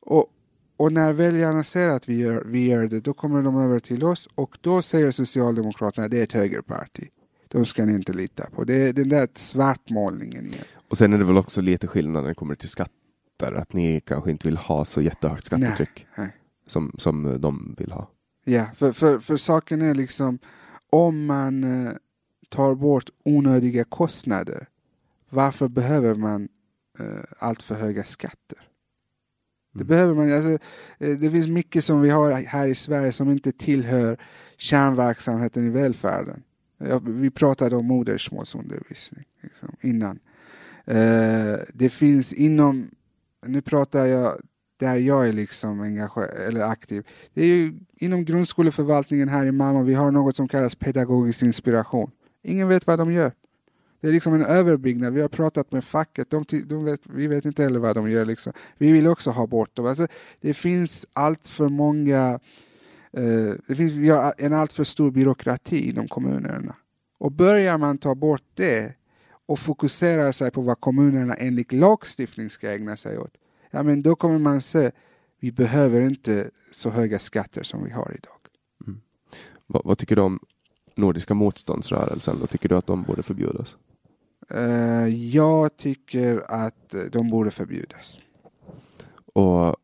Och, och när väljarna ser att vi gör, vi gör det, då kommer de över till oss och då säger Socialdemokraterna att det är ett högerparti. De ska ni inte lita på. Det är den där svartmålningen igen. Och sen är det väl också lite skillnad när det kommer till skatter, att ni kanske inte vill ha så jättehögt skattetryck nej, nej. Som, som de vill ha. Ja, för, för, för saken är liksom om man eh, tar bort onödiga kostnader, varför behöver man eh, allt för höga skatter? Det mm. behöver man. Alltså, eh, det finns mycket som vi har här i Sverige som inte tillhör kärnverksamheten i välfärden. Vi pratade om modersmålsundervisning liksom, innan. Eh, det finns inom, nu pratar jag där jag är liksom engagerad, eller aktiv. Det är ju inom grundskoleförvaltningen här i Malmö, vi har något som kallas pedagogisk inspiration. Ingen vet vad de gör. Det är liksom en överbyggnad. Vi har pratat med facket, de, de vet, vi vet inte heller vad de gör. Liksom. Vi vill också ha bort dem. Alltså, det finns allt för många eh, det finns, vi har en alltför stor byråkrati inom kommunerna. Och börjar man ta bort det och fokuserar sig på vad kommunerna enligt lagstiftning ska ägna sig åt, ja men då kommer man se vi behöver inte så höga skatter som vi har idag. Mm. Vad, vad, tycker du om Nordiska motståndsrörelsen Vad tycker du att de borde förbjudas? Uh, jag tycker att de borde förbjudas. Och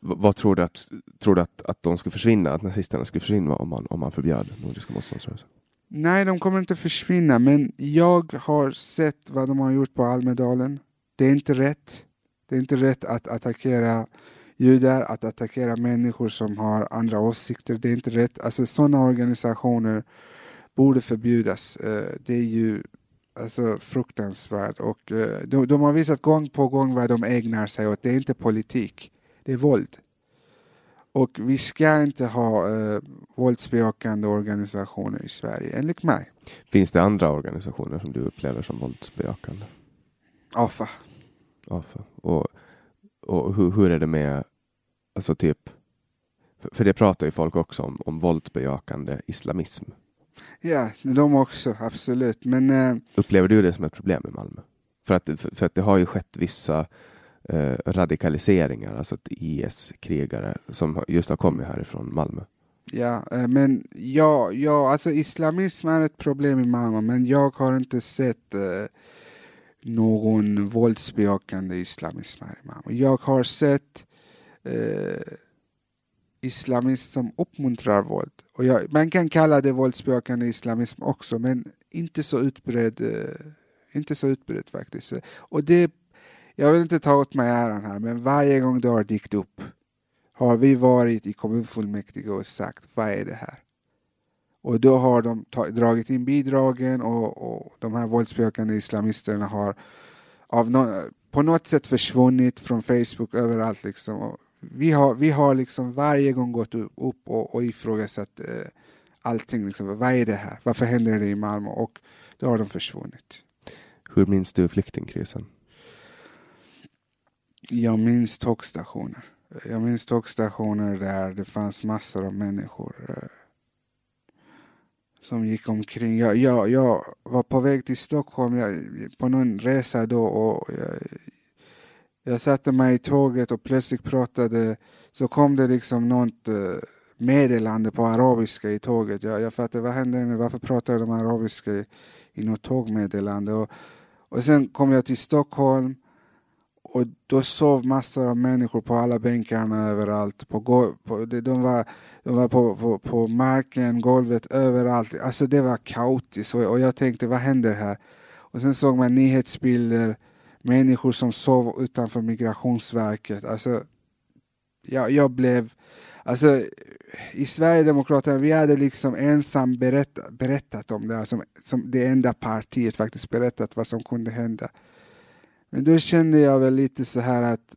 vad tror du att, tror du att, att de skulle försvinna, att nazisterna skulle försvinna om man, om man förbjöd Nordiska motståndsrörelsen? Nej, de kommer inte försvinna, men jag har sett vad de har gjort på Almedalen. Det är inte rätt. Det är inte rätt att attackera judar, att attackera människor som har andra åsikter. Det är inte rätt. Alltså sådana organisationer borde förbjudas. Eh, det är ju alltså, fruktansvärt och eh, de, de har visat gång på gång vad de ägnar sig åt. Det är inte politik, det är våld. Och vi ska inte ha uh, våldsbejakande organisationer i Sverige, enligt mig. Finns det andra organisationer som du upplever som våldsbejakande? AFA. AFA. Och, och hur, hur är det med, alltså typ, för, för det pratar ju folk också om, om våldsbejakande islamism. Ja, de också, absolut. Men, uh, Upplever du det som ett problem i Malmö? För att, för, för att det har ju skett vissa eh, radikaliseringar, alltså IS-krigare som just har kommit härifrån Malmö. Ja, eh, men ja, ja, alltså islamism är ett problem i Malmö, men jag har inte sett eh, någon våldsbejakande islamism här i Malmö. Jag har sett islamist som uppmuntrar våld. Och jag, man kan kalla det våldsbejakande islamism också, men inte så utbredd, eh, inte så utbredd faktiskt. Och det jag vill inte ta åt mig äran här, men varje gång det har dykt upp har vi varit i kommunfullmäktige och sagt vad är det här? Och då har de dragit in bidragen och, och de här våldsbejakande islamisterna har av no på något sätt försvunnit från Facebook överallt. Liksom. Och vi, har, vi har liksom varje gång gått upp och, och ifrågasatt eh, allting. Liksom. Vad är det här? Varför händer det i Malmö? Och då har de försvunnit. Hur minns du flyktingkrisen? Jag minns tågstationer. Jag minns tågstationer där det fanns massor av människor eh, som gick omkring. Jag, jag, jag var på väg till Stockholm jag, på någon resa då och jag, jag satte mig i tåget och plötsligt pratade, så kom det liksom något eh, meddelande på arabiska i tåget. Jag, jag fattade, vad händer nu? Varför pratar de arabiska i, i något tågmeddelande? Och, och sen kom jag till Stockholm och då sov massor av människor på alla bänkarna överallt. På, på, de var, de var på, på, på marken, golvet, överallt. Alltså det var kaotiskt och, och jag tänkte vad händer här? Och sen såg man nyhetsbilder, människor som sov utanför migrationsverket. Alltså, jag, jag blev... Alltså, i Sverigedemokraterna, vi hade liksom ensam berättat, berättat om det här, som, som det enda partiet faktiskt berättat vad som kunde hända. Men då kände jag väl lite så här att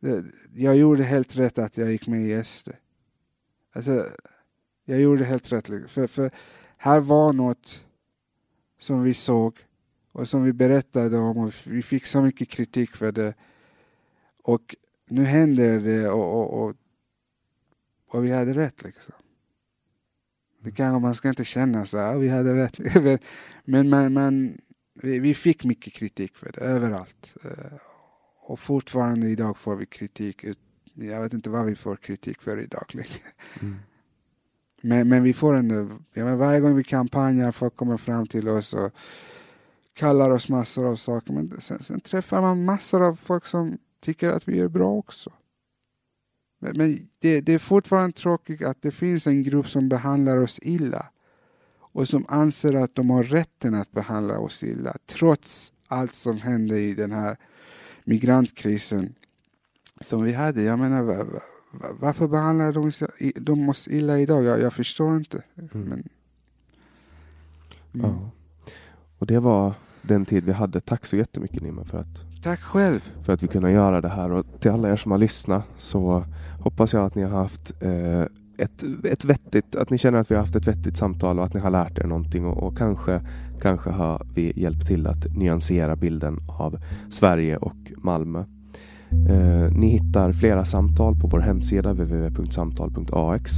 eh, jag gjorde helt rätt att jag gick med i SD. Alltså, jag gjorde helt rätt. Liksom. För, för här var något som vi såg och som vi berättade om vi fick så mycket kritik för det. Och nu händer det och, och, och, och vi hade rätt liksom. Det kanske man ska inte känna så här, vi hade rätt. [LAUGHS] Men man, man, vi, vi fick mycket kritik för det överallt. Eh, och fortfarande idag får vi kritik. Jag vet inte vad vi får kritik för idag Mm. Men, men vi får ändå, jag menar, varje gång vi kampanjar, folk kommer fram till oss och kallar oss massor av saker. Men sen, sen träffar man massor av folk som tycker att vi är bra också. Men, men det, det, är fortfarande tråkigt att det finns en grupp som behandlar oss illa och som anser att de har rätten att behandla oss illa trots allt som hände i den här migrantkrisen som vi hade. Jag menar, varför behandlar de, de oss illa idag? Jag, jag förstår inte. Mm. Men, mm. Ja. Och det var den tid vi hade. Tack så jättemycket Nima för att Tack själv. För att vi kunde göra det här och till alla er som har lyssnat så hoppas jag att ni har haft eh, ett, ett vettigt, att ni känner att vi har haft ett vettigt samtal och att ni har lärt er någonting och, och kanske, kanske har vi hjälpt till att nyansera bilden av Sverige och Malmö. Eh, ni hittar flera samtal på vår hemsida www.samtal.ax.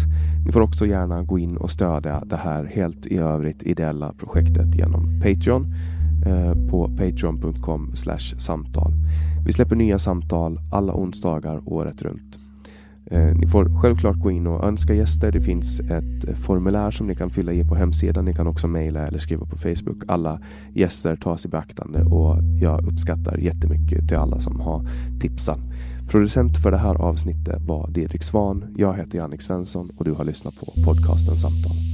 Ni får också gärna gå in och stödja det här helt i övrigt ideella projektet genom Patreon eh, på patreon.com samtal. Vi släpper nya samtal alla onsdagar året runt. Eh, ni får självklart gå in och önska gäster. Det finns ett formulär som ni kan fylla i på hemsidan. Ni kan också mejla eller skriva på Facebook. Alla gäster tas i beaktande och jag uppskattar jättemycket till alla som har tipsat. Producent för det här avsnittet var Didrik Svan. Jag heter Jannik Svensson och du har lyssnat på podcasten Samtal.